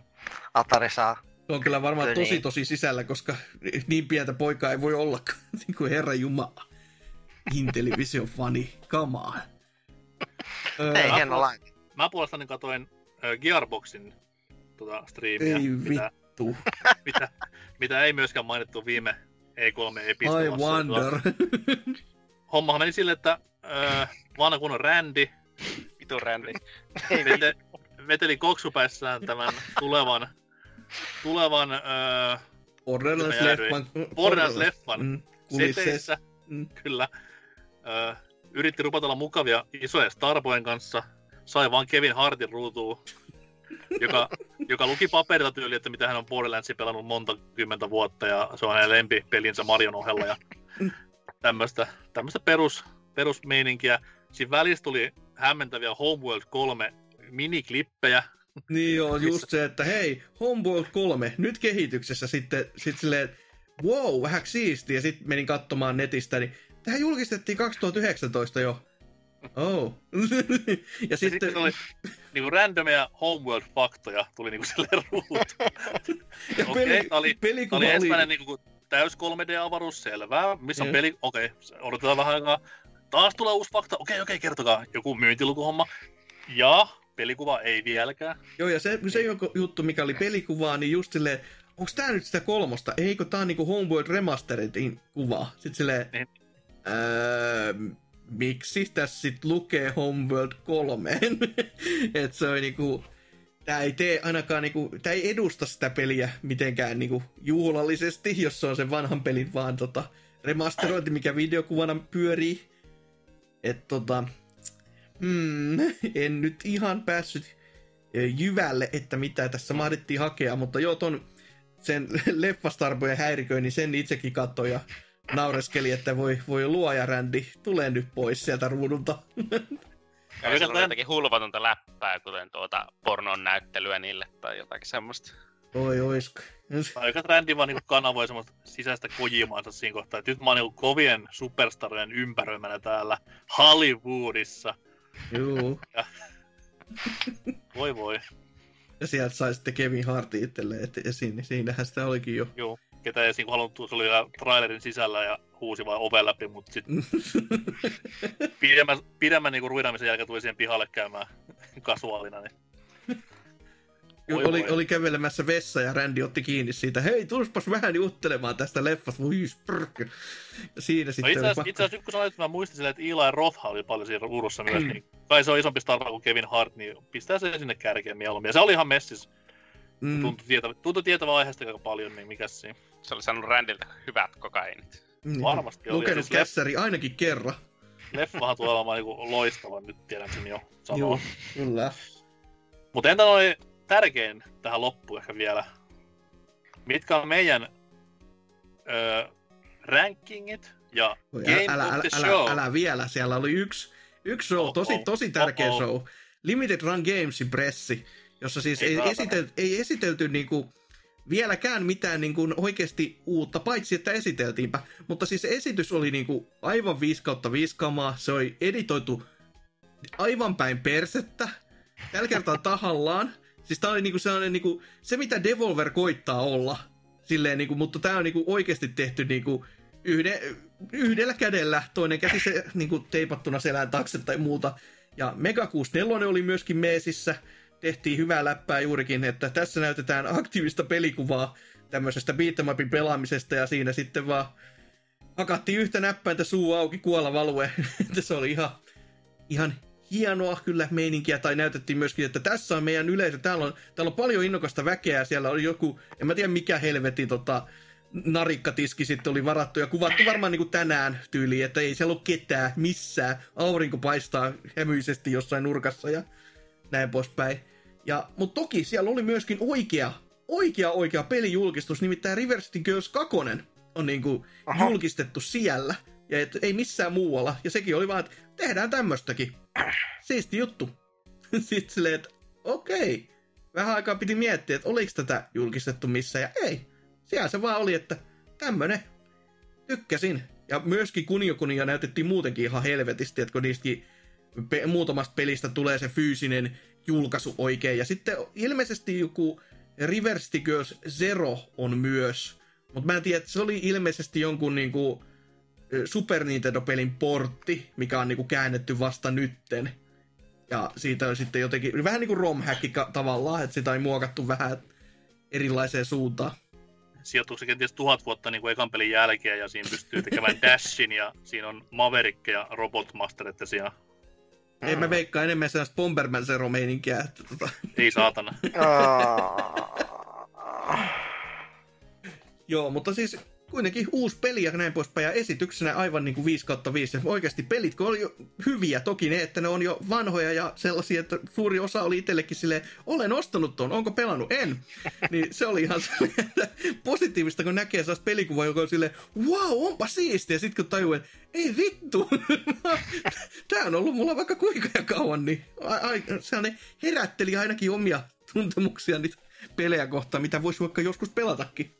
S4: Atari saa.
S2: Se on kyllä varmaan
S4: Kyllä
S2: tosi
S4: niin.
S2: tosi sisällä, koska niin pientä poikaa ei voi olla <laughs> niin kuin herra jumala. Intellivision fani, come on. Öö,
S4: Ei
S5: Mä. Mä puolestani katoin äh, Gearboxin tota, striimiä,
S2: ei
S5: mitä,
S2: vittu, <laughs>
S5: mitä, mitä, ei myöskään mainittu viime E E3
S2: I
S5: epistolassa.
S2: wonder. <laughs>
S5: Hommahan meni silleen, että äh, vanha kunnon Randy
S3: Vitu rändi. <laughs>
S4: Ei
S5: vete, veteli koksupäissään tämän tulevan, tulevan äh,
S2: Borderlands-leffan.
S5: Borderlands-leffan
S2: Mm,
S5: seteissä,
S2: Mm.
S5: kyllä. Äh, yritti rupatella mukavia isoja Starboyen kanssa, sai vaan Kevin Hartin ruutuun, joka, joka luki paperilla tyyli, että mitä hän on Borderlandsia pelannut monta kymmentä vuotta ja se on hänen lempipelinsä Marion ohella ja tämmöistä, tämmöistä perus, perusmeininkiä. Siinä välissä tuli hämmentäviä Homeworld 3 miniklippejä,
S2: Niin joo,
S5: Missä-
S2: just se, että hei, Homeworld 3, nyt kehityksessä sitten sit silleen, wow, vähän siistiä, ja sitten menin katsomaan netistä, niin tähän julkistettiin 2019 jo. Oh. <laughs> ja
S5: Ja sitten
S2: sitten,
S5: oli niinku randomia Homeworld-faktoja tuli niinku silleen ruutuun. <laughs>
S2: ja
S5: okei,
S2: peli,
S5: oli-
S2: pelikuva
S5: oli ensimmäinen niin kuin, täys 3D-avaruus, selvää. Missä on
S2: Joo.
S5: peli? Okei, okay, odotetaan vähän aikaa. Taas tulee uusi fakta. Okei, okei, kertokaa. Joku myyntilukuhomma. Ja pelikuva ei vieläkään.
S2: joo, ja se, se joku juttu, mikä oli pelikuvaa, niin just silleen, onks tää nyt sitä kolmosta? Eikö tää on niinku Homeworld Remasteredin kuva? Sitten silleen,
S5: Niin.
S2: öö, miksi tässä sit lukee Homeworld 3? <laughs> Et se on niinku, tää ei tee ainakaan niinku, tää ei edusta sitä peliä mitenkään niinku juhlallisesti, jos se on sen vanhan pelin vaan tota remasterointi, mikä videokuvana pyörii. Et tota, hmm, <laughs> en nyt ihan päässyt jyvälle, että mitä tässä mahdettiin hakea, mutta joo, ton sen <laughs> leffastarpojen häiriköinnin sen itsekin katsoi ja naureskeli, että voi, voi luoja rändi, tulee nyt pois sieltä ruudulta.
S3: Ja se on jotenkin hulvatonta läppää, kuten tuota pornon näyttelyä niille tai jotakin semmoista.
S2: Oi, oisko.
S5: Aika trendi vaan niin kanavoi semmoista sisäistä kojimaansa siinä kohtaa. Että nyt mä oon niin kovien superstarojen ympäröimänä täällä Hollywoodissa.
S2: Juu.
S5: Voi voi.
S2: Ja sieltä sai sitten Kevin Hartin itselleen, et, ja siinä, siinähän sitä olikin jo.
S5: Joo. Ketä ei niinku halunnut, se oli vielä trailerin sisällä ja huusi vain oven läpi, mutta sitten <laughs> pidemmän, pidemmän niin ruidaamisen jälkeen tuli siihen pihalle käymään <laughs> kasuaalina. Niin. Voi
S2: oli,
S5: voi.
S2: oli kävelemässä vessa ja Randy otti kiinni siitä, hei, tulispas vähän juttelemaan tästä leffasta, voi sprk. Siinä
S5: No
S2: sitten
S5: itse asiassa,
S2: pakko-
S5: itse asiassa kun sanoit, että mä muistin silleen, että Eli Roth oli paljon siinä urussa myös, niin kai se on isompi star kuin Kevin Hart, niin pistää se sinne kärkeen mieluummin. Ja se oli ihan messis.
S2: Mm,
S5: Tuntui, tietävä, tuntui tietävä aiheesta aika paljon, niin mikäs siinä.
S3: Se oli saanut Randilta hyvät kokainit.
S2: niin,
S5: varmasti oli.
S2: Lukenut
S5: siis
S2: kässäri ainakin kerran.
S5: Leffahan tulee olemaan niin loistava, nyt tiedän sen jo sanoa.
S2: Joo, kyllä.
S5: Mutta entä noin tärkein tähän loppuun ehkä vielä. Mitkä on meidän öö, rankingit ja
S2: Oi,
S5: Game
S2: älä,
S5: of
S2: älä,
S5: the
S2: älä,
S5: Show?
S2: älä, vielä, siellä oli yksi, yksi show,
S5: Oh,
S2: tosi,
S5: oh,
S2: tosi tärkeä
S5: oh, oh.
S2: show. Limited Run Gamesin pressi, jossa siis
S5: Ei
S2: ei, esitelty, ei esitelty niinku vieläkään mitään niinku oikeasti uutta, paitsi että esiteltiinpä. Mutta siis esitys oli niinku aivan 5 kautta 5 kamaa, se oli editoitu aivan päin persettä, tällä kertaa <laughs> tahallaan. Siis tää oli niinku sellainen niinku, se mitä Devolver koittaa olla, silleen niinku, mutta tää on niinku oikeasti tehty niinku yhde, yhdellä kädellä, toinen käsi se niinku teipattuna selän taakse tai muuta. Ja Mega 64 oli myöskin meesissä, tehtiin hyvää läppää juurikin, että tässä näytetään aktiivista pelikuvaa tämmöisestä beat'em pelaamisesta ja siinä sitten vaan hakattiin yhtä näppäintä suu auki kuolla value. <laughs> Se oli ihan, ihan hienoa kyllä meininkiä, tai näytettiin myöskin, että tässä on meidän yleisö, täällä on, täällä on paljon innokasta väkeä, siellä oli joku, en mä tiedä mikä helvetin tota, narikkatiski sitten oli varattu ja kuvattu varmaan niin kuin tänään tyyliin, että ei siellä ole ketään missään, aurinko paistaa hämyisesti jossain nurkassa ja näin poispäin. Ja, mutta toki siellä oli myöskin oikea, oikea oikea pelijulkistus, nimittäin Reverse Girls 2 on niinku
S4: Aha.
S2: julkistettu siellä, ja et, ei missään muualla. Ja sekin oli vaan, että tehdään tämmöstäkin. Siisti juttu. <laughs> Sitten silleen, että okei. Vähän aikaa piti miettiä, että oliko tätä julkistettu missään, ja ei. Siellä se vaan oli, että tämmönen. Tykkäsin. Ja myöskin Kunio-Kunia näytettiin muutenkin ihan helvetisti, että kun niistäkin pe- muutamasta pelistä tulee se fyysinen julkaisu oikein. Ja sitten ilmeisesti joku Reverse Girls Zero on myös. Mutta mä en tiedä, että se oli ilmeisesti jonkun niinku Super Nintendo-pelin portti, mikä on niinku käännetty vasta nytten. Ja siitä on sitten jotenkin, vähän niin kuin ka- tavallaan, että sitä on muokattu vähän erilaiseen suuntaan.
S5: Sijoittuuko se kenties tuhat vuotta niin kuin ekan pelin jälkeen ja siinä pystyy tekemään dashin ja siinä on Maverick ja Robotmaster, että siellä
S2: En mä veikkaa enemmän sellaista Bomberman Zero-meininkiä, että tota,
S5: ei saatana.
S2: Joo, mutta siis kuitenkin uusi peli ja näin poispäin, ja esityksenä aivan niin kuin 5 kautta 5. Ja oikeasti pelit, kun oli jo hyviä, toki ne, että ne on jo vanhoja ja sellaisia, että suuri osa oli itsellekin silleen, olen ostanut ton, onko pelannut? En. Niin se oli ihan positiivista, kun näkee sellaista pelikuvaa, joka on silleen, wow, onpa siistiä. Sitten kun tajuu, että ei vittu, <laughs> tämä on ollut mulla vaikka kuinka ja kauan, niin ai, ai, sellainen herätteli ainakin omia tuntemuksia niitä pelejä kohtaan, mitä voisi vaikka joskus pelatakin.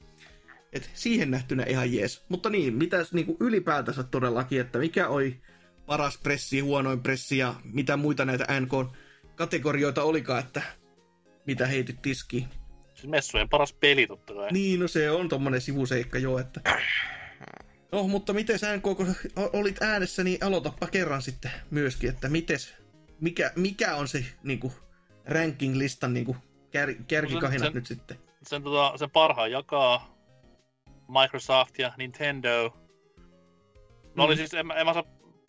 S2: Et siihen nähtynä ihan jees. Mutta niin, mitäs niinku ylipäätänsä todellakin, että mikä oli paras pressi, huonoin pressi ja mitä muita näitä NK-kategorioita olikaan, että mitä heitit tiskiin.
S5: Siis messujen paras peli totta kai.
S2: Niin, no se on tommonen sivuseikka jo, että... No, mutta miten NK, kun olit äänessä, niin aloitapa kerran sitten myöskin, että mites, mikä, mikä on se niinku ranking-listan niinku kär, kärkikahinat
S5: sen-
S2: nyt sitten?
S5: Sen, tota, sen parhaan jakaa Microsoft ja Nintendo. No oli
S2: Mm.
S5: siis, en, mä- en mä saa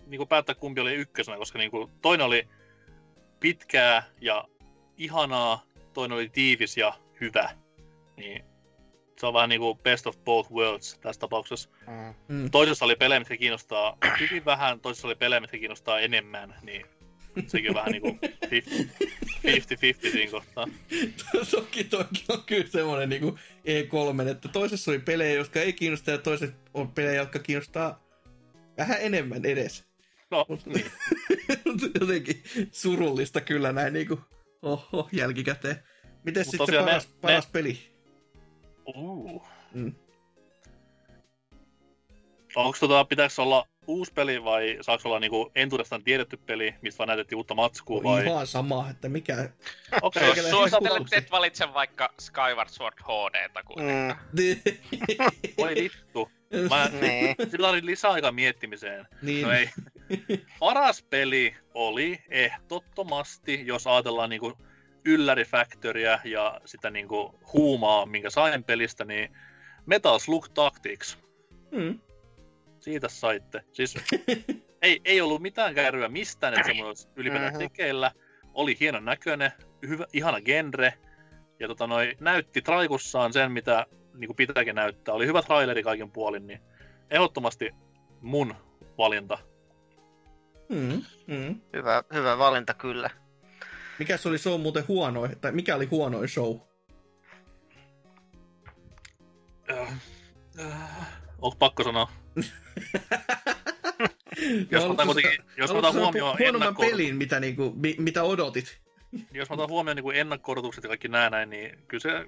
S5: niinku päättää kumpi oli ykkösenä, koska niinku, toinen oli pitkää ja ihanaa, toinen oli tiivis ja hyvä. Niin se on vähän niinku best of both worlds tässä tapauksessa.
S4: Mm.
S2: Mm.
S5: Toisessa oli pelejä, mitkä kiinnostaa hyvin vähän, toisessa oli pelejä, mitkä kiinnostaa enemmän, niin sekin vähän niinku 50-50 siinä kohtaa. <laughs>
S2: toki toki on kyllä semmoinen niinku E3, että toisessa oli pelejä, jotka ei kiinnosta ja toisessa on pelejä, jotka kiinnostaa vähän enemmän edes.
S5: No,
S2: Mut-
S5: niin. <laughs>
S2: Jotenkin surullista kyllä näin niinku oho, jälkikäteen. Miten sitten
S5: ne-
S2: paras,
S5: ne-
S2: paras peli?
S5: Uh.
S2: Mm.
S5: Onko tota, pitääkö olla uusi peli vai saako olla niinku entuudestaan tiedetty peli, mistä vaan näytettiin uutta matskua vai...
S2: Ihan sama, että mikä...
S5: Okei,
S2: lähde
S3: suosittelen, että valitse vaikka Skyward Sword HD kuitenkaan. <laughs>
S5: voi vittu. Mä, <laughs>
S4: Niin.
S5: sillä oli lisäaika miettimiseen.
S2: niin,
S5: No ei. Paras peli oli ehdottomasti, jos ajatellaan niinku Ylläri Factoria ja sitä niinku huumaa, minkä sain pelistä, niin Metal Slug Tactics.
S2: mm.
S5: Siitä saitte. Siis <laughs> ei, ei ollut mitään kärryä mistään, että semmoinen olisi ylipäätään
S4: Mhm.
S5: tekeillä. Oli hienon näköinen, hyvä, ihana genre. Ja tota noi, näytti traikussaan sen, mitä niin pitääkin näyttää. Oli hyvä traileri kaiken puolin, niin ehdottomasti mun valinta.
S2: Mm. Mm.
S4: Hyvä, hyvä valinta kyllä.
S2: Mikä se oli show muuten huonoin, tai mikä oli huonoin show?
S5: Äh, äh, onko pakko sanoa? <laughs> Jos mä otan, kuitenkin, jos mä otan huomioon
S2: huonomman
S5: ennakko
S2: pelin, mitä, niinku, mi, mitä odotit. <laughs>
S5: jos mä otan huomioon niin ennakko ja kaikki nää näin, niin kyllä se,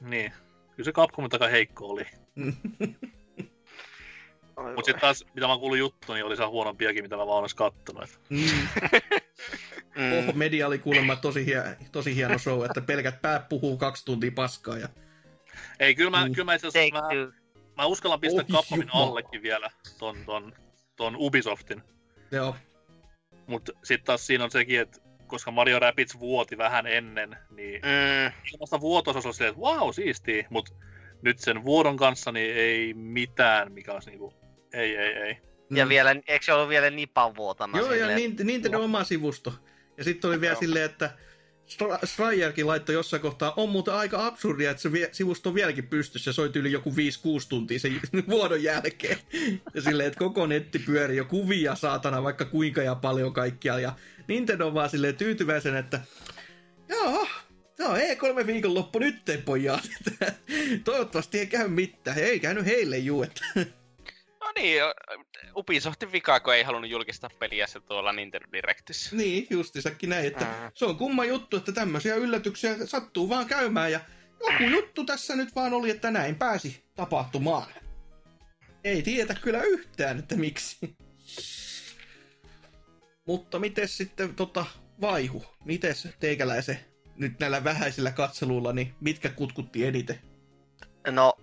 S5: niin, kyllä se Capcomin aika heikko oli. Mutta sitten taas, mitä mä kuulin juttu, niin oli se huonompiakin, mitä mä vaan olis kattonut.
S2: Mm.
S4: Mm.
S2: Oho, media oli kuulemma tosi, hie, tosi hieno show, että pelkät päät puhuu kaksi tuntia paskaa. Ja...
S5: Ei, kyllä mä,
S2: Mm.
S5: kyllä mä itse asiassa, mä. Mä uskallan pistää Capcomin
S2: jumala.
S5: allekin vielä ton, ton, ton Ubisoftin.
S2: Joo.
S5: Mutta sitten taas siinä on sekin, että koska Mario Rabbids vuoti vähän ennen, niin
S4: Mm.
S5: ilmasta vuotossa oli se, että wow, siistiä, mutta nyt sen vuodon kanssa niin ei mitään, mikä olisi niinku, ei, ei, ei.
S4: Ja
S2: Mm.
S4: vielä, eikö se ollut vielä nipan vuotana?
S2: Joo, ja
S4: silleen,
S2: Nint- Nintendo oma sivusto. Ja sitten oli vielä silleen, että Strayerkin laittoi jossain kohtaa, on muuten aika absurdia, että se vie- sivusto on vieläkin pystyssä soi yli joku 5-6 tuntia sen <laughs> vuodon jälkeen. Ja silleen, että koko netti pyörii jo kuvia saatana vaikka kuinka ja paljon kaikkialla. Ja Nintendo on vaan silleen tyytyväisen, että joo, Joo, E3 viikonloppu nyt pojat. <laughs> Toivottavasti ei käy mitään. Ei käynyt heille juu, että
S3: niin, Ubisoftin vika, kun ei halunnut julkistaa peliä se tuolla Nintendo Directissä.
S2: Niin, justisakin näin, että
S4: Mm.
S2: se on kumma juttu, että tämmöisiä yllätyksiä sattuu vaan käymään ja joku juttu tässä nyt vaan oli, että näin pääsi tapahtumaan. Ei tiedetä kyllä yhtään, että miksi. Mutta miten sitten tota vaihu? Mites teikäläisen nyt näillä vähäisillä katseluilla, niin mitkä kutkutti eniten?
S4: No,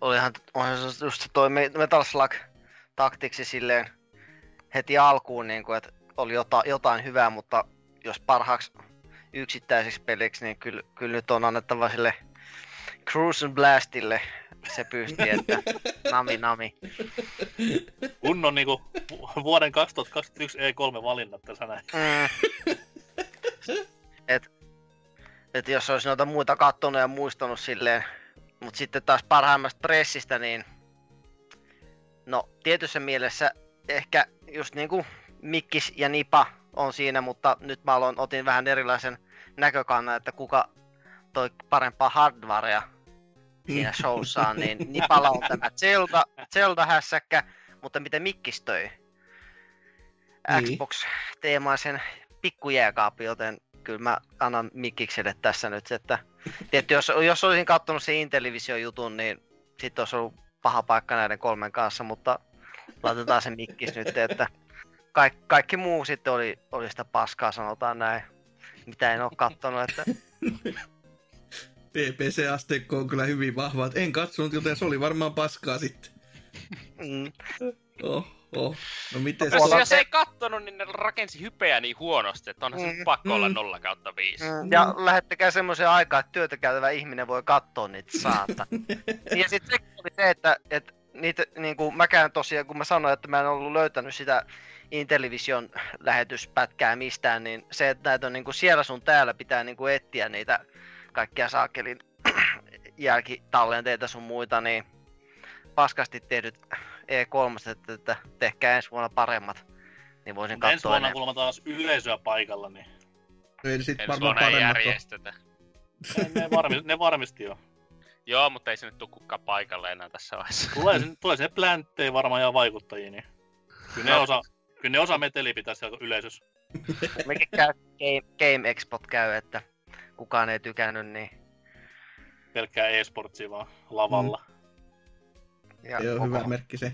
S4: olihan onhan se just toi Me- Metal Slug taktiksi silleen heti alkuun, niin kuin, että oli jota, jotain hyvää, mutta jos parhaaksi yksittäiseksi peliksi, niin kyllä, kyllä nyt on annettava sille Cruise and Blastille se pysti, että <laughs> nami nami.
S5: Kunnon niinku vu- vuoden 2021 E3 valinnat tässä näin.
S4: Mm. Et, et jos olisi noita muita kattonut ja muistanut silleen, mutta sitten taas parhaimmasta pressistä, niin no tietyssä mielessä ehkä just niinku Mikkis ja Nipa on siinä, mutta nyt mä aloin, otin vähän erilaisen näkökannan, että kuka toi parempaa hardwarea siinä <laughs> showssaan, niin Nipalla on tämä Zelda, Zelda-hässäkkä, mutta mitä Mikkis toi?
S2: Niin.
S4: Xbox-teemaisen pikkujääkaappi, joten kyllä mä annan Mikkikselle tässä nyt, että tietty, jos, jos olisin katsonut sen Intellivision-jutun, niin sitten olisi ollut paha paikka näiden kolmen kanssa, mutta laitetaan se Mikkis nyt, että kaikki, kaikki muu sitten oli, oli sitä paskaa, sanotaan näin, mitä en ole kattonut, että
S2: PPC-asteikko on kyllä hyvin vahva. En katsonut, joten se oli varmaan paskaa sitten.
S4: mm,
S2: Oh, oh. No miten
S3: Jos,
S4: Tuolla-
S3: jos ei kattonut, niin ne rakensi hypeä niin huonosti, että onhan se
S4: Mm.
S3: pakko olla
S2: Mm.
S3: 0 kautta 5.
S4: Mm, Ja lähettäkää semmoisen aikaa, että työtä käytävä ihminen voi katsoa niitä saata. <laughs> ja sitten se oli se, että, että niitä, niin kuin mäkään tosiaan, kun mä sanoin, että mä en ollut löytänyt sitä Intellivision lähetyspätkää mistään, niin se, että näitä on niin kuin siellä sun täällä pitää niin kuin etsiä niitä kaikkia saakelin <clears throat> jälkitallenteita sun muita, niin paskasti tehdyt E3, että, että tehkää ensi vuonna paremmat, niin voisin
S5: Mutta ensi
S4: katsoa
S5: vuonna kuulemma taas yleisöä paikalla, niin
S2: Ei sitten
S3: Ensi
S2: varmaan
S3: vuonna ei järjestetä.
S5: ne, ne, varmi, ne varmisti jo. <laughs>
S3: Joo, mutta ei se nyt tuu kukaan paikalle enää tässä vaiheessa.
S5: Tulee, sinne- tulee sinne plänttejä varmaan ja vaikuttajia, niin kyllä ne,
S3: No.
S5: osa, kyllä ne osa meteliä pitää siellä yleisössä. <laughs>
S4: Mekin käy Game, Game Expot käy, että kukaan ei tykännyt, niin...
S5: Pelkkää e-sportsia vaan lavalla.
S4: Ja
S2: Joo,
S4: koko-
S2: hyvä merkki se.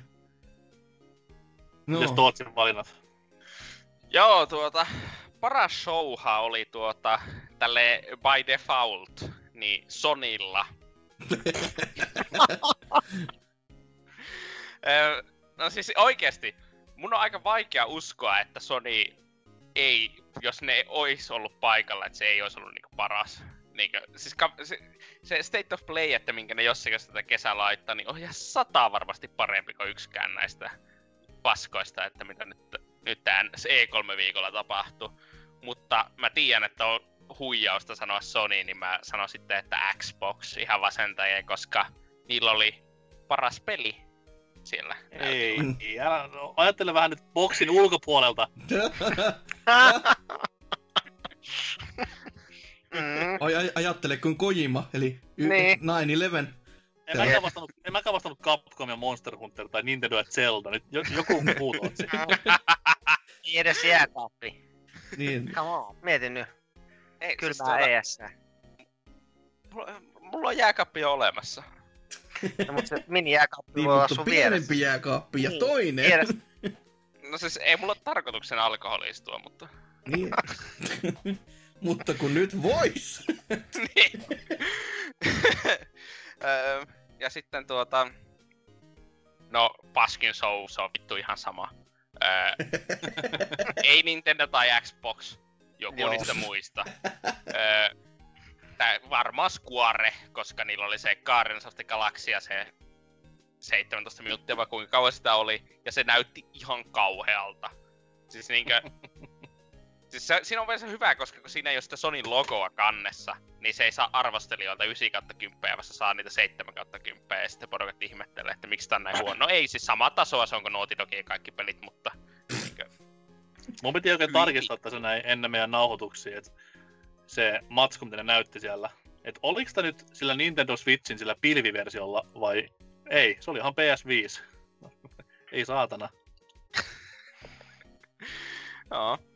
S2: No,
S5: Mites Tootsin valinnat?
S3: Joo, tuota, paras showha oli tuota, tälle by default, niin Sonilla. <laughs> No siis oikeesti, mun on aika vaikea uskoa, että Sony ei, jos ne ois ollut paikalla, että se ei olisi ollut niinku paras. Niinkö, siis ka- se, se State of Play, että minkä ne jossakin tätä kesää laittaa, niin on ihan sataa varmasti parempi kuin yksikään näistä paskoista, että mitä nyt, nyt tämän E3-viikolla tapahtuu. Mutta mä tiedän, että on huijausta sanoa Sony, niin mä sanon sitten, että Xbox ihan vasentajia, koska niillä oli paras peli siellä.
S5: Ei,
S2: Mm.
S5: ei älä, no, ajattele vähän nyt boksin ulkopuolelta. <laughs> <laughs>
S4: mm,
S2: Oi, aj- ajattele, kun Kojima, eli y-
S4: Niin.
S2: 9-11.
S5: En mäkään vastannut, en mäkään vastannut Capcom ja Monster Hunter tai Nintendo ja Zelda. Nyt jo- joku muu otsi.
S4: Ei edes jääkaappi.
S2: Niin.
S4: Come on, mieti nyt.
S3: Ei,
S4: Kyllä
S3: siis
S4: mä
S3: tuota,
S4: ES.
S3: mulla, mulla on jääkaappi jo olemassa.
S4: No, mutta se mini jääkaappi
S2: Niin,
S4: voi olla
S2: mutta
S4: sun vieressä.
S2: pienempi jääkaappi ja
S4: Niin,
S2: toinen.
S4: vieressä. <laughs>
S3: No siis ei mulla ole tarkoituksena alkoholistua, mutta...
S2: Niin. <laughs> mutta kun nyt vois. <laughs>
S3: niin. <laughs> Öö, ja sitten tuota... No, Paskin Show, se on vittu ihan sama. Öö, <laughs> ei Nintendo tai Xbox, joku
S4: Joo.
S3: niistä muista. Öö, tää varmaan Square, koska niillä oli se Guardians of the Galaxy ja se 17 minuuttia vai kuinka kauan sitä oli, ja se näytti ihan kauhealta. Siis niinkö... siis se, siinä on vielä se hyvä, koska kun siinä ei ole sitä Sonin logoa kannessa, niin se ei saa arvostelijoilta 9 kautta 10, vaan se saa niitä 7 kautta 10, ja sitten porukat ihmettelee, että miksi tää on näin huono. No ei, siis sama tasoa se onko Naughty Dogin kaikki pelit, mutta...
S5: Mun piti oikein tarkistaa tässä näin ennen meidän nauhoituksia, että se matsku, mitä ne näytti siellä, että oliko tämä nyt sillä Nintendo Switchin sillä pilviversiolla vai ei? Se oli ihan PS5. <laughs> ei saatana. <laughs>
S3: joo.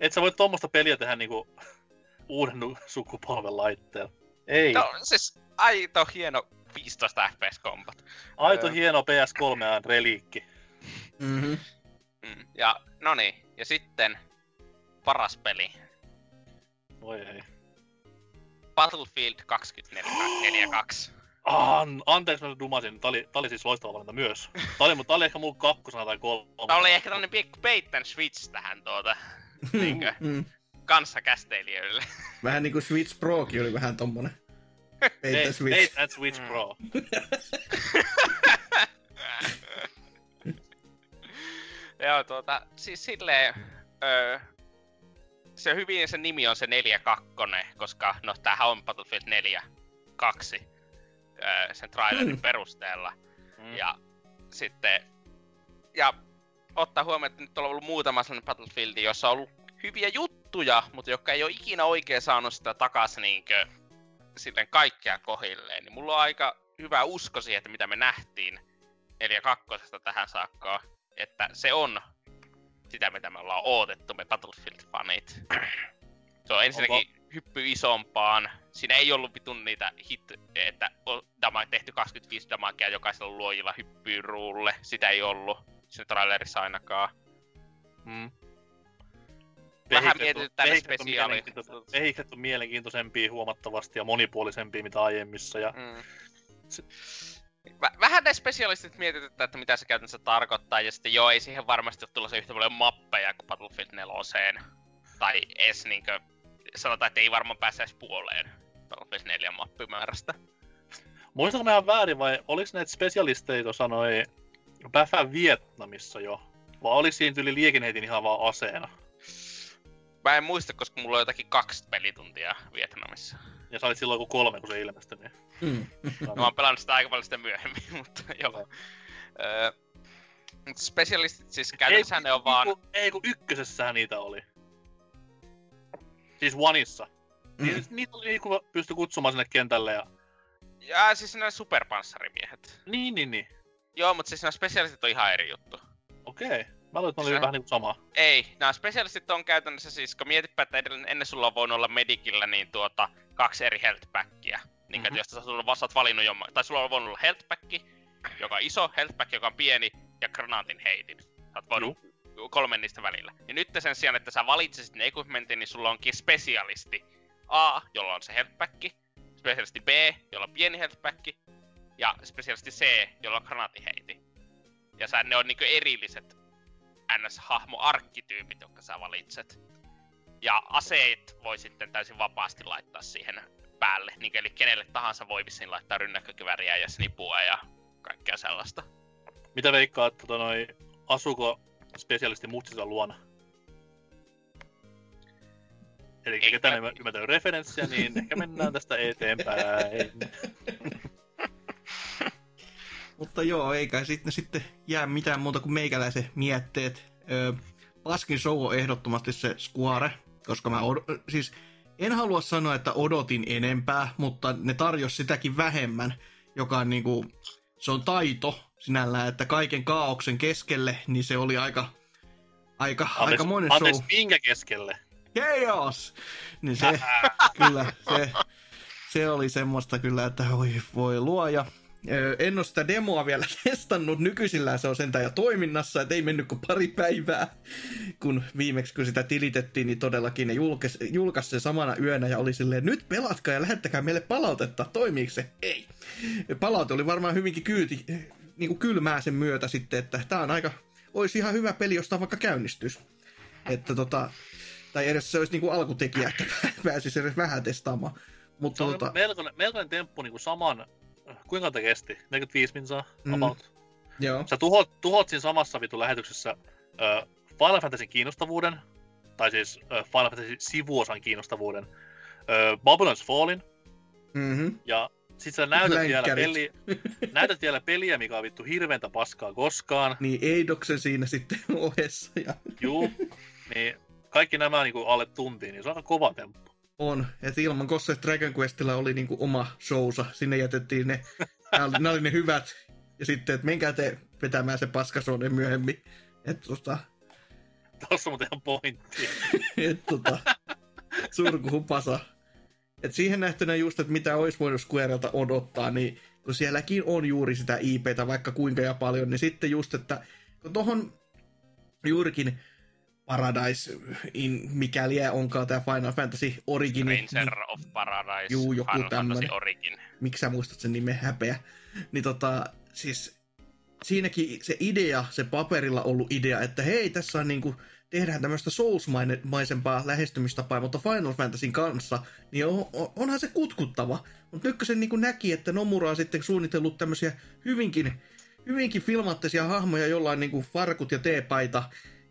S5: Et sä voit tuommoista peliä tehdä niinku <laughs> uuden sukupolven laitteella. Ei.
S3: No siis aito hieno 15 fps kombat.
S5: Aito
S3: Öö.
S5: hieno PS3 reliikki.
S2: Mm-hmm.
S3: Mm. Ja no niin, ja sitten paras peli.
S5: Voi ei.
S3: Battlefield 2042.
S5: An, anteeksi, mä dumasin. Tää oli, tää oli siis loistava valinta myös. Tää oli, mutta tää oli ehkä mun kakkosena tai kolmantena.
S3: Tää oli ehkä tämmönen pikku bait and switch tähän tuota Niinkö?
S2: Mm.
S3: kanssakästeilijöille.
S2: Vähän niinku Switch Prokin oli vähän tommonen. Peitä
S5: Bait,
S2: Switch.
S5: And Switch
S3: Mm.
S5: Pro. <laughs>
S3: Joo, tuota, siis silleen, öö, se hyvin se nimi on se 4.2, koska no tämähän on Battlefield 4.2 öö, sen trailerin
S2: Mm. <clears throat>
S3: perusteella.
S5: Mm.
S3: Ja sitten, ja ottaa huomioon, että nyt on ollut muutama sellainen Battlefield, jossa on ollut hyviä juttuja, mutta jotka ei ole ikinä oikein saanut sitä takas niinkö silleen kaikkea kohilleen, niin mulla on aika hyvä usko siihen, että mitä me nähtiin 4.2 tähän saakka, että se on sitä, mitä me ollaan odotettu, me Battlefield-fanit. Se on ensinnäkin hyppy isompaan. Siinä ei ollut vitun niitä hit, että on dama, tehty 25 damakea jokaisella luojilla hyppyy ruulle. Sitä ei ollut siinä trailerissa ainakaan. Mm. Vähän
S5: Vehikset on-
S3: mietityttää ne
S5: vehikset on
S3: spesiaali-
S5: Vehikset on mielenkiintoisempia huomattavasti ja monipuolisempia mitä aiemmissa. Ja
S3: Mm.
S5: Se-
S3: vähän ne spesialistit mietityttää, että mitä se käytännössä tarkoittaa, ja sitten joo, ei siihen varmasti ole tulossa yhtä paljon mappeja kuin Battlefield 4. Tai edes niinkö, sanotaan, että ei varmaan pääse edes puoleen Battlefield 4 mappimäärästä.
S5: Muistanko mä ihan väärin vai oliko näitä spesialisteja tuossa noi Päfän Vietnamissa jo? Vai oliko siinä tyyli liekinheitin ihan vaan aseena?
S3: Mä en muista, koska mulla on jotakin kaksi pelituntia Vietnamissa.
S5: Ja sä olit silloin kuin kolme, kun se ilmestyi. Niin.
S2: Mm.
S3: No, mä oon pelannut sitä aika paljon sitä myöhemmin, <laughs> mutta joo. Öö, mutta spesialistit siis käytännössä ne on vaan...
S5: Ei kun, ei kun ykkösessähän niitä oli. Siis Oneissa.
S2: Mm.
S5: Niin, niitä oli niinku pysty kutsumaan sinne kentälle ja...
S3: Ja siis nämä superpanssarimiehet.
S5: Niin, niin, niin.
S3: Joo, mutta siis nämä spesialistit on ihan eri juttu.
S5: Okei. Mä luulen, että ne oli vähän niinku sama.
S3: Ei, nämä spesialistit on käytännössä siis, kun mietipä, että ennen sulla on voinut olla medikillä niin tuota, kaksi eri health packia. Niin,
S5: Mhm.
S3: mm-hmm. josta sä, sä oot valinnut jomma, tai sulla on voinut olla health pack, joka on iso, health pack, joka on pieni, ja granaatin heitin. Sä oot voinut kolmen niistä välillä. Ja nyt sen sijaan, että sä valitsisit ne equipmentin, niin sulla onkin spesialisti A, jolla on se health pack, spesialisti B, jolla on pieni health pack, ja spesialisti C, jolla on granaatiheiti. Ja sä, ne on niinku erilliset NS-hahmo-arkkityypit, jotka sä valitset. Ja aseet voi sitten täysin vapaasti laittaa siihen päälle. Niin, eli kenelle tahansa voi vissiin laittaa rynnäkkökiväriä ja snipua ja kaikkea sellaista.
S5: Mitä veikkaat, tota noi, asuuko spesialisti mustisella luona? Eli
S3: Ei
S5: ketä ne ymmärtänyt referenssiä, niin ehkä mennään tästä eteenpäin. <laughs>
S2: Mutta joo, eikä sitten, sitten jää mitään muuta kuin meikäläisen mietteet. Öö, Paskin show on ehdottomasti se Square, koska mä od- siis en halua sanoa, että odotin enempää, mutta ne tarjosi sitäkin vähemmän. joka on niinku, se on taito sinällään, että kaiken kaauksen keskelle, niin se oli aika, aika,
S5: Anteeksi,
S2: aika monen
S5: anteeksi
S2: show.
S5: minkä keskelle?
S2: Chaos! Niin se, <laughs> kyllä, se, se oli semmoista kyllä, että voi, voi luoja. Öö, En ole sitä demoa vielä <laughs> testannut, nykyisillään se on sentään jo toiminnassa, että ei mennyt kuin pari päivää, kun viimeksi kun sitä tilitettiin, niin todellakin ne julkaisi julkaisi sen samana yönä ja oli silleen, nyt pelatkaa ja lähettäkää meille palautetta, toimiiko se? Ei. Palaute oli varmaan hyvinkin kyyti, niin kuin kylmää sen myötä sitten, että tämä on aika, olisi ihan hyvä peli, jos tämä vaikka käynnistyisi. Että tota, tai edes se olisi niin kuin alkutekijä, että <laughs> pääsisi edes vähän testaamaan. Mutta
S5: Se on
S2: tota,
S5: melkoinen, melkoinen temppu niin kuin saman... Kuinka kauan kesti? 45 minsaa?
S2: Mm.
S5: About.
S2: joo.
S5: Sä tuhot, tuhot siinä samassa vitu lähetyksessä äh, Final Fantasyn kiinnostavuuden, tai siis äh, Final Fantasy sivuosan kiinnostavuuden, äh, Babylon's Fallin,
S2: Mm-hmm.
S5: ja sit sä näytät vielä, peli, <laughs> näytät vielä peliä, mikä on vittu hirveintä paskaa koskaan.
S2: Niin Eidoksen siinä sitten <laughs> ohessa ja
S5: Juu, niin kaikki nämä niin kuin alle tuntiin, niin se on aika kova temppu.
S2: On. Että ilman Ghost Dragon Questilla oli niinku oma showsa. Sinne jätettiin ne, nämä oli, nämä oli ne hyvät. Ja sitten, että menkää te vetämään se paskasone myöhemmin. Että tota,
S5: Tuossa on ihan pointti. <laughs>
S2: et, tota, surkuhupasa. Et siihen nähtynä just, että mitä olisi voinut Squarelta odottaa, niin kun sielläkin on juuri sitä IPtä vaikka kuinka ja paljon, niin sitten just, että kun tohon juurikin Paradise, in, mikäli onkaan tämä Final Fantasy Origin,
S3: Ranger of Paradise.
S2: Juu, joku
S3: Final Fantasy
S2: tämmönen.
S3: Origin.
S2: miksi sä muistat sen nimen häpeä, niin tota, siis siinäkin se idea, se paperilla ollut idea, että hei, tässä on niinku, tehdään tämmöistä Souls-maisempaa lähestymistapaa, mutta Final Fantasyn kanssa, niin on, on, onhan se kutkuttava. Mutta nyt kun se niinku näki, että Nomura on sitten suunnitellut tämmöisiä hyvinkin, hyvinkin filmaattisia hahmoja, jolla on niinku farkut ja teepaita,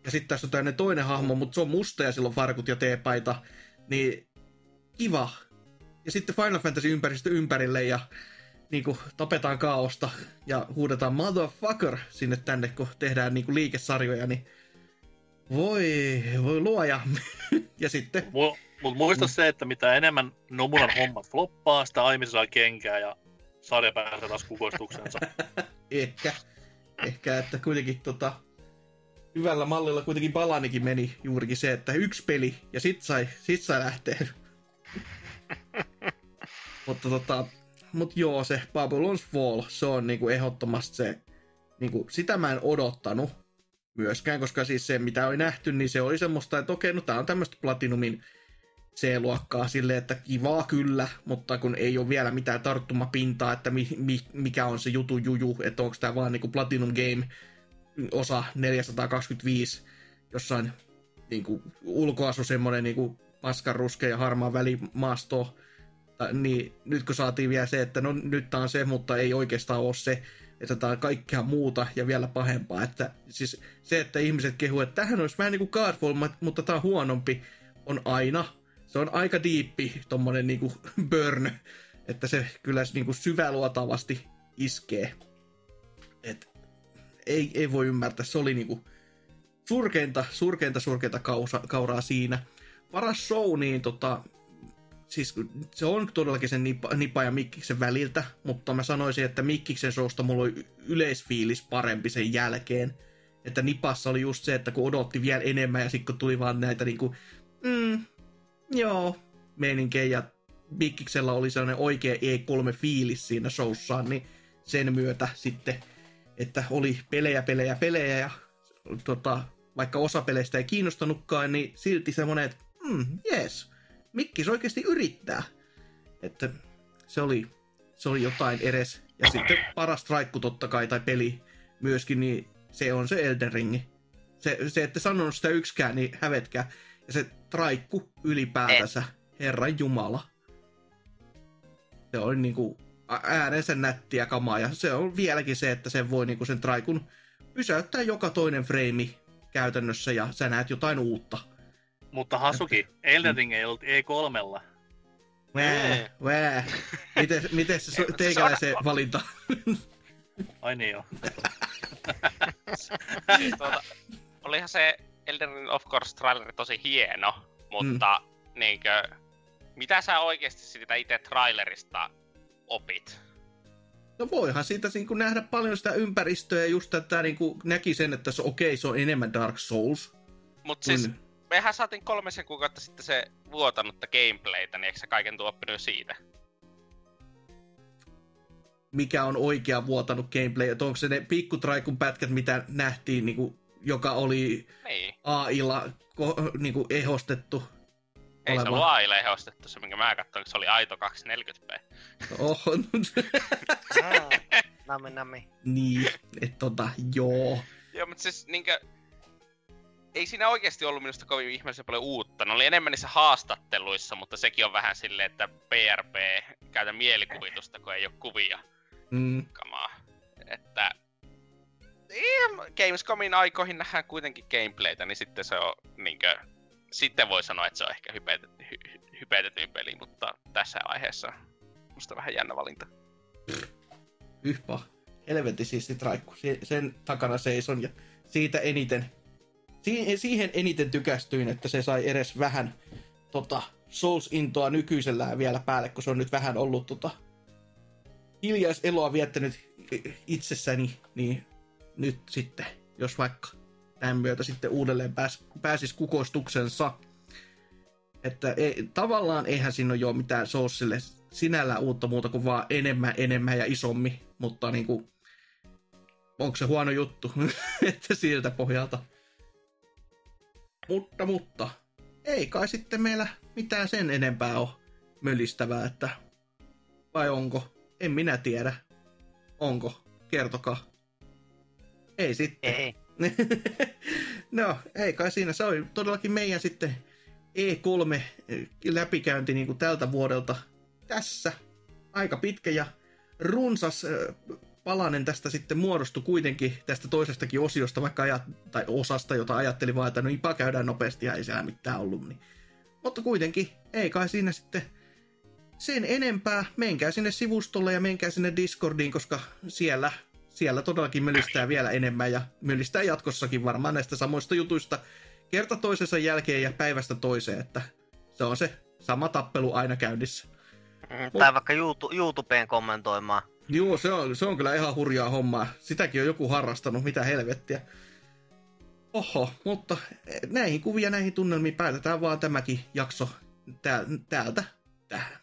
S2: ja sitten tässä on tämmöinen toinen hahmo, mutta se on musta ja sillä on farkut ja teepaita, niin kiva. Ja sitten Final Fantasy ympäristö ympärille ja niin kuin, tapetaan kaaosta ja huudetaan motherfucker sinne tänne, kun tehdään niin kuin, liikesarjoja, niin voi, voi luoja. <laughs> ja sitten,
S5: Mutta muista se, että mitä enemmän Nomuran hommat floppaa, sitä aiemmin saa kenkää ja sarja pääsee taas kukoistuksensa. <laughs>
S2: ehkä, ehkä, että kuitenkin tota, hyvällä mallilla kuitenkin Palanikin meni juurikin se, että yksi peli ja sit sai, sit sai lähteä. <laughs> Mutta tota, mut joo, se Babylon's Fall, se on niinku ehdottomasti se, niinku, sitä mä en odottanut myöskään, koska siis se, mitä oli nähty, niin se oli semmoista, että okei, no tää on tämmöistä Platinumin C-luokkaa silleen, että kivaa kyllä, mutta kun ei ole vielä mitään tarttumapintaa, että mi, mi, mikä on se jutu juju, että onko tämä vaan niinku Platinum Game osa 425 jossain niinku ulkoasu semmoinen niinku paskan ruskea ja harmaa välimaasto, niin nyt kun saatiin vielä se, että no nyt tää on se, mutta ei oikeastaan ole se, että tää on kaikkea muuta ja vielä pahempaa. Että siis se, että ihmiset kehuu, että tähän olisi vähän niin kuin Godfall, mutta tää on huonompi, on aina. Se on aika diippi, tommonen niinku <laughs> burn, että se kyllä niinku syväluotavasti iskee. Ei, ei voi ymmärtää, se oli niinku surkeinta, surkeinta, surkeinta kausa, kauraa siinä. Paras show, niin tota, siis se on todellakin sen nipa, nipa ja Mikkiksen väliltä, mutta mä sanoisin, että Mikkiksen showsta mulla oli yleisfiilis parempi sen jälkeen. Että Nipassa oli just se, että kun odotti vielä enemmän ja sitten kun tuli vaan näitä niinku, mm, joo, meininkejä ja Mikkiksellä oli sellainen oikea E3-fiilis siinä showssaan, niin sen myötä sitten, että oli pelejä, pelejä, pelejä ja tota, vaikka osa peleistä ei kiinnostanutkaan, niin silti semmoinen, että mm, yes, Mikkis oikeasti yrittää. Että se oli, se oli jotain edes. Ja sitten paras traikku totta kai, tai peli myöskin, niin se on se Elden Ringi. Se, se ette sanonut sitä yksikään, niin hävetkää. Ja se traikku ylipäätänsä, Herran Jumala. Se oli niinku ä- äärensä nättiä kamaa, ja se on vieläkin se, että sen voi niinku sen traikun pysäyttää joka toinen freimi käytännössä, ja sä näet jotain uutta.
S5: Mutta Hasuki, Elden Ring ei ollut E3.
S2: Vää, vää. Miten, miten se <laughs> teikäläisen valinta?
S5: Ai niin joo.
S3: tuota, olihan se Elden Ring of Course traileri tosi hieno, mutta mm. niinkö, mitä sä oikeasti siitä itse trailerista opit?
S2: No voihan siitä niin kuin nähdä paljon sitä ympäristöä ja just tätä niin kuin näki sen, että se, okei, se on enemmän Dark Souls.
S3: Mut siis, mehän saatiin kolmisen kuukautta sitten se vuotanutta gameplaytä, niin eikö sä kaiken tuo oppinut siitä?
S2: mikä on oikea vuotanut gameplay, että onko se ne pikkutraikun pätkät, mitä nähtiin, niin kuin, joka oli
S3: Niin.
S2: AIlla ko- niin kuin ehostettu.
S3: Ei se ollut AIlle ehostettu se, minkä mä katsoin, se oli aito 240p.
S2: Oho,
S4: Mm. <laughs> Nami, nami.
S2: niin, että tota, joo.
S3: Joo, mutta siis niinkö... Ei siinä oikeasti ollut minusta kovin ihmeellisen paljon uutta. Ne oli enemmän niissä haastatteluissa, mutta sekin on vähän silleen, että PRP käytä mielikuvitusta, kun ei ole kuvia
S2: Mm,
S3: kamaa. Että... Gamescomin aikoihin nähdään kuitenkin gameplaytä, niin sitten se on niinkö... Sitten voi sanoa, että se on ehkä hypetetty, hy, hy- peli, mutta tässä vaiheessa musta vähän jännä valinta.
S2: yhpä. Helvetin siisti traikku. Se- Sen takana seison ja siitä eniten, si- siihen eniten tykästyin, että se sai edes vähän tota, Souls-intoa nykyisellään vielä päälle, kun se on nyt vähän ollut tota, hiljaiseloa viettänyt itsessäni, niin nyt sitten, jos vaikka tämän myötä sitten uudelleen pääs, pääsisi kukoistuksensa. Että ei, tavallaan eihän siinä ole jo mitään Soulsille sinällään uutta muuta kuin vaan enemmän, enemmän ja isommin, mutta niin kuin, onko se huono juttu, <laughs> että siltä pohjalta. Mutta, mutta, ei kai sitten meillä mitään sen enempää ole mölistävää, että vai onko? En minä tiedä. Onko? Kertokaa. Ei sitten.
S4: Ei. <laughs>
S2: no, ei kai siinä. Se oli todellakin meidän sitten E3 läpikäynti niin kuin tältä vuodelta tässä. Aika pitkä ja runsas ö, palanen tästä sitten muodostui kuitenkin tästä toisestakin osiosta, vaikka ajat, tai osasta, jota ajattelin vaan, että no ipa käydään nopeasti ja ei siellä mitään ollut. Niin. Mutta kuitenkin, ei kai siinä sitten sen enempää. Menkää sinne sivustolle ja menkää sinne Discordiin, koska siellä, siellä todellakin mölistää vielä enemmän ja mölistää jatkossakin varmaan näistä samoista jutuista kerta toisensa jälkeen ja päivästä toiseen, että se on se sama tappelu aina käynnissä.
S4: Mm, Tai vaikka YouTube, YouTubeen kommentoimaan.
S2: Joo, se on, se on kyllä ihan hurjaa hommaa. Sitäkin on joku harrastanut, mitä helvettiä. Oho, mutta näihin kuvia, näihin tunnelmiin päätetään vaan tämäkin jakso tää, täältä tähän.